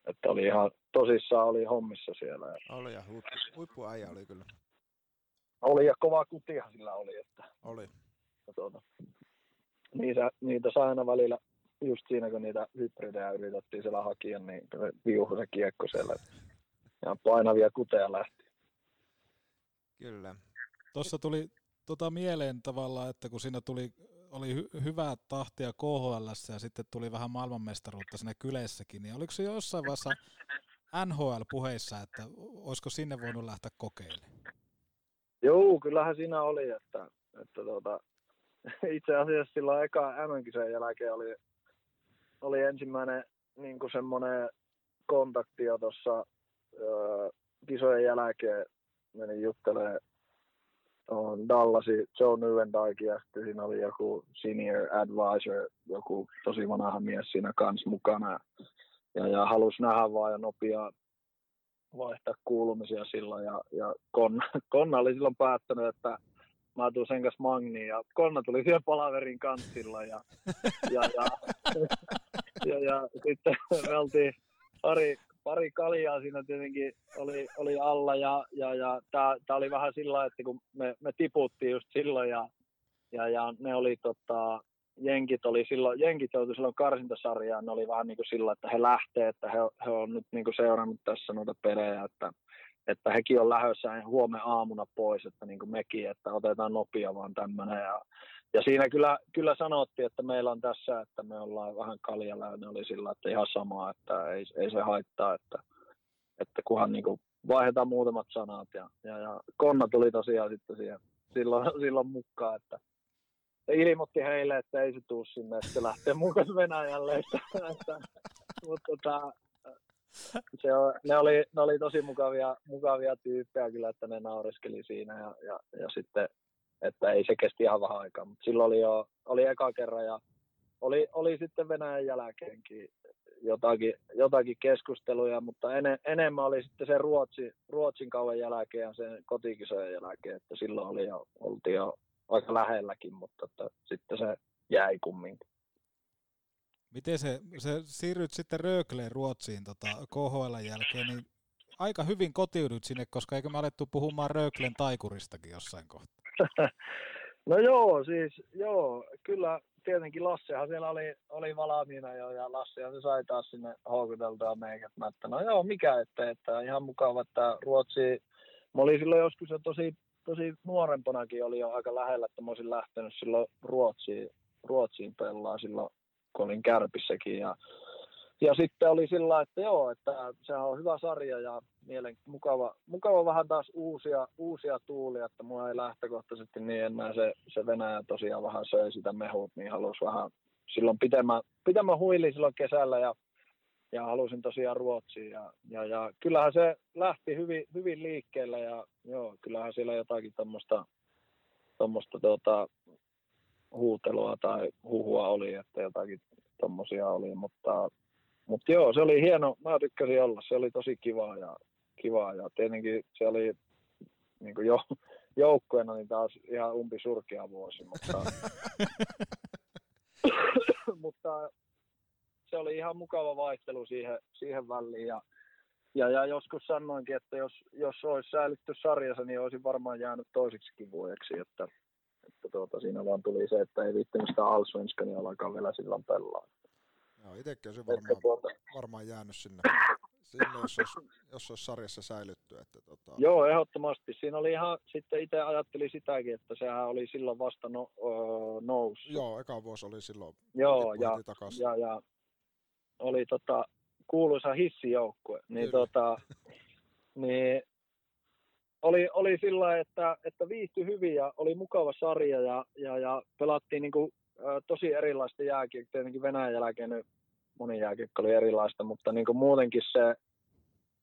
että oli ihan tosissaan oli hommissa siellä. Oli ja huippu, huippuäijä oli kyllä. oli ja kova kutihan sillä oli, että Oli. ja tuota, niitä, niitä sai aina välillä just siinä, kun niitä hybridejä yritettiin siellä hakia, niin viuhu se kiekko siellä. Ja painavia kuteja lähti. Kyllä. Tuossa tuli tota mieleen tavallaan, että kun siinä tuli, oli hy- hyvää tahtia KHL ja sitten tuli vähän maailmanmestaruutta siinä kyleessäkin, niin oliko se jossain vaiheessa NHL-puheissa, että olisiko sinne voinut lähteä kokeilemaan? Joo, kyllähän siinä oli, että, että tuota, [LAUGHS] itse asiassa silloin eka MM-kisojen jälkeen oli, oli ensimmäinen niin semmoinen kontakti jo tuossa kisojen jälkeen menin juttelemaan tuohon Dallasin Joe Newendike ja siinä oli joku senior advisor, joku tosi vanha mies siinä kanssa mukana. Ja, ja halusi nähdä vaan ja nopea vaihtaa kuulumisia silloin. Ja, ja Konna, [LAUGHS] Konna oli silloin päättänyt, että mä tuun sen kanssa Magniin ja Konna tuli siellä palaverin kanssa silloin ja, ja, ja, [LAUGHS] ja, ja, sitten me oltiin pari, pari kaljaa siinä tietenkin oli, oli alla ja, ja, ja tämä oli vähän sillä että kun me, me tiputtiin just silloin ja, ja, ja ne oli tota, jenkit oli silloin, jenkit joutui silloin karsintasarjaan, ne oli vähän niin kuin sillä, että he lähtee, että he, he on nyt niin kuin seurannut tässä noita pelejä, että, että hekin on lähdössä huomenna aamuna pois, että niin kuin mekin, että otetaan nopea vaan tämmöinen. Ja, ja siinä kyllä, kyllä sanottiin, että meillä on tässä, että me ollaan vähän kaljalla ja ne oli sillä, että ihan sama, että ei, ei se haittaa, että, että kunhan niin vaihdetaan muutamat sanat. Ja, ja, ja Konna tuli tosiaan sitten siihen silloin, [LAUGHS] silloin mukaan, että ilmoitti heille, että ei se tuu sinne, että se lähtee mukaan Venäjälle. Että, että, mutta tota, se on, ne, oli, ne oli tosi mukavia, mukavia tyyppejä kyllä, että ne nauriskeli siinä ja, ja, ja sitten, että ei se kesti ihan vähän aikaa, mutta silloin oli jo, oli eka kerran ja oli, oli sitten Venäjän jälkeenkin jotakin, jotakin keskusteluja, mutta ene, enemmän oli sitten se Ruotsi, Ruotsin kauan jälkeen ja sen kotikisojen jälkeen, että silloin oli jo, oltiin jo aika lähelläkin, mutta että sitten se jäi kumminkin. Miten se, se siirryt sitten Rögleen Ruotsiin tota, KHL jälkeen, niin aika hyvin kotiudut sinne, koska eikö me alettu puhumaan Röglen taikuristakin jossain kohtaa? [LAUGHS] no joo, siis joo, kyllä tietenkin Lassehan siellä oli, oli valmiina jo ja Lassehan se sai taas sinne houkuteltua meikät. Mä että no joo, mikä ettei, että ihan mukava, että Ruotsi, mä olin silloin joskus jo tosi, tosi nuorempanakin oli jo aika lähellä, että mä olisin lähtenyt silloin Ruotsiin, Ruotsiin pelaa silloin, kun olin Kärpissäkin ja ja sitten oli sillä, että joo, että sehän on hyvä sarja ja mielen, mukava, mukava vähän taas uusia, uusia tuulia, että mua ei lähtökohtaisesti niin enää se, se Venäjä tosiaan vähän söi sitä mehut, niin halusi vähän silloin pitemmän, pitemmän huili silloin kesällä ja, ja halusin tosiaan Ruotsiin ja, ja, ja kyllähän se lähti hyvin, hyvin liikkeelle ja joo, kyllähän siellä jotakin tuommoista tommoista, tuota, huutelua tai huhua oli, että jotakin tuommoisia oli, mutta mutta joo, se oli hieno. Mä tykkäsin olla. Se oli tosi kivaa ja, kivaa ja tietenkin se oli niin kuin jo, joukkueena niin taas ihan umpi surkea vuosi, mutta, [LAUGHS] mutta se oli ihan mukava vaihtelu siihen, siihen väliin ja, ja, ja joskus sanoinkin, että jos, jos olisi säilytty sarjassa, niin olisin varmaan jäänyt toiseksikin vuodeksi, että, että tuota, siinä vaan tuli se, että ei viittinyt sitä Allsvenskania alkaa vielä silloin pelaa. Joo, itsekin olisi varmaan, tuota... varmaan jäänyt sinne, sinne jos, olisi, jos olisi sarjassa säilytty. Että tota... Joo, ehdottomasti. Siinä oli ihan, sitten itse ajattelin sitäkin, että sehän oli silloin vasta no, uh, noussut. Joo, eka vuosi oli silloin. Joo, ja, ja, ja, oli tota, kuuluisa hissijoukkue. Niin, tota, niin oli, oli sillä että, että viihtyi hyvin ja oli mukava sarja ja, ja, ja pelattiin niin kuin tosi erilaista jääkiekkoa. Tietenkin Venäjän jälkeen moni jääkiekko oli erilaista, mutta niin kuin muutenkin se,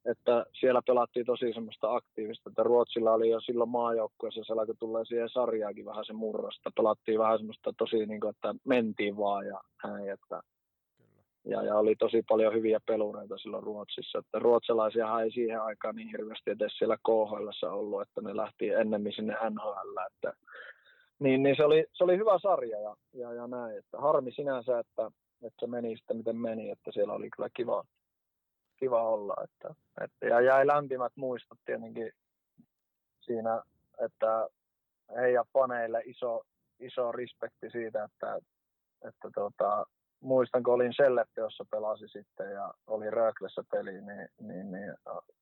että siellä pelattiin tosi semmoista aktiivista, että Ruotsilla oli jo silloin maajoukkueessa, se alkoi tulla siihen sarjaakin vähän se murrosta. Pelattiin vähän semmoista tosi, niin kuin, että mentiin vaan ja näin, että ja, ja, oli tosi paljon hyviä pelureita silloin Ruotsissa. Että ruotsalaisia ei siihen aikaan niin hirveästi edes siellä KHL ollut, että ne lähti ennemmin sinne NHL. Että niin, niin se, oli, se oli hyvä sarja ja, ja, ja näin. Että harmi sinänsä, että, että se meni sitten miten meni, että siellä oli kyllä kiva, kiva olla. Että, että, ja jäi lämpimät muistot tietenkin siinä, että heidän paneille iso, iso respekti siitä, että, että tota, muistan, kun olin Selleppe, jossa pelasi sitten ja oli Röklessä peli, niin, niin, niin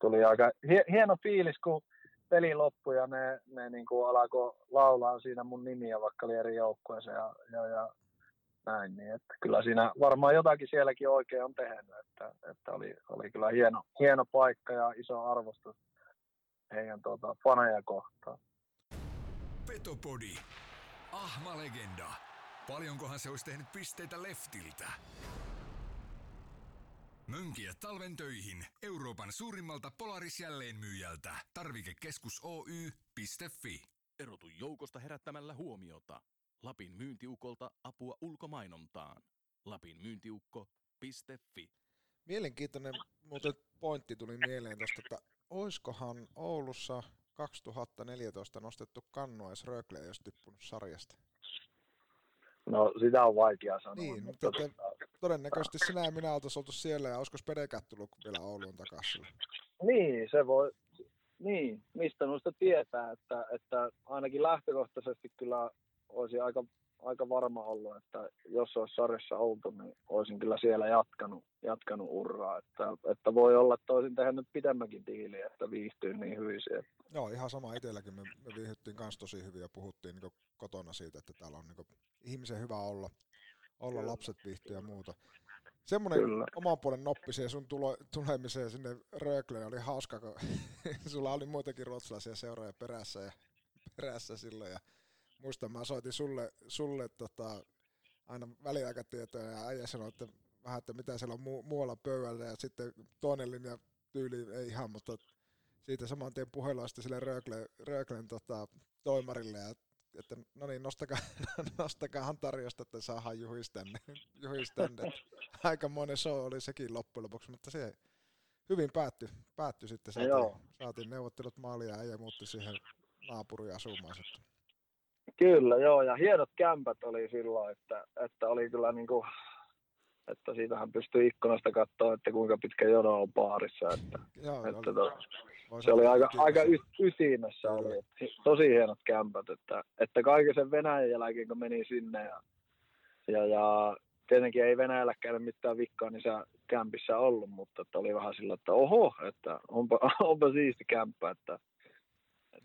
tuli aika hieno fiilis, kun peli loppui ja ne, ne niin kuin alkoi laulaa siinä mun nimiä, vaikka oli eri joukkueessa ja, ja, ja näin. Niin, että kyllä siinä varmaan jotakin sielläkin oikein on tehnyt, että, että oli, oli kyllä hieno, hieno paikka ja iso arvostus heidän tuota, faneja kohtaan. Petopodi. Ahma legenda. Paljonkohan se olisi tehnyt pisteitä leftiltä? Mönkiä talven töihin Euroopan suurimmalta Polaris-jälleenmyyjältä. Tarvikekeskus Oy.fi. Erotu joukosta herättämällä huomiota. Lapin myyntiukolta apua ulkomainontaan. Lapin myyntiukko.fi. Mielenkiintoinen muuten pointti tuli mieleen tuosta, että oiskohan Oulussa 2014 nostettu kannu edes Rögle, jos tippunut sarjasta? No sitä on vaikea sanoa. Niin, mutta, mutta tota, todennäköisesti sinä ja minä oltaisiin oltu siellä ja olisiko Spedekät tullut vielä Ouluun takaisin? Niin, se voi, niin, mistä noista tietää, että, että ainakin lähtökohtaisesti kyllä olisi aika, aika varma ollut, että jos olisi sarjassa oltu, niin olisin kyllä siellä jatkanut, jatkanut urraa. Että, että voi olla, että olisin tehnyt pidemmänkin diili, että viihtyy niin hyvin siellä. Joo, ihan sama itselläkin. Me, me viihdyttiin kanssa tosi hyvin ja puhuttiin niin kotona siitä, että täällä on niin ihmisen hyvä olla, olla Kyllä. lapset viihtyy ja muuta. Semmoinen Kyllä. oman puolen noppi siihen sun tulo, tulemiseen sinne Rökleen oli hauska, kun [LAUGHS] sulla oli muitakin ruotsalaisia seuraajia perässä, ja, perässä silloin. Ja muistan, mä soitin sulle, sulle tota, aina väliaikatietoja ja äijä sanoi, että vähän, että mitä siellä on mu- muualla pöydällä ja sitten toinen linja tyyli ei ihan, mutta siitä saman tien puhelua sitten sille Röklen, Röklen tota, toimarille ja että no niin, nostakaa, [LAUGHS] nostakaa tarjosta, että saadaan juhis tänne. Juhis tänne. [LAUGHS] Aikamoinen show oli sekin loppujen lopuksi, mutta se hyvin päättyi, päättyi sitten. Saatiin, Joo. saatiin neuvottelut maalia ja muutti siihen naapuriin asumaan sitten. Kyllä, joo, ja hienot kämpät oli silloin, että, että oli kyllä niin kuin, että siitähän pystyy ikkunasta katsoa, että kuinka pitkä jono on baarissa, että, joo, että oli, to, se oli aika, aika y, ytimessä, oli, tosi hienot kämpät, että, että kaiken sen Venäjän jälkeen, kun meni sinne ja, ja, ja tietenkin ei Venäjälläkään mitään vikkaa niissä kämpissä ollut, mutta että oli vähän sillä, että oho, että onpa, [LAUGHS] onpa siisti kämppä, että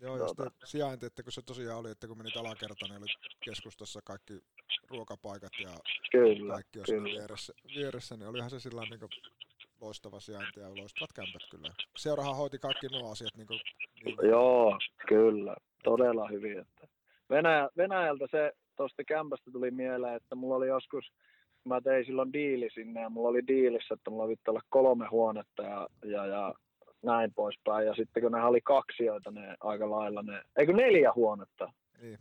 Joo, ja tuota. sijainti, että kun se tosiaan oli, että kun menit alakertaan, niin oli keskustassa kaikki ruokapaikat ja kyllä, kaikki olisi kyllä. vieressä, vieressä, niin olihan se sillä niin loistava sijainti ja loistavat kämpät kyllä. Seurahan hoiti kaikki nuo asiat niin kuin, niin... Joo, kyllä, todella hyvin. Että Venäjä, Venäjältä se tuosta kämpästä tuli mieleen, että mulla oli joskus, mä tein silloin diili sinne ja mulla oli diilissä, että mulla pitää olla kolme huonetta ja, ja, ja näin poispäin. Ja sitten kun ne oli kaksioita ne aika lailla, ne, eikö neljä huonetta? Niin.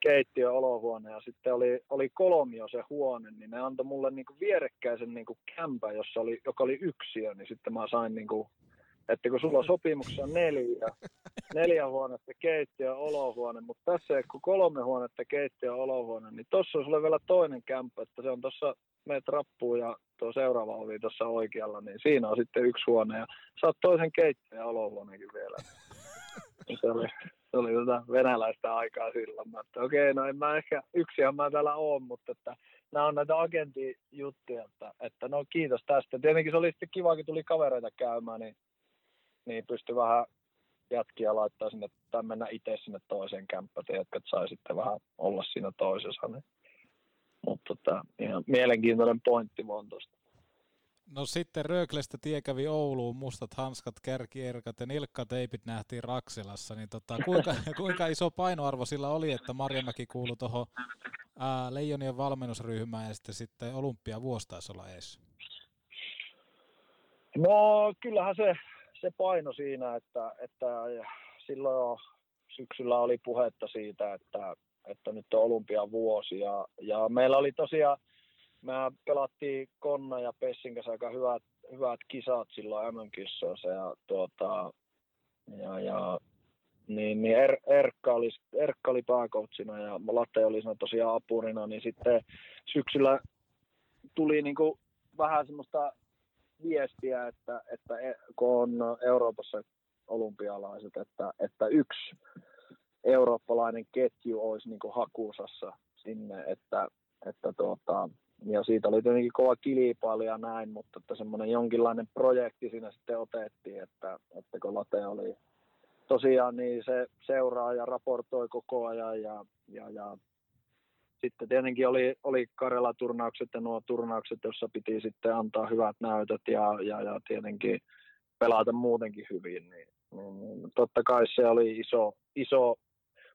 Keittiö, olohuone ja sitten oli, oli kolmio se huone, niin ne antoi mulle niinku vierekkäisen niinku kämpä, jossa oli, joka oli yksiö, niin sitten mä sain niinku, että kun sulla on sopimuksessa neljä, neljä huonetta keittiö, olohuone, mutta tässä ei kun kolme huonetta keittiö, olohuone, niin tuossa on sulle vielä toinen kämppä, että se on tuossa meet rappuun ja tuo seuraava ovi tuossa oikealla, niin siinä on sitten yksi huone ja saat toisen keittiön ja olohuoneenkin vielä. se oli, se oli tota venäläistä aikaa silloin. Mä, että okei, okay, no en mä ehkä, yksihän mä täällä oon, mutta että nämä on näitä agentijuttuja, että, että no kiitos tästä. Tietenkin se oli sitten kiva, kun tuli kavereita käymään, niin, niin pystyi vähän jätkiä laittaa sinne, tai mennä itse sinne toiseen kämppään, että sai sitten vähän olla siinä toisessa. Niin mutta tota, ihan mielenkiintoinen pointti vaan tuosta. No sitten Rööklestä tie kävi Ouluun, mustat hanskat, kärkierkat ja nilkkateipit nähtiin Raksilassa, niin tota, kuinka, [LAUGHS] kuinka iso painoarvo sillä oli, että Marjamäki kuului tuohon Leijonien valmennusryhmään ja sitten, sitten Olympia taisi olla ees? No kyllähän se, se paino siinä, että, että silloin syksyllä oli puhetta siitä, että, että nyt on olympiavuosi. Ja, ja meillä oli tosiaan, me pelattiin Konna ja Pessin kanssa aika hyvät, hyvät kisat silloin MM-kissoissa ja, tuota, ja, ja niin, niin er, Erkka, oli, Erkka oli pääkoutsina ja Latte oli siinä tosiaan apurina, niin sitten syksyllä tuli niin kuin vähän semmoista viestiä, että, että e, kun on Euroopassa olympialaiset, että, että yksi eurooppalainen ketju olisi niin hakusassa sinne, että, että tuota, ja siitä oli tietenkin kova kilpailu ja näin, mutta että semmoinen jonkinlainen projekti siinä sitten otettiin, että, että kun Late oli tosiaan niin se seuraa ja raportoi koko ajan ja, ja, ja sitten tietenkin oli, oli Karjala-turnaukset ja nuo turnaukset, joissa piti sitten antaa hyvät näytöt ja, ja, ja tietenkin pelata muutenkin hyvin, niin, niin, niin totta kai se oli iso, iso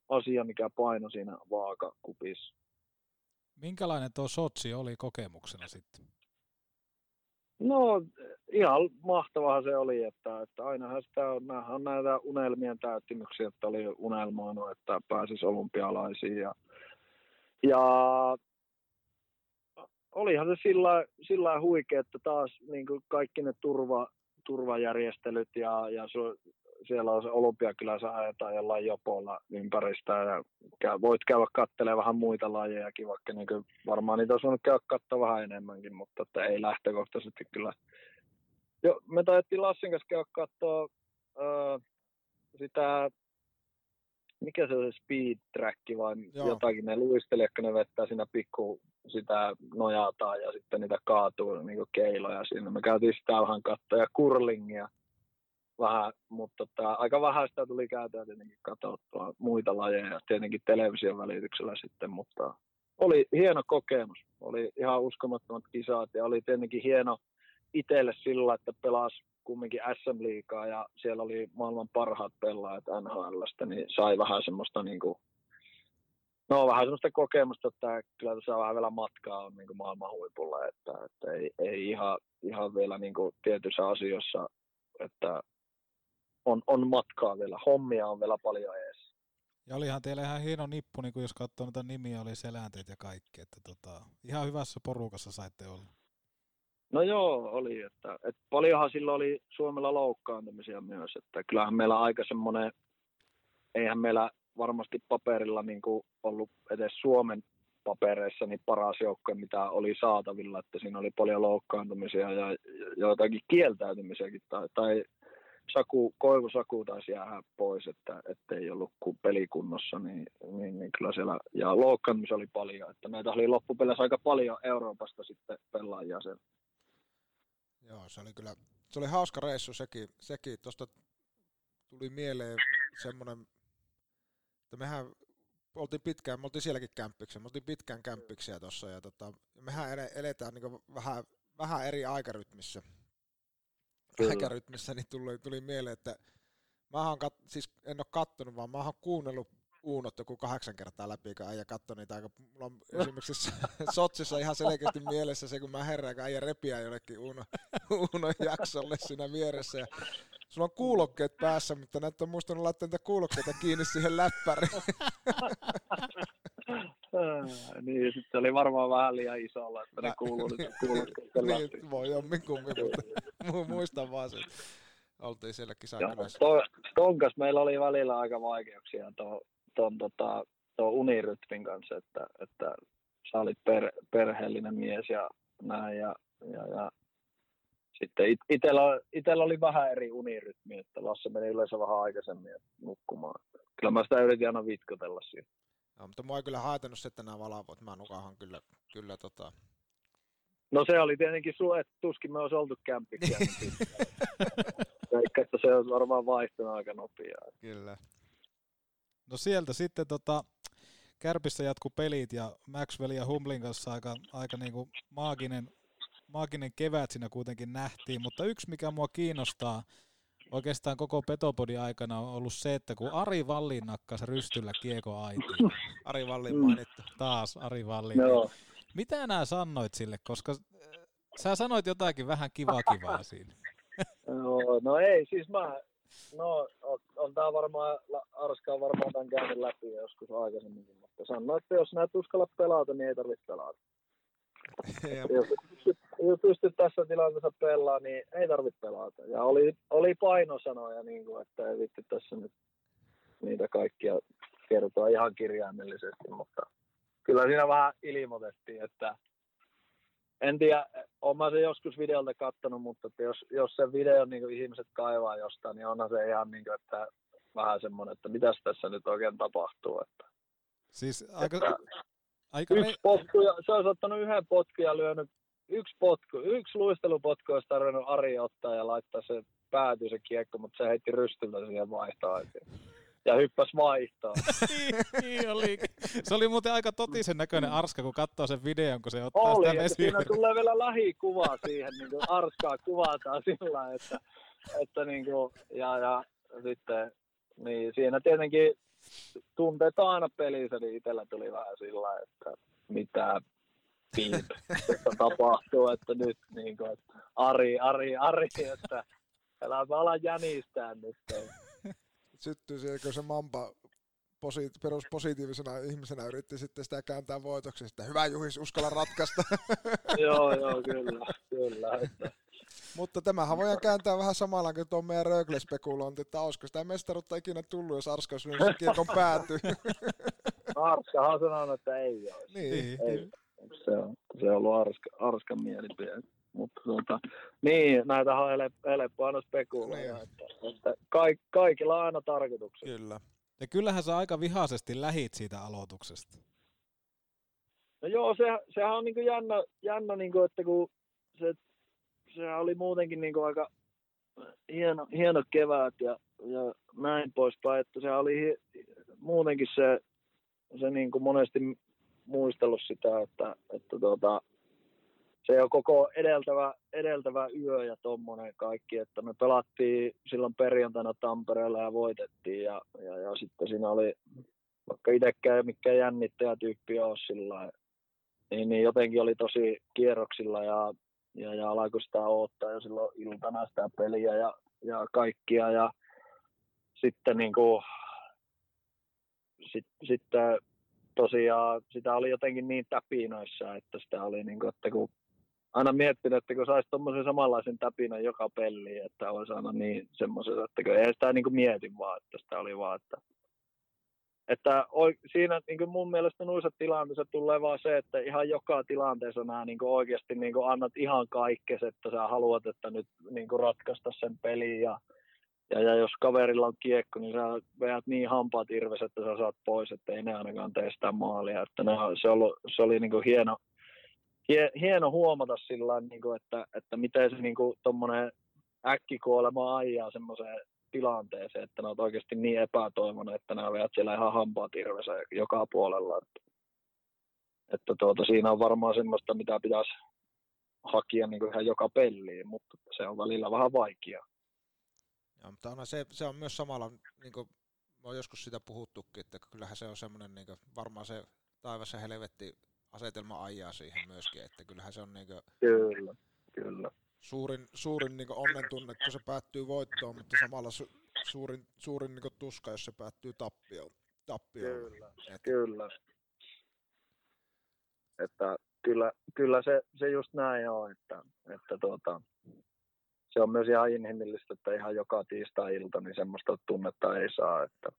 asia, mikä paino siinä vaakakupissa. Minkälainen tuo Sotsi oli kokemuksena sitten? No ihan mahtavaa se oli, että, että ainahan sitä on, on näitä unelmien täyttymyksiä, että oli unelmoinut, että pääsisi olympialaisiin ja, ja olihan se sillä, sillä huikea, että taas niin kaikki ne turva, turvajärjestelyt ja, ja siellä on se olympiakylässä ajetaan jollain jopolla ympäristä ja käy, voit käydä katselemaan vähän muita lajejakin, vaikka niin varmaan niitä olisi voinut käydä katsoa vähän enemmänkin, mutta että ei lähtökohtaisesti kyllä. Jo, me taidettiin Lassin kanssa käydä katsoa äh, sitä, mikä se on se speed track vai Joo. jotakin, ne luisteli, että ne vettää siinä pikku sitä nojataan ja sitten niitä kaatuu niin keiloja siinä. Me käytiin sitä vähän katsoa ja kurlingia vähän, mutta tota, aika vähän sitä tuli käytyä tietenkin katsottua muita lajeja, tietenkin television välityksellä sitten, mutta oli hieno kokemus. Oli ihan uskomattomat kisat ja oli tietenkin hieno itselle sillä, että pelasi kumminkin SM-liigaa ja siellä oli maailman parhaat pelaajat NHLstä, niin sai vähän semmoista niin kuin, no vähän semmoista kokemusta, että kyllä tässä vähän vielä matkaa on niin kuin maailman huipulla, että, että ei, ei ihan, ihan vielä niin kuin tietyissä asioissa, että on, on matkaa vielä, hommia on vielä paljon ees. Ja olihan teillä ihan hieno nippu, niin kun jos katsoo noita nimiä, oli selänteet ja kaikki. Että tota, ihan hyvässä porukassa saitte olla. No joo, oli. Että, että paljonhan silloin oli Suomella loukkaantumisia myös. Että kyllähän meillä aika semmoinen, eihän meillä varmasti paperilla niin kuin ollut edes Suomen papereissa niin paras joukko, mitä oli saatavilla, että siinä oli paljon loukkaantumisia ja joitakin kieltäytymisiäkin tai, tai Saku, Koivu Saku taisi jäädä pois, että, että ei ollut kuin pelikunnossa, niin, niin, niin, kyllä siellä, ja loukkaantumisia oli paljon, että meitä oli loppupeleissä aika paljon Euroopasta sitten pelaajia sen. Joo, se oli kyllä, se oli hauska reissu sekin, sekin. tuosta tuli mieleen semmoinen, että mehän oltiin pitkään, me oltiin sielläkin kämppiksi, me oltiin pitkään kämppiksiä tuossa ja tota, mehän eletään niin vähän, vähän eri aikarytmissä. Kyllä. Aikarytmissä niin tuli, tuli mieleen, että mä oon kat, siis en ole kattonut, vaan mä oon kuunnellut Uunot joku kahdeksan kertaa läpi, kun äijä katsoi niitä aika, mulla on esimerkiksi [LAUGHS] Sotsissa ihan selkeästi mielessä se, kun mä herään, kun äijä repiä jollekin Uuno, Uuno jaksolle siinä vieressä. Ja sulla on kuulokkeet päässä, mutta näyttää muistanut laittaa niitä kuulokkeita kiinni siihen läppäriin. [LAUGHS] niin, sitten se oli varmaan vähän liian isolla, että ne kuuluu nyt kuulokkeet [LAUGHS] niin, voi jomminkummin, mutta muistan vaan sen. Oltiin siellä kisakylässä. Tonkas meillä oli välillä aika vaikeuksia tuon ton, tota, ton unirytmin kanssa, että, että sä olit per, perheellinen mies ja näin ja, ja, ja sitten it, itellä, itellä, oli vähän eri unirytmi, että Lasse meni yleensä vähän aikaisemmin nukkumaan. Kyllä mä sitä yritin aina vitkotella siinä. No, mutta mua ei kyllä haitannut se, että nämä valavot. Mä nukahan kyllä, kyllä tota... No se oli tietenkin su, että tuskin me olisi oltu kämppiksiä. [LAUGHS] Eikä, että se on varmaan vaihtunut aika nopeaa. Kyllä. No sieltä sitten tota, Kärpissä jatku pelit ja Maxwell ja Humlin kanssa aika, aika niin kuin maaginen, maaginen kevät siinä kuitenkin nähtiin, mutta yksi mikä mua kiinnostaa oikeastaan koko Petopodin aikana on ollut se, että kun Ari Vallin nakkasi rystyllä kieko aitiin. Ari Vallin mainittu. Taas Ari Vallin. No. Mitä nämä sanoit sille, koska äh, sä sanoit jotakin vähän kivaa kivaa siinä. No, no ei, siis mä No, on, on tämä varmaan, Arska on varmaan tämän käynyt läpi joskus aikaisemmin, mutta sanoo, että jos näet uskalla pelata, niin ei tarvitse pelata. [LAUGHS] jos, jos pystyt tässä tilanteessa pelaamaan, niin ei tarvitse pelata. Ja oli, oli painosanoja, niin kuin, että ei vitti tässä nyt niitä kaikkia kertoa ihan kirjaimellisesti, mutta kyllä siinä vähän ilmoitettiin, että en tiedä, olen se joskus videolta kattonut, mutta että jos, jos se video niin ihmiset kaivaa jostain, niin onhan se ihan niin kuin, että vähän semmoinen, että mitäs tässä nyt oikein tapahtuu. Että, siis aika, että aika yksi me... potku, ja, se olisi ottanut yhden potkun ja lyönyt yksi potku, yksi luistelupotku olisi tarvinnut Ari ottaa ja laittaa se pääty se kiekko, mutta se heitti rystyltä siihen vaihtoon ja hyppäs vaihtoon. [LAUGHS] niin, oli. Se oli muuten aika totisen näköinen Arska, kun katsoo sen videon, kun se ottaa oli, sitä esiin. siinä tulee vielä lähikuva siihen, niin kuin Arskaa kuvataan sillä että, että niin kuin, ja, ja sitten niin siinä tietenkin tunteet aina pelissä, niin itsellä tuli vähän sillä että mitä piip, että tapahtuu, että nyt niin kuin, että Ari, Ari, Ari, että älä mä ala jänistää nyt syttyy kun se Mampa posi, peruspositiivisena ihmisenä yritti sitten sitä kääntää voitoksi, että hyvä Juhis, uskalla ratkaista. [LAUGHS] joo, joo, kyllä, kyllä. Että. Mutta tämähän voidaan kääntää vähän samalla kuin tuon meidän Rögle-spekulointi, että olisiko sitä mestaruutta ikinä tullut, jos Arska olisi se kiekon päätyy. [LAUGHS] Arskahan sanonut, että ei ole. Niin. Ei. Se on, se on ollut Arska, Arskan mielipide. Mutta tota, niin, näitä on helppo aina spekuloida, niin. että, että kaik, kaikilla on aina tarkoituksia. Kyllä. Ja kyllähän sä aika vihaisesti lähit siitä aloituksesta. No joo, se, sehän on niinku jännä, jännä niinku, että kun se, se oli muutenkin niinku aika hieno, hieno kevät ja, ja näin poispäin, että se oli muutenkin se, se niinku monesti muistellut sitä, että, että tuota, se on koko edeltävä, edeltävä yö ja tommonen kaikki, että me pelattiin silloin perjantaina Tampereella ja voitettiin ja, ja, ja sitten siinä oli, vaikka itsekään mikä jännittäjä tyyppi ole sillä niin, niin jotenkin oli tosi kierroksilla ja, ja, ja alkoi sitä odottaa jo silloin iltana sitä peliä ja, ja kaikkia ja sitten niin kuin, sitten sit, tosiaan sitä oli jotenkin niin täpinoissa, että sitä oli niin kuin, että kun aina miettinyt, että kun saisi tuommoisen samanlaisen täpinän joka peli, että olisi aina niin semmoisen, että kun ei sitä niin kuin mieti vaan, että sitä oli vaan, että että siinä niin kuin mun mielestä noissa tilanteissa tulee vaan se, että ihan joka tilanteessa nämä niin kuin oikeasti niin kuin annat ihan kaikkes, että sä haluat, että nyt niin kuin ratkaista sen pelin ja, ja, ja, jos kaverilla on kiekko, niin sä veät niin hampaat irves, että sä saat pois, että ei ne ainakaan tee sitä maalia. Että ne, se, ollut, se oli niin kuin hieno, hie, hieno huomata sillä niin kuin, että, että miten se niin kuin, äkkikuolema ajaa semmoiseen tilanteeseen, että ne on oikeasti niin epätoivoinen, että nämä veät siellä ihan hampaat irvessä joka puolella. Että, että tuota, siinä on varmaan semmoista, mitä pitäisi hakia niin kuin ihan joka peliin, mutta se on välillä vähän vaikeaa. Joo, mutta on se, se on myös samalla, niin kuin on joskus sitä puhuttukin, että kyllähän se on semmoinen, niin varmaan se taivassa helvetti asetelma ajaa siihen myöskin, että kyllähän se on niin kuin, Kyllä, kyllä suurin, suurin niin onnen tunne, kun se päättyy voittoon, mutta samalla su, suurin, suurin niin tuska, jos se päättyy tappioon. tappioon. Kyllä, Et... kyllä. Että kyllä, kyllä se, se just näin on, että, että tuota, se on myös ihan inhimillistä, että ihan joka tiistai-ilta niin semmoista tunnetta ei saa. Että,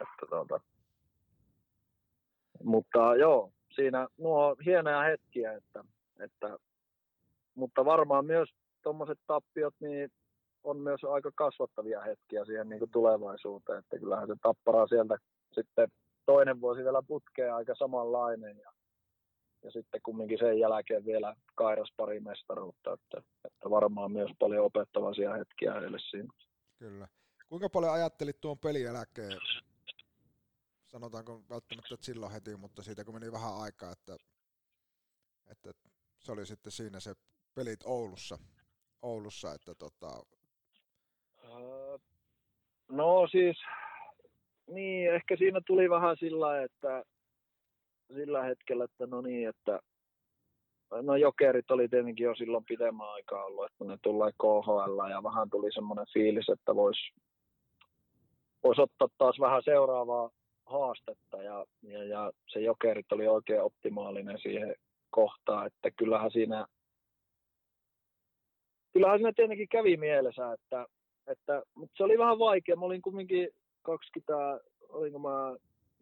että tuota. Mutta joo, siinä nuo hienoja hetkiä, että, että mutta varmaan myös tuommoiset tappiot niin on myös aika kasvattavia hetkiä siihen niin kuin tulevaisuuteen, että kyllähän se tappara sieltä sitten toinen vuosi vielä putkee aika samanlainen ja, ja sitten kumminkin sen jälkeen vielä kairas pari mestaruutta, että, että varmaan myös paljon opettavaisia hetkiä heille siinä. Kyllä. Kuinka paljon ajattelit tuon pelieläkeen, sanotaanko välttämättä silloin heti, mutta siitä kun meni vähän aikaa, että, että se oli sitten siinä se pelit Oulussa, Oulussa että tota... No siis, niin ehkä siinä tuli vähän sillä, että sillä hetkellä, että no niin, että no jokerit oli tietenkin jo silloin pidemmän aikaa ollut, että ne tulee KHL ja vähän tuli semmoinen fiilis, että voisi vois ottaa taas vähän seuraavaa haastetta ja, ja, ja se jokerit oli oikein optimaalinen siihen kohtaan, että kyllähän siinä kyllähän siinä tietenkin kävi mielessä, että, että mutta se oli vähän vaikea. Mä olin kumminkin 20, olinko mä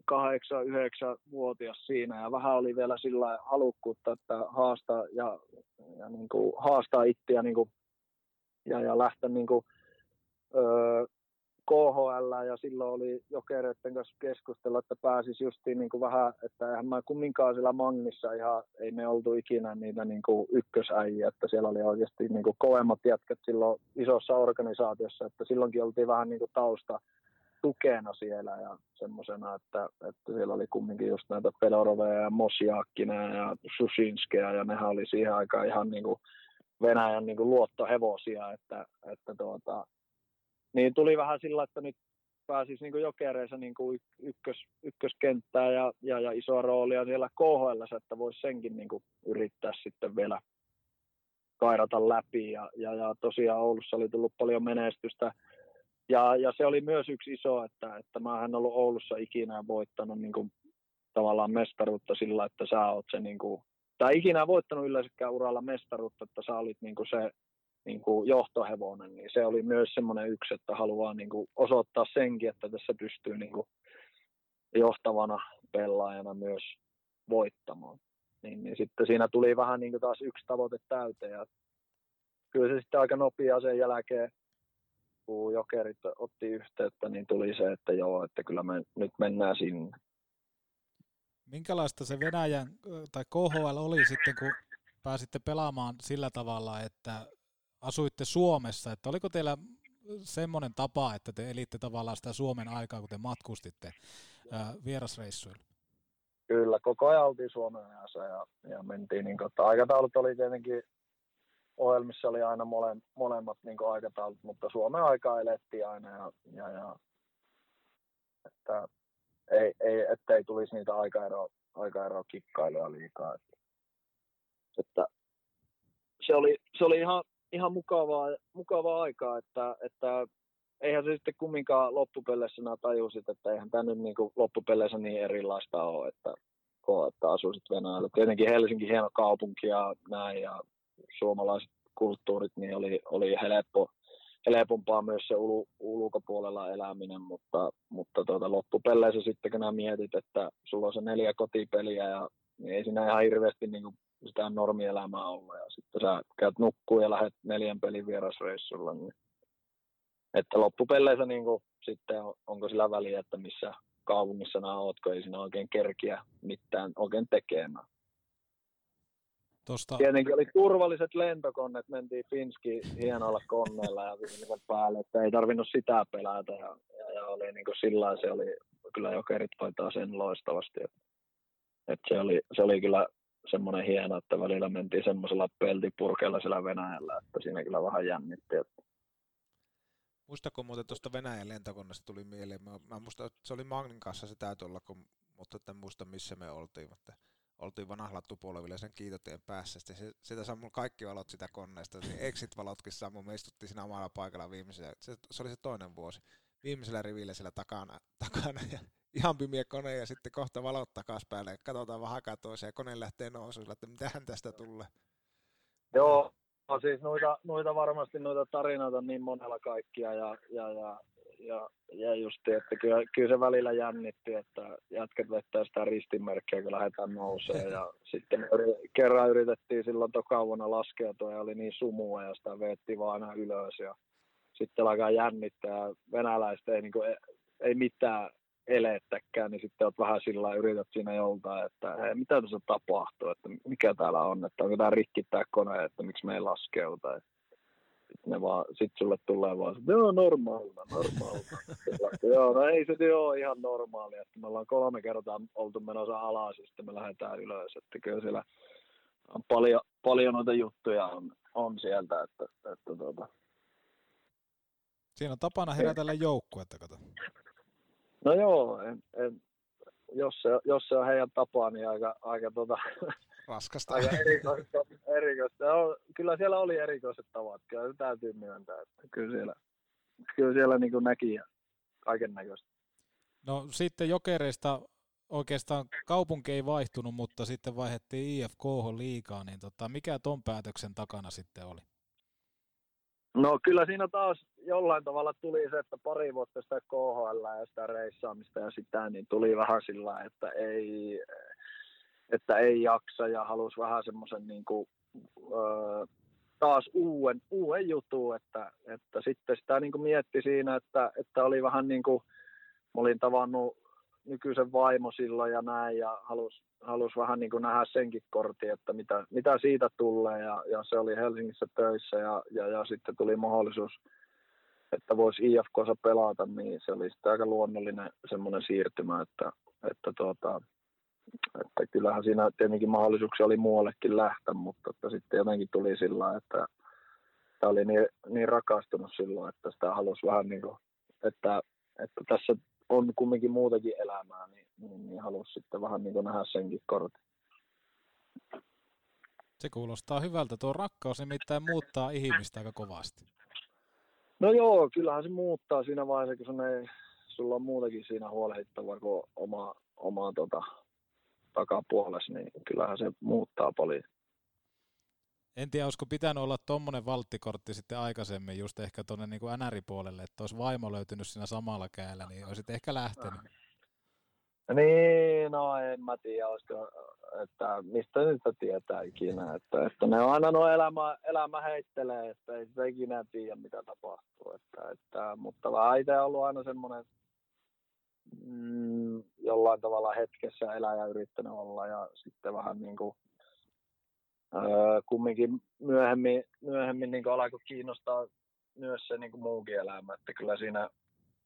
8 9 vuotias siinä ja vähän oli vielä sillä halukkuutta, että haastaa ja, ja niin kuin, haastaa itseä niin kuin, ja, ja lähteä niin kuin, öö, KHL ja silloin oli jokereiden kanssa keskustella, että pääsisi justiin niin kuin vähän, että eihän mä kumminkaan siellä Mangissa ihan, ei me oltu ikinä niitä niin kuin ykkösäjiä, että siellä oli oikeasti niin kuin kovemmat jätkät silloin isossa organisaatiossa, että silloinkin oltiin vähän niin kuin tausta tukena siellä ja semmoisena, että, että siellä oli kumminkin just näitä Peloroveja ja Mosiakkina ja Susinskeja ja nehän oli siihen aikaan ihan niin kuin Venäjän niin kuin luottohevosia, että, että tuota, niin tuli vähän sillä, että nyt pääsisi niin jokereissa niin kuin ykkös, ykköskenttää ja, ja, ja isoa roolia siellä KHL, että voisi senkin niin kuin yrittää sitten vielä kairata läpi. Ja, ja, ja tosiaan Oulussa oli tullut paljon menestystä. Ja, ja se oli myös yksi iso, että, että mä en ollut Oulussa ikinä voittanut niin kuin, tavallaan mestaruutta sillä, että sä oot se, niin kuin, tai ikinä voittanut yleensäkään uralla mestaruutta, että sä olit niin kuin se niin kuin johtohevonen, niin se oli myös semmoinen yksi, että haluaa niin kuin osoittaa senkin, että tässä pystyy niin kuin johtavana pelaajana myös voittamaan. Niin, niin sitten siinä tuli vähän niin kuin taas yksi tavoite täyteen ja kyllä se sitten aika nopea sen jälkeen, kun jokerit otti yhteyttä, niin tuli se, että joo, että kyllä me nyt mennään sinne. Minkälaista se Venäjän tai KHL oli sitten, kun pääsitte pelaamaan sillä tavalla, että asuitte Suomessa, että oliko teillä semmoinen tapa, että te elitte tavallaan sitä Suomen aikaa, kun te matkustitte ää, vierasreissuilla? Kyllä, koko ajan oltiin Suomen ajassa ja, ja mentiin, niin kuin, aikataulut oli tietenkin, ohjelmissa oli aina mole, molemmat niin kuin aikataulut, mutta Suomen aikaa elettiin aina ja, ja, ja että ei, ei, ettei tulisi niitä aikaero, aikaero kikkailuja liikaa. Että, että se, oli, se oli ihan ihan mukavaa, mukavaa aikaa, että, että eihän se sitten kumminkaan loppupeleissä nämä tajusit, että eihän tämä nyt niin loppupeleissä niin erilaista ole, että, että asuisit Venäjällä. Tietenkin Helsinki hieno kaupunki ja näin ja suomalaiset kulttuurit, niin oli, oli helppo, helpompaa myös se ul, ulkopuolella eläminen, mutta, mutta tuota, loppupeleissä sitten kun mietit, että sulla on se neljä kotipeliä ja niin ei siinä ihan hirveästi niin kuin sitä normielämää olla ja sitten sä käyt nukkuu ja lähdet neljän pelin vierasreissulla, niin että loppupeleissä niin kuin, sitten on, onko sillä väliä, että missä kaupungissa nämä oot, kun ei siinä oikein kerkiä mitään oikein tekemään. Tosta... Tietenkin oli turvalliset lentokoneet, mentiin Finski hienolla koneella ja päälle, että ei tarvinnut sitä pelätä ja, ja, ja oli niin kuin sillä se oli, kyllä jokerit hoitaa sen loistavasti. Että, että se, oli, se oli kyllä semmoinen hieno, että välillä mentiin semmoisella peltipurkeella siellä Venäjällä, että siinä kyllä vähän jännitti. Että... Muistako muuten tuosta Venäjän lentokoneesta tuli mieleen, mä, mä muistan, että se oli Magnin kanssa se täytyy olla, kun, mutta en muista missä me oltiin, mutta oltiin vanhlattu polville sen kiitotien päässä. Sitten se, sitä sammui kaikki valot sitä koneesta, niin exit-valotkin sammui, me istuttiin siinä omalla paikalla viimeisellä, se, se oli se toinen vuosi, viimeisellä rivillä siellä takana, takana ja ihan pimiä kone ja sitten kohta valot takas päälle. Katsotaan vähän aikaa toiseen ja kone lähtee nousuun, että mitähän tästä tulee. Joo, no siis noita, noita varmasti noita tarinoita niin monella kaikkia ja, ja, ja, ja, ja just, että kyllä, kyllä, se välillä jännitti, että jätkät vettää sitä ristinmerkkiä, kun lähdetään nousee ja [LAUGHS] sitten kerran yritettiin silloin tokavuonna laskeutua ja oli niin sumua ja sitä veetti vaan aina ylös ja sitten alkaa jännittää venäläiset ei, niin kuin, ei mitään elettäkään, niin sitten olet vähän sillä yrität siinä joltain, että hei, mitä tässä tapahtuu, että mikä täällä on, että onko tämä rikki tämä kone, että miksi me ei laskeuta. Sitten vaan, sit sulle tulee vaan, että joo, normaalina, normaalina. joo, no ei se ole ihan normaalia, että me ollaan kolme kertaa oltu menossa alas ja sitten me lähdetään ylös, että kyllä siellä on paljon, paljon noita juttuja on, on sieltä, että, että tuota. Siinä on tapana herätellä joukkuetta, kato. No joo, en, en, jos, se, jos se on heidän tapaa, niin aika, aika tota, Raskasta. Aika erikoista. erikoista. No, kyllä siellä oli erikoiset tavat, kyllä se täytyy myöntää. Että kyllä siellä, kyllä siellä niin kuin näki kaiken näköistä. No sitten jokereista oikeastaan kaupunki ei vaihtunut, mutta sitten vaihdettiin IFK liikaa, niin tota, mikä ton päätöksen takana sitten oli? No kyllä siinä taas jollain tavalla tuli se, että pari vuotta sitä KHL ja sitä reissaamista ja sitä, niin tuli vähän sillä, että ei, että ei jaksa ja halusi vähän semmoisen niin kuin, taas uuden, uuden jutun, että, että sitten sitä niin kuin mietti siinä, että, että oli vähän niin kuin, olin tavannut nykyisen vaimo silloin ja näin ja halusi halus vähän niin kuin nähdä senkin kortin, että mitä, mitä siitä tulee ja, ja, se oli Helsingissä töissä ja, ja, ja sitten tuli mahdollisuus, että voisi IFKssa pelata, niin se oli sitten aika luonnollinen semmoinen siirtymä, että, että, tuota, että kyllähän siinä tietenkin mahdollisuuksia oli muuallekin lähteä, mutta että sitten jotenkin tuli sillä että tämä oli niin, niin rakastunut silloin, että sitä halusi vähän niin kuin, että, että tässä on kumminkin muutakin elämää, niin, niin, niin halusi sitten vähän niin kuin nähdä senkin kortin. Se kuulostaa hyvältä. Tuo rakkaus nimittäin muuttaa ihmistä aika kovasti. No joo, kyllähän se muuttaa siinä vaiheessa, kun ei, sulla on muutakin siinä huolehdittavaa kuin oma, oma tota, takapuolessa, niin kyllähän se muuttaa paljon. En tiedä, olisiko pitänyt olla tuommoinen valttikortti sitten aikaisemmin, just ehkä tuonne niin NR-puolelle, että olisi vaimo löytynyt siinä samalla käällä, niin olisit ehkä lähtenyt. Niin, no en mä tiedä, olisiko, että mistä nyt tietää ikinä, että, että ne on aina no elämä, elämä heittelee, että ei sitä ikinä tiedä mitä tapahtuu, että, että, mutta vähän itse ollut aina semmoinen mm, jollain tavalla hetkessä elää ja yrittänyt olla ja sitten vähän niin kuin öö, kumminkin myöhemmin, myöhemmin niin alkoi kiinnostaa myös se niin muukin elämä, että kyllä siinä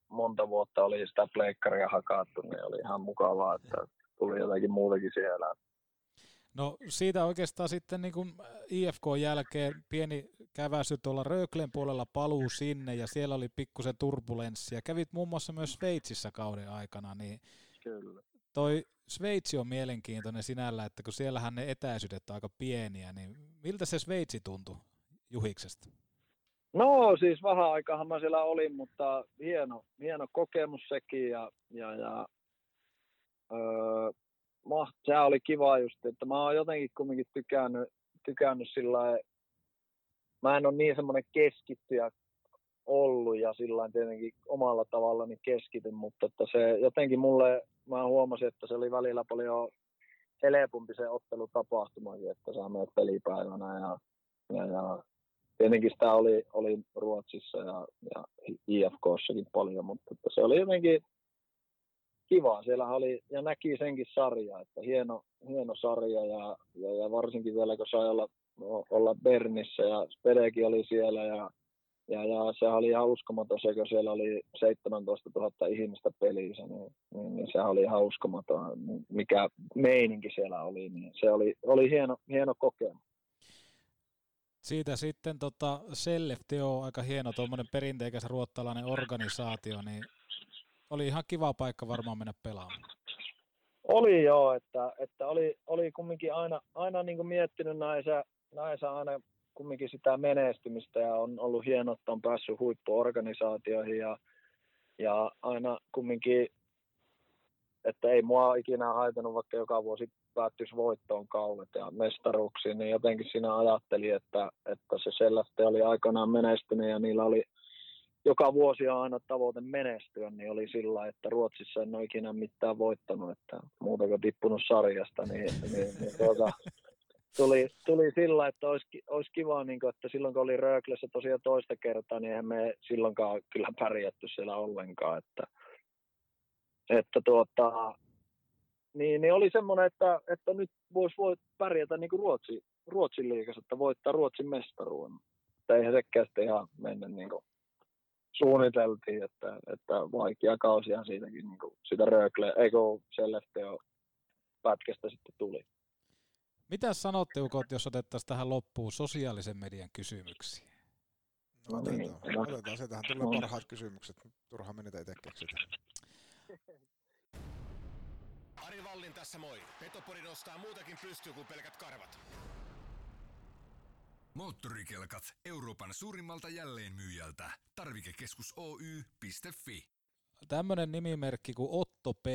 monta vuotta oli sitä pleikkaria hakattu, niin oli ihan mukavaa, että tuli jotakin muutakin siellä. No siitä oikeastaan sitten niin kuin IFK jälkeen pieni käväsy tuolla Röklen puolella paluu sinne ja siellä oli pikkusen turbulenssi ja kävit muun muassa myös Sveitsissä kauden aikana, niin Kyllä. Toi Sveitsi on mielenkiintoinen sinällä, että kun siellähän ne etäisyydet on aika pieniä, niin miltä se Sveitsi tuntui Juhiksesta? No siis vähän aikaahan mä siellä olin, mutta hieno, hieno kokemus sekin ja, ja, ja öö, se oli kiva just, että mä oon jotenkin kumminkin tykännyt, tykännyt sillä mä en ole niin semmoinen keskittyjä ollut ja sillä tietenkin omalla tavallani keskityn, mutta että se jotenkin mulle, mä huomasin, että se oli välillä paljon helpompi se ottelutapahtumakin, että saa mennä pelipäivänä ja, ja, ja tietenkin sitä oli, oli Ruotsissa ja, ja IFKssakin paljon, mutta että se oli jotenkin kiva. Siellä oli, ja näki senkin sarja, että hieno, hieno sarja ja, ja, ja varsinkin vielä kun sai olla, olla Bernissä ja Spedekin oli siellä ja, ja, ja se oli ihan uskomaton se, kun siellä oli 17 000 ihmistä pelissä, niin, niin, niin se oli ihan uskomaton, mikä meininki siellä oli, niin se oli, oli hieno, hieno kokemus. Siitä sitten tota, Sellefti on aika hieno tuommoinen perinteikäs ruottalainen organisaatio, niin oli ihan kiva paikka varmaan mennä pelaamaan. Oli joo, että, että oli, oli kumminkin aina, aina niin kuin miettinyt näissä, näissä aina kumminkin sitä menestymistä ja on ollut hienoa, että on päässyt huippuorganisaatioihin ja, ja aina kumminkin, että ei mua ikinä haitanut, vaikka joka vuosi päättyisi voittoon kauet ja mestaruuksiin, niin jotenkin siinä ajattelin, että, että se sellaista oli aikanaan menestynyt ja niillä oli joka vuosi on aina tavoite menestyä, niin oli sillä, että Ruotsissa en ole ikinä mitään voittanut, että muuta kuin tippunut sarjasta, niin, niin, niin tuota, [LAUGHS] tuli, tuli sillä, että olisi, olisi kiva, niin kuin, että silloin kun oli Rööklessä tosiaan toista kertaa, niin eihän me silloinkaan kyllä pärjätty siellä ollenkaan, että, että tuota, niin, niin oli semmoinen, että, että nyt voisi voi pärjätä niin kuin Ruotsi, Ruotsin liigassa, että voittaa Ruotsin mestaruuden. Että eihän sekään sitten ihan mennä niin kuin suunniteltiin, että, että vaikea kausia siitäkin niin kuin sitä Röökle, eikö Sellefteo pätkästä sitten tuli. Mitä sanotte, Ukot, jos otettaisiin tähän loppuun sosiaalisen median kysymyksiä? No, otetaan, no, otetaan. Sieltähän tulee no. parhaat kysymykset. Turha me niitä itse keksitä. Ari Vallin tässä moi. Petopori nostaa muutakin pystyy kuin pelkät karvat. Moottorikelkat Euroopan suurimmalta jälleenmyyjältä. Tarvikekeskus Oy.fi. Tämmöinen nimimerkki kuin Otto P.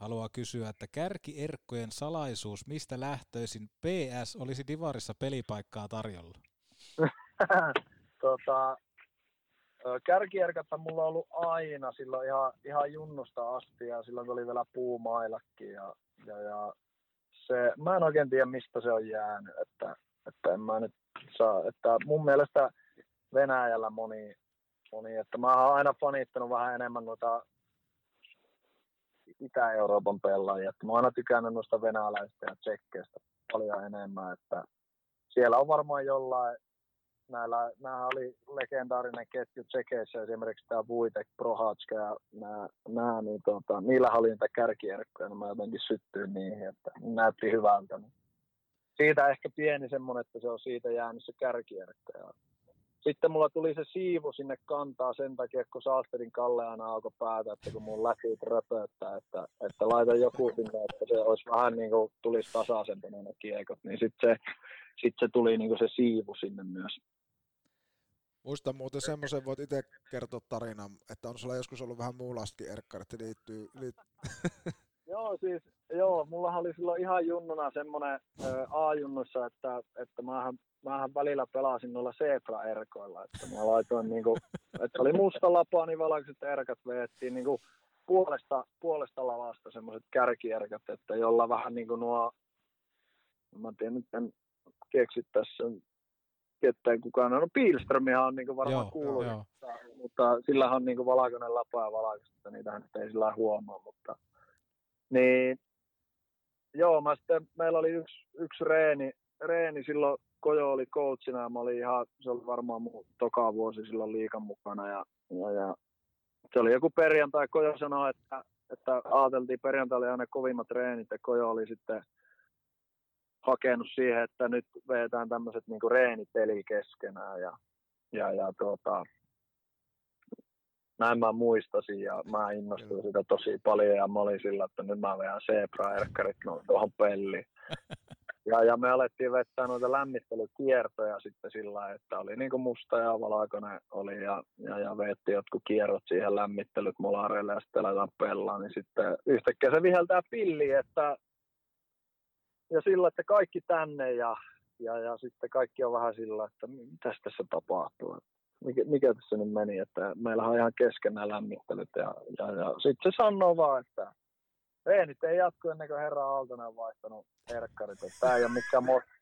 haluaa kysyä, että kärkierkkojen salaisuus, mistä lähtöisin PS olisi Divarissa pelipaikkaa tarjolla? [LAUGHS] tota, kärkierkatta mulla on ollut aina silloin ihan, ihan junnusta asti ja silloin kun oli vielä puumailakin ja, ja, ja se, mä en oikein tiedä mistä se on jäänyt, että, että en mä nyt saa, että mun mielestä Venäjällä moni, moni että mä oon aina fanittanut vähän enemmän noita Itä-Euroopan pelaajia, mä oon aina tykännyt noista venäläistä ja tsekkeistä paljon enemmän, että siellä on varmaan jollain näillä, nämä oli legendaarinen ketju Tsekeissä, esimerkiksi tämä Vuitek, Prohatska ja nämä, nämä niin tota, niillä oli niitä kärkierkkoja, niin mä jotenkin syttyin niihin, että näytti hyvältä. Niin siitä ehkä pieni semmoinen, että se on siitä jäänyt se kärkierkko. Sitten mulla tuli se siivu sinne kantaa sen takia, kun Saasterin Kalle aina alkoi päätä, että kun mun lätit röpöttää, että, että laita joku sinne, että se olisi vähän niin kuin tulisi tasaisempana ne kiekot, niin sitten se, sit se tuli niin kuin se siivu sinne myös. Muista muuten semmoisen, voit itse kertoa tarinan, että on sulla joskus ollut vähän muunlaistakin erkkarit, liittyy, liittyy [LAUGHS] Joo, siis joo, mullahan oli silloin ihan junnuna semmoinen A-junnussa, että, että mähän, mähän välillä pelasin noilla Seefra-erkoilla, että mä laitoin niinku, että oli musta lapa, niin valkoiset erkat veettiin niinku puolesta, puolesta lavasta semmoiset kärkierkat, että jolla vähän niinku nuo, mä en tiedä nyt en keksi tässä ketään kukaan. No Pilströmihan on niinku varmaan joo, kuullut, joo. Mutta, sillähän on niinku valkoinen lapa ja että niitähän ei sillä huomaa, mutta niin, joo, mä sitten, meillä oli yksi, yksi reeni, reeni silloin Kojo oli coachina ja mä olin ihan, se oli varmaan mun toka vuosi silloin liikan mukana ja, ja, ja se oli joku perjantai, Kojo sanoi, että, että ajateltiin perjantaina aina kovimmat treenit ja Kojo oli sitten hakenut siihen, että nyt vetään tämmöiset niinku reenipeli keskenään ja, ja, ja tuota, näin mä muistasin ja mä innostuin sitä tosi paljon ja mä olin sillä, että nyt mä vedän zebra-erkkarit no, tuohon pelliin. [LAUGHS] Ja, ja me alettiin vettää noita lämmittelykiertoja sitten sillä että oli niin kuin musta ja valkoinen oli ja, ja, ja veetti jotkut kierrot siihen lämmittelyt molareille ja sitten aletaan pelaa, niin sitten yhtäkkiä se viheltää pilli, että ja sillä, että kaikki tänne ja, ja, ja sitten kaikki on vähän sillä, että mitä tässä tapahtuu, mikä, mikä tässä nyt meni, että meillä on ihan kesken nämä lämmittelyt ja, ja, ja sitten se sanoo vaan, että Reenit ei jatku ennen kuin herra Aaltonen on vaihtanut herkkarit. Tämä ei ole mikään Mos-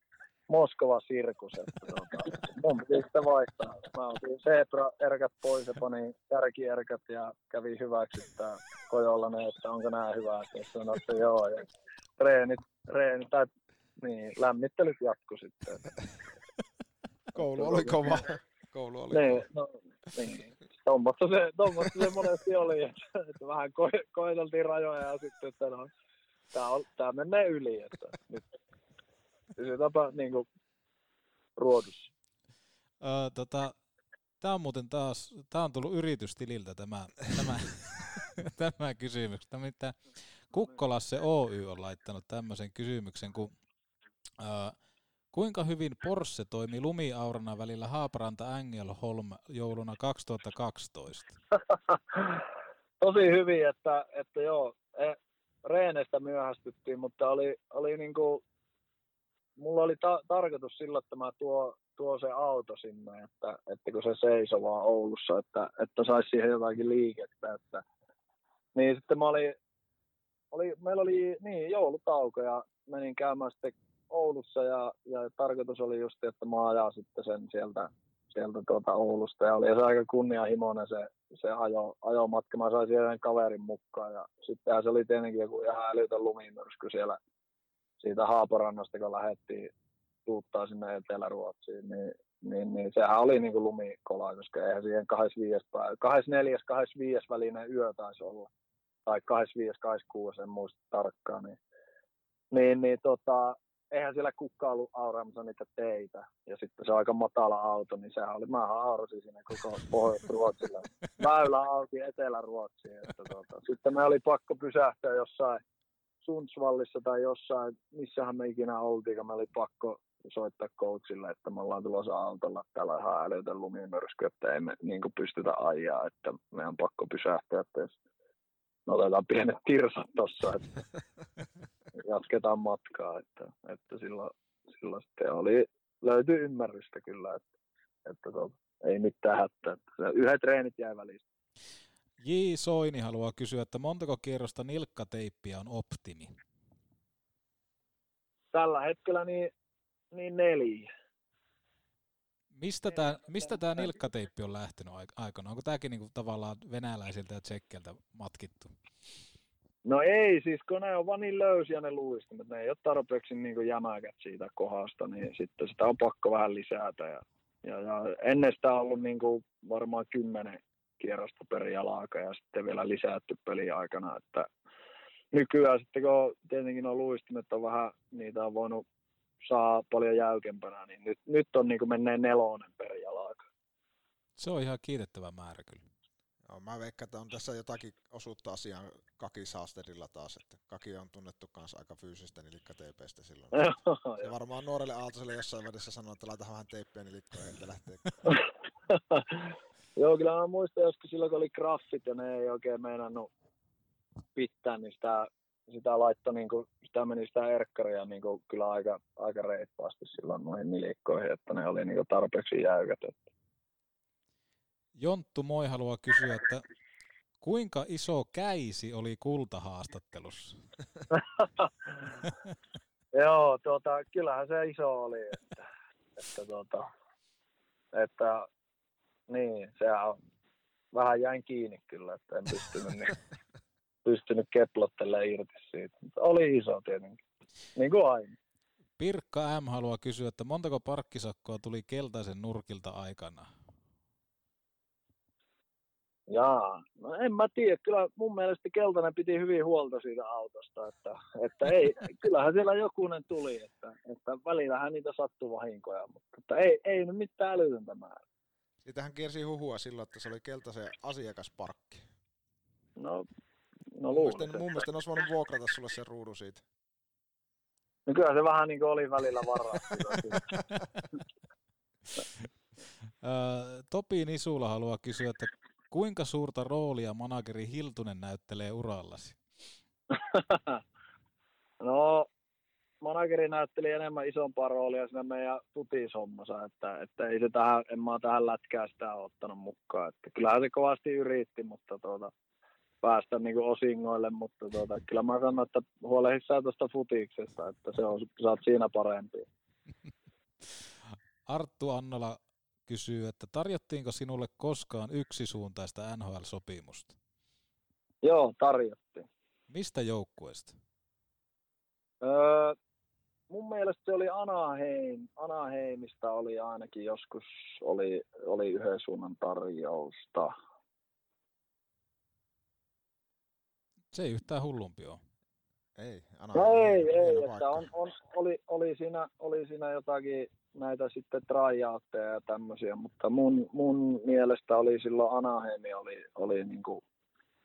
Moskova sirkus. Että tuota, mun piti sitten vaihtaa. Mä otin Zebra-erkät pois ja panin kärkierkät ja kävi hyväksyttää Kojollainen, että onko nämä hyvät. Ja sanoi, että joo. Ja reenit, reenit tai niin, lämmittelyt jatku sitten. Koulu oli kova. Koulu oli niin, kova. no, niin. Tuommoista se, tuommoista se monesti oli, että, että vähän ko, koeteltiin rajoja ja sitten, että no, tämä, on, tämä menee yli, että nyt pysytäänpä niin kuin ruodussa. Öö, tota, tämä on muuten taas, tämä on tullut yritystililtä tämä, tämä, [LAUGHS] tämä kysymys. Mitä Kukkolasse Oy on laittanut tämmöisen kysymyksen, kun öö, Kuinka hyvin Porsche toimi lumiaurana välillä Haaparanta Engelholm jouluna 2012? [LAUGHS] Tosi hyvin, että, että joo, e, reenestä myöhästyttiin, mutta oli, oli niinku, mulla oli ta- tarkoitus silloin, että mä tuo, tuo se auto sinne, että, että kun se seisoo vaan Oulussa, että, että saisi siihen jotakin liikettä. Että, niin sitten mä olin, oli, meillä oli niin, joulutauko ja menin käymään sitten Oulussa ja, ja tarkoitus oli just, että mä ajaa sitten sen sieltä, sieltä tuota Oulusta ja oli se aika kunnianhimoinen se, se ajo, ajomatka. Mä sain siihen kaverin mukaan ja sittenhän se oli tietenkin joku ihan älytön lumimyrsky siellä siitä Haaparannasta, kun lähdettiin tuuttaa sinne Etelä-Ruotsiin, niin, niin, niin sehän oli niin kuin lumikola, koska eihän siihen 25. päivä, 24. 25. välinen yö taisi olla, tai 25. 26. en muista tarkkaan, niin, niin, niin tota, eihän siellä kukaan ollut auraamassa niitä teitä. Ja sitten se on aika matala auto, niin sehän oli, mä aurasin siinä koko Pohjois-Ruotsilla. [LAUGHS] Väylä auki Etelä-Ruotsiin. Että tuota. Sitten me oli pakko pysähtyä jossain Sundsvallissa tai jossain, missähän me ikinä oltiin, me oli pakko soittaa coachille, että me ollaan tulossa autolla täällä ihan älytön lumimyrsky, että ei me niin pystytä ajaa, että meidän pakko pysähtyä, että jos me otetaan pienet tirsat tuossa, että [LAUGHS] jatketaan matkaa, että, että silloin, silloin sitten oli, löytyi ymmärrystä kyllä, että, että tuota, ei mitään hätää. Että yhdet treenit jäi välistä. J. Soini haluaa kysyä, että montako kierrosta nilkkateippiä on optimi? Tällä hetkellä niin, niin neljä. Mistä tämä, mistä tämä nilkkateippi on lähtenyt aikana? Onko tämäkin niinku tavallaan venäläisiltä ja tsekkeltä matkittu? No ei, siis kun ne on vaan niin löysiä ne luistimet, ne ei ole tarpeeksi niin jämäkät siitä kohdasta, niin sitten sitä on pakko vähän lisätä. Ja, ja, ja ennen sitä on ollut niin kuin varmaan kymmenen kierrosta per jalaka ja sitten vielä lisätty peliaikana, että nykyään sitten kun tietenkin nuo luistimet on vähän, niitä on voinut saa paljon jäykempänä, niin nyt, nyt on niin kuin menee nelonen per jalaka. Se on ihan kiitettävä määrä kyllä. Joo, mä veikkaan, että on tässä jotakin osuutta asiaan Kaki Saasterilla taas, että Kaki on tunnettu kanssa aika fyysistä nilkkateepeistä silloin. Se varmaan nuorelle Aaltoselle jossain välissä sanoo, että laita vähän teippiä nilikkoihin, että lähtee. Joo, kyllä mä muistan joskus silloin, kun oli graffit ja ne ei oikein meinannut pitää, niin sitä, sitä laittoi, niin kuin, sitä meni sitä erkkaria niin kuin, kyllä aika, aika reippaasti silloin noihin nilikkoihin, että ne oli niin kuin, tarpeeksi jäykät. Että Jonttu Moi haluaa kysyä, että kuinka iso käisi oli kultahaastattelussa? [LAUGHS] Joo, tuota, kyllähän se iso oli, että, että, tuota, että niin, se on, vähän jäin kiinni kyllä, että en pystynyt, niin, [LAUGHS] pystynyt keplottelemaan irti siitä. Mutta oli iso tietenkin, niin kuin aina. Pirkka M. haluaa kysyä, että montako parkkisakkoa tuli keltaisen nurkilta aikana? Jaa, no en mä tiedä. Kyllä mun mielestä Keltainen piti hyvin huolta siitä autosta, että, että ei, [LAUGHS] kyllähän siellä jokunen tuli, että, että välillähän niitä sattuu vahinkoja, mutta että ei, ei nyt mitään älytöntä määrä. Siitähän kiersi huhua silloin, että se oli Keltaisen asiakasparkki. No, no mun, mielestä, mun mielestä ne olisi voinut vuokrata sulle sen ruudun siitä. No kyllä se vähän niin kuin oli välillä varaa. [LAUGHS] [LAUGHS] Topi Nisula haluaa kysyä, että kuinka suurta roolia manageri Hiltunen näyttelee urallasi? [LAUGHS] no, manageri näytteli enemmän isompaa roolia siinä meidän futishommassa, että, että ei se tähän, en mä tähän lätkää sitä ottanut mukaan. Että kyllähän se kovasti yritti, mutta tuota, päästä niin osingoille, mutta tuota, kyllä mä sanon, että huolehdi sä tuosta futiksesta, että se on, saat siinä parempi. [LAUGHS] Arttu Annola kysyy, että tarjottiinko sinulle koskaan yksisuuntaista NHL-sopimusta? Joo, tarjottiin. Mistä joukkueesta? Öö, mun mielestä se oli Anaheim. Anaheimista oli ainakin joskus oli, oli yhden suunnan tarjousta. Se ei yhtään hullumpi ole. Ei, Anaheim. No ei, ei, että on, on, oli, oli, siinä, oli siinä jotakin näitä sitten tryoutteja ja tämmöisiä, mutta mun, mun mielestä oli silloin Anaheim oli, oli niin kuin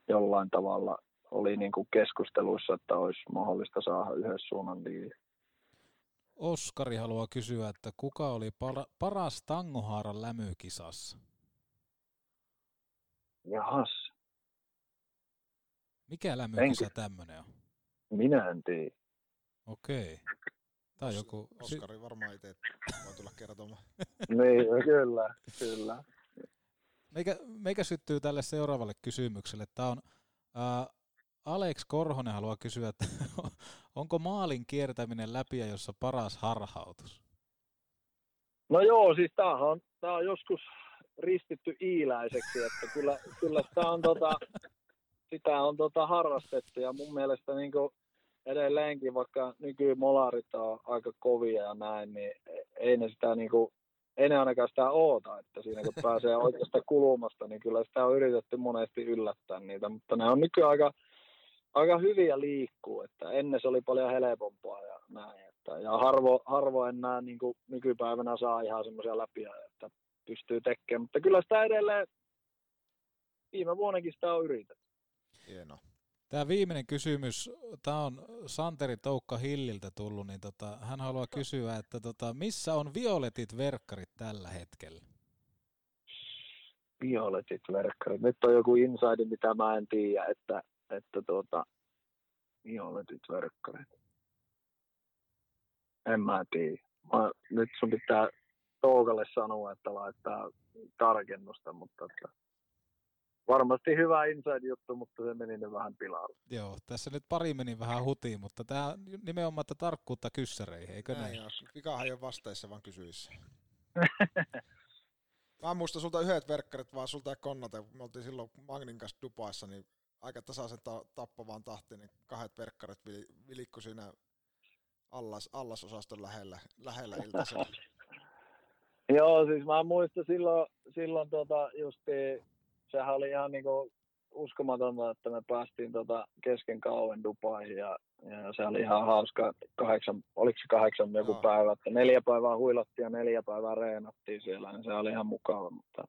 jollain tavalla oli niin kuin keskusteluissa, että olisi mahdollista saada yhdessä suunnan diili. Oskari haluaa kysyä, että kuka oli para, paras Tangohaaran lämykisassa? Jahas. Mikä lämykisa tämmöinen on? Minä en tiedä. Okei. Tai Os, joku... Oskari varmaan itse voi tulla kertomaan. [LAUGHS] niin, kyllä, kyllä. Meikä, meikä syttyy tälle seuraavalle kysymykselle. Tämä on äh, Alex Korhonen haluaa kysyä, että [LAUGHS] onko maalin kiertäminen läpi jossa paras harhautus? No joo, siis tämähän on, tämä on joskus ristitty iiläiseksi, että kyllä, kyllä sitä on, tota, [LAUGHS] sitä on tota harrastettu ja mun mielestä niin edelleenkin, vaikka nykymolarit on aika kovia ja näin, niin ei ne sitä niin kuin, ei ne ainakaan sitä oota, että siinä kun [LAUGHS] pääsee oikeasta kulmasta, niin kyllä sitä on yritetty monesti yllättää niitä, mutta ne on nykyään aika, aika hyviä liikkuu, että ennen se oli paljon helpompaa ja näin. Että, ja harvo, harvo enää niin kuin nykypäivänä saa ihan semmoisia läpiä, että pystyy tekemään, mutta kyllä sitä edelleen viime vuonnakin sitä on yritetty. Hienoa. Tämä viimeinen kysymys, tämä on Santeri Toukka Hilliltä tullut, niin tota, hän haluaa kysyä, että tota, missä on violetit verkkarit tällä hetkellä? Violetit verkkarit. Nyt on joku inside, mitä mä en tiedä, että että tuota, violetit verkkarit. En mä tiedä. Mä, nyt sun pitää Toukalle sanoa, että laittaa tarkennusta, mutta että varmasti hyvä inside-juttu, mutta se meni nyt vähän pilalle. Joo, tässä nyt pari meni vähän hutiin, mutta tämä nimenomaan että tarkkuutta kyssäreihin, eikö näin? näin? Vikahan ei ole vasteissa, vaan kysyissä. [LAUGHS] Mä muistan sulta yhdet verkkarit, vaan sulta ja Konnate. Me oltiin silloin Magnin kanssa Dubaissa, niin aika tasaisen ta- tappavaan tahtiin, niin kahdet verkkarit vilikku siinä allas, allasosaston lähellä, lähellä iltaisella. [LAUGHS] Joo, siis mä muistan silloin, silloin tota justi, sehän oli ihan niinku uskomatonta, että me päästiin tota kesken kauan Dubaihin ja, ja, se oli ihan hauska. Kahdeksan, oliko se kahdeksan joku no. päivä, että neljä päivää huilattiin ja neljä päivää reenattiin siellä, niin se oli ihan mukava, mutta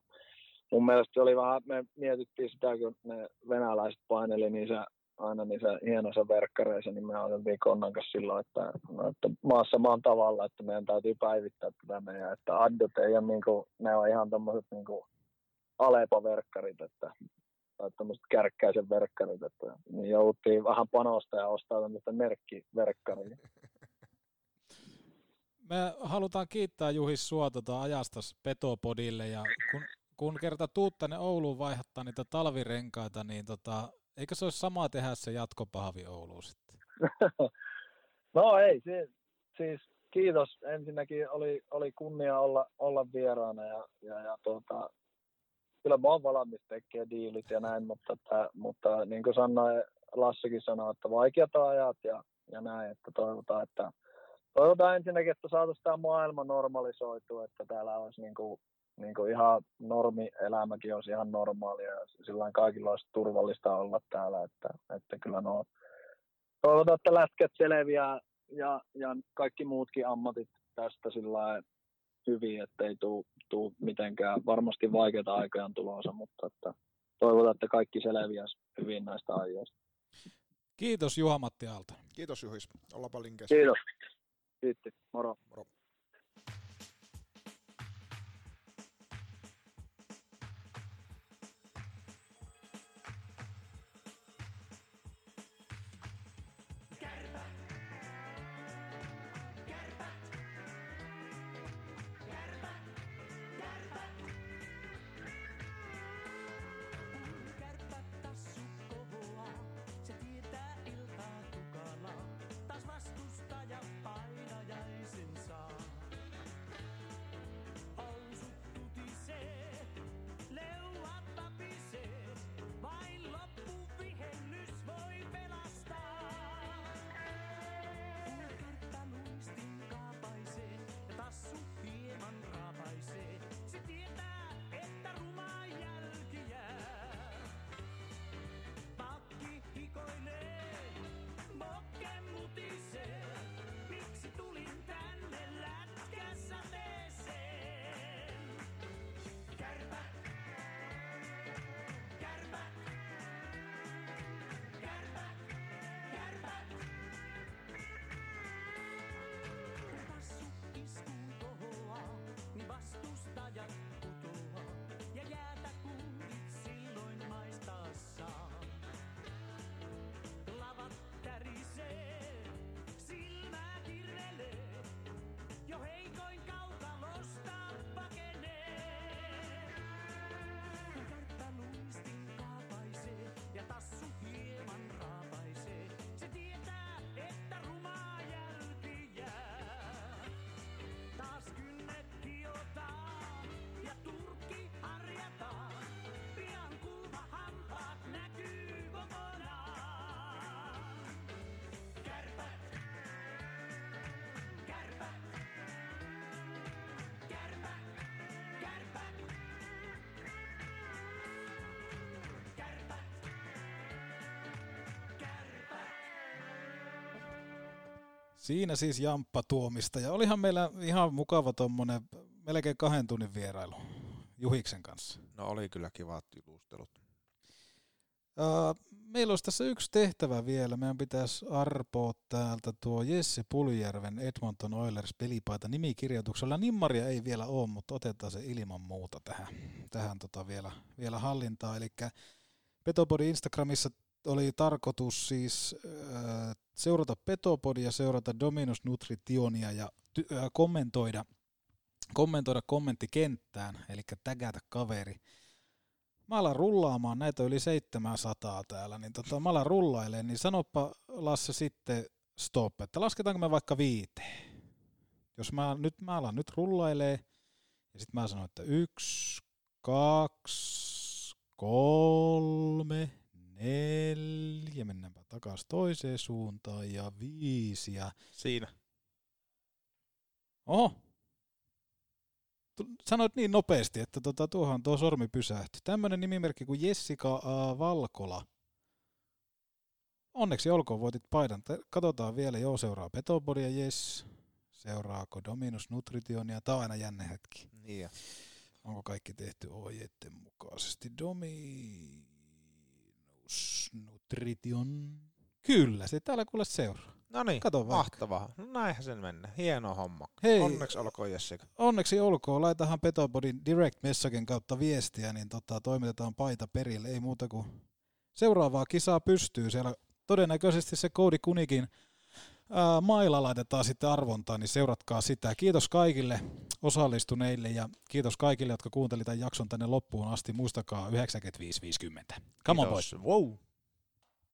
mun mielestä se oli vähän, me mietittiin sitä, kun ne venäläiset paineli niin se, aina niissä hienoissa verkkareissa, niin me otettiin Konnan kanssa silloin, että, no, että maassa maan tavalla, että meidän täytyy päivittää tätä meidän, että addot ei ole niin kuin, ne on ihan tommoset niin kuin Alepa-verkkarit, että tai tämmöiset kärkkäisen verkkarit, että niin jouduttiin vähän panosta ja ostaa tämmöistä merkkiverkkaria. [LAUGHS] Me halutaan kiittää Juhis sua tuota ajasta Petopodille ja kun kun kerta tuut tänne Ouluun vaihdattaa niitä talvirenkaita, niin tota, eikö se olisi sama tehdä se jatkopahvi Ouluun sitten? [LAUGHS] no ei, siis, siis kiitos. Ensinnäkin oli, oli kunnia olla, olla vieraana ja, ja, ja tuota, kyllä mä oon valmis tekemään diilit ja näin, mutta, että, mutta niin kuin sanoi, Lassikin sanoi, että vaikeat ajat ja, ja näin, että toivotaan, että toivotaan ensinnäkin, että saataisiin tämä maailma normalisoitua, että täällä olisi niin kuin niin kuin ihan normielämäkin olisi ihan normaalia ja sillä kaikilla olisi turvallista olla täällä, että, että kyllä no, toivotaan, että lätkät selviää ja, ja kaikki muutkin ammatit tästä sillä hyvin, ettei tule tuu mitenkään, varmasti vaikeita aikoja tulossa, mutta että toivotaan, että kaikki selviäisi hyvin näistä ajoista. Kiitos Juha-Matti Aalto. Kiitos Juhis, ollaanpa linkeissä. Kiitos. Kiitti, moro. Moro. Siinä siis Jamppa Tuomista. Ja olihan meillä ihan mukava tuommoinen melkein kahden tunnin vierailu Juhiksen kanssa. No oli kyllä kivat jutustelut. Uh, meillä olisi tässä yksi tehtävä vielä. Meidän pitäisi arpoa täältä tuo Jesse Puljärven Edmonton Oilers pelipaita nimikirjoituksella. Nimmaria ei vielä ole, mutta otetaan se ilman muuta tähän, tähän tota vielä, vielä hallintaan. Eli Petopodin Instagramissa oli tarkoitus siis äh, seurata Petopodia, seurata Dominus Nutritionia ja ty- äh, kommentoida, kommentoida kommenttikenttään, eli tägätä kaveri. Mä alan rullaamaan, näitä yli 700 täällä, niin tota, mä alan rullailemaan, niin sanoppa Lasse sitten stop, että lasketaanko me vaikka viiteen. Jos mä nyt, mä alan nyt rullailee, ja sitten mä sanon, että yksi, kaksi, kolme, neljä, mennäänpä takaisin toiseen suuntaan, ja viisi, ja Siinä. Oho. Sanoit niin nopeasti, että tota, tuohan tuo sormi pysähtyi. Tämmöinen nimimerkki kuin Jessica A. Valkola. Onneksi olkoon voitit paidan. Katsotaan vielä, joo seuraa Petopodia, yes. Seuraako Dominus Nutritionia? Tämä on aina jänne hetki. Niin. Onko kaikki tehty ohjeiden mukaisesti? Dominus Nutrition. Kyllä, se täällä kuule seuraa. No niin, Kato mahtavaa. No näinhän sen mennä. Hieno homma. Hei. Onneksi olkoon Jessica. Onneksi olkoon. Laitahan Petopodin direct messagen kautta viestiä, niin tota, toimitetaan paita perille. Ei muuta kuin seuraavaa kisaa pystyy. Siellä todennäköisesti se Koodi Kunikin ää, mailla laitetaan sitten arvontaan, niin seuratkaa sitä. Kiitos kaikille osallistuneille ja kiitos kaikille, jotka kuuntelivat tämän jakson tänne loppuun asti. Muistakaa 95.50. Come on Kiitos. boys. Wow.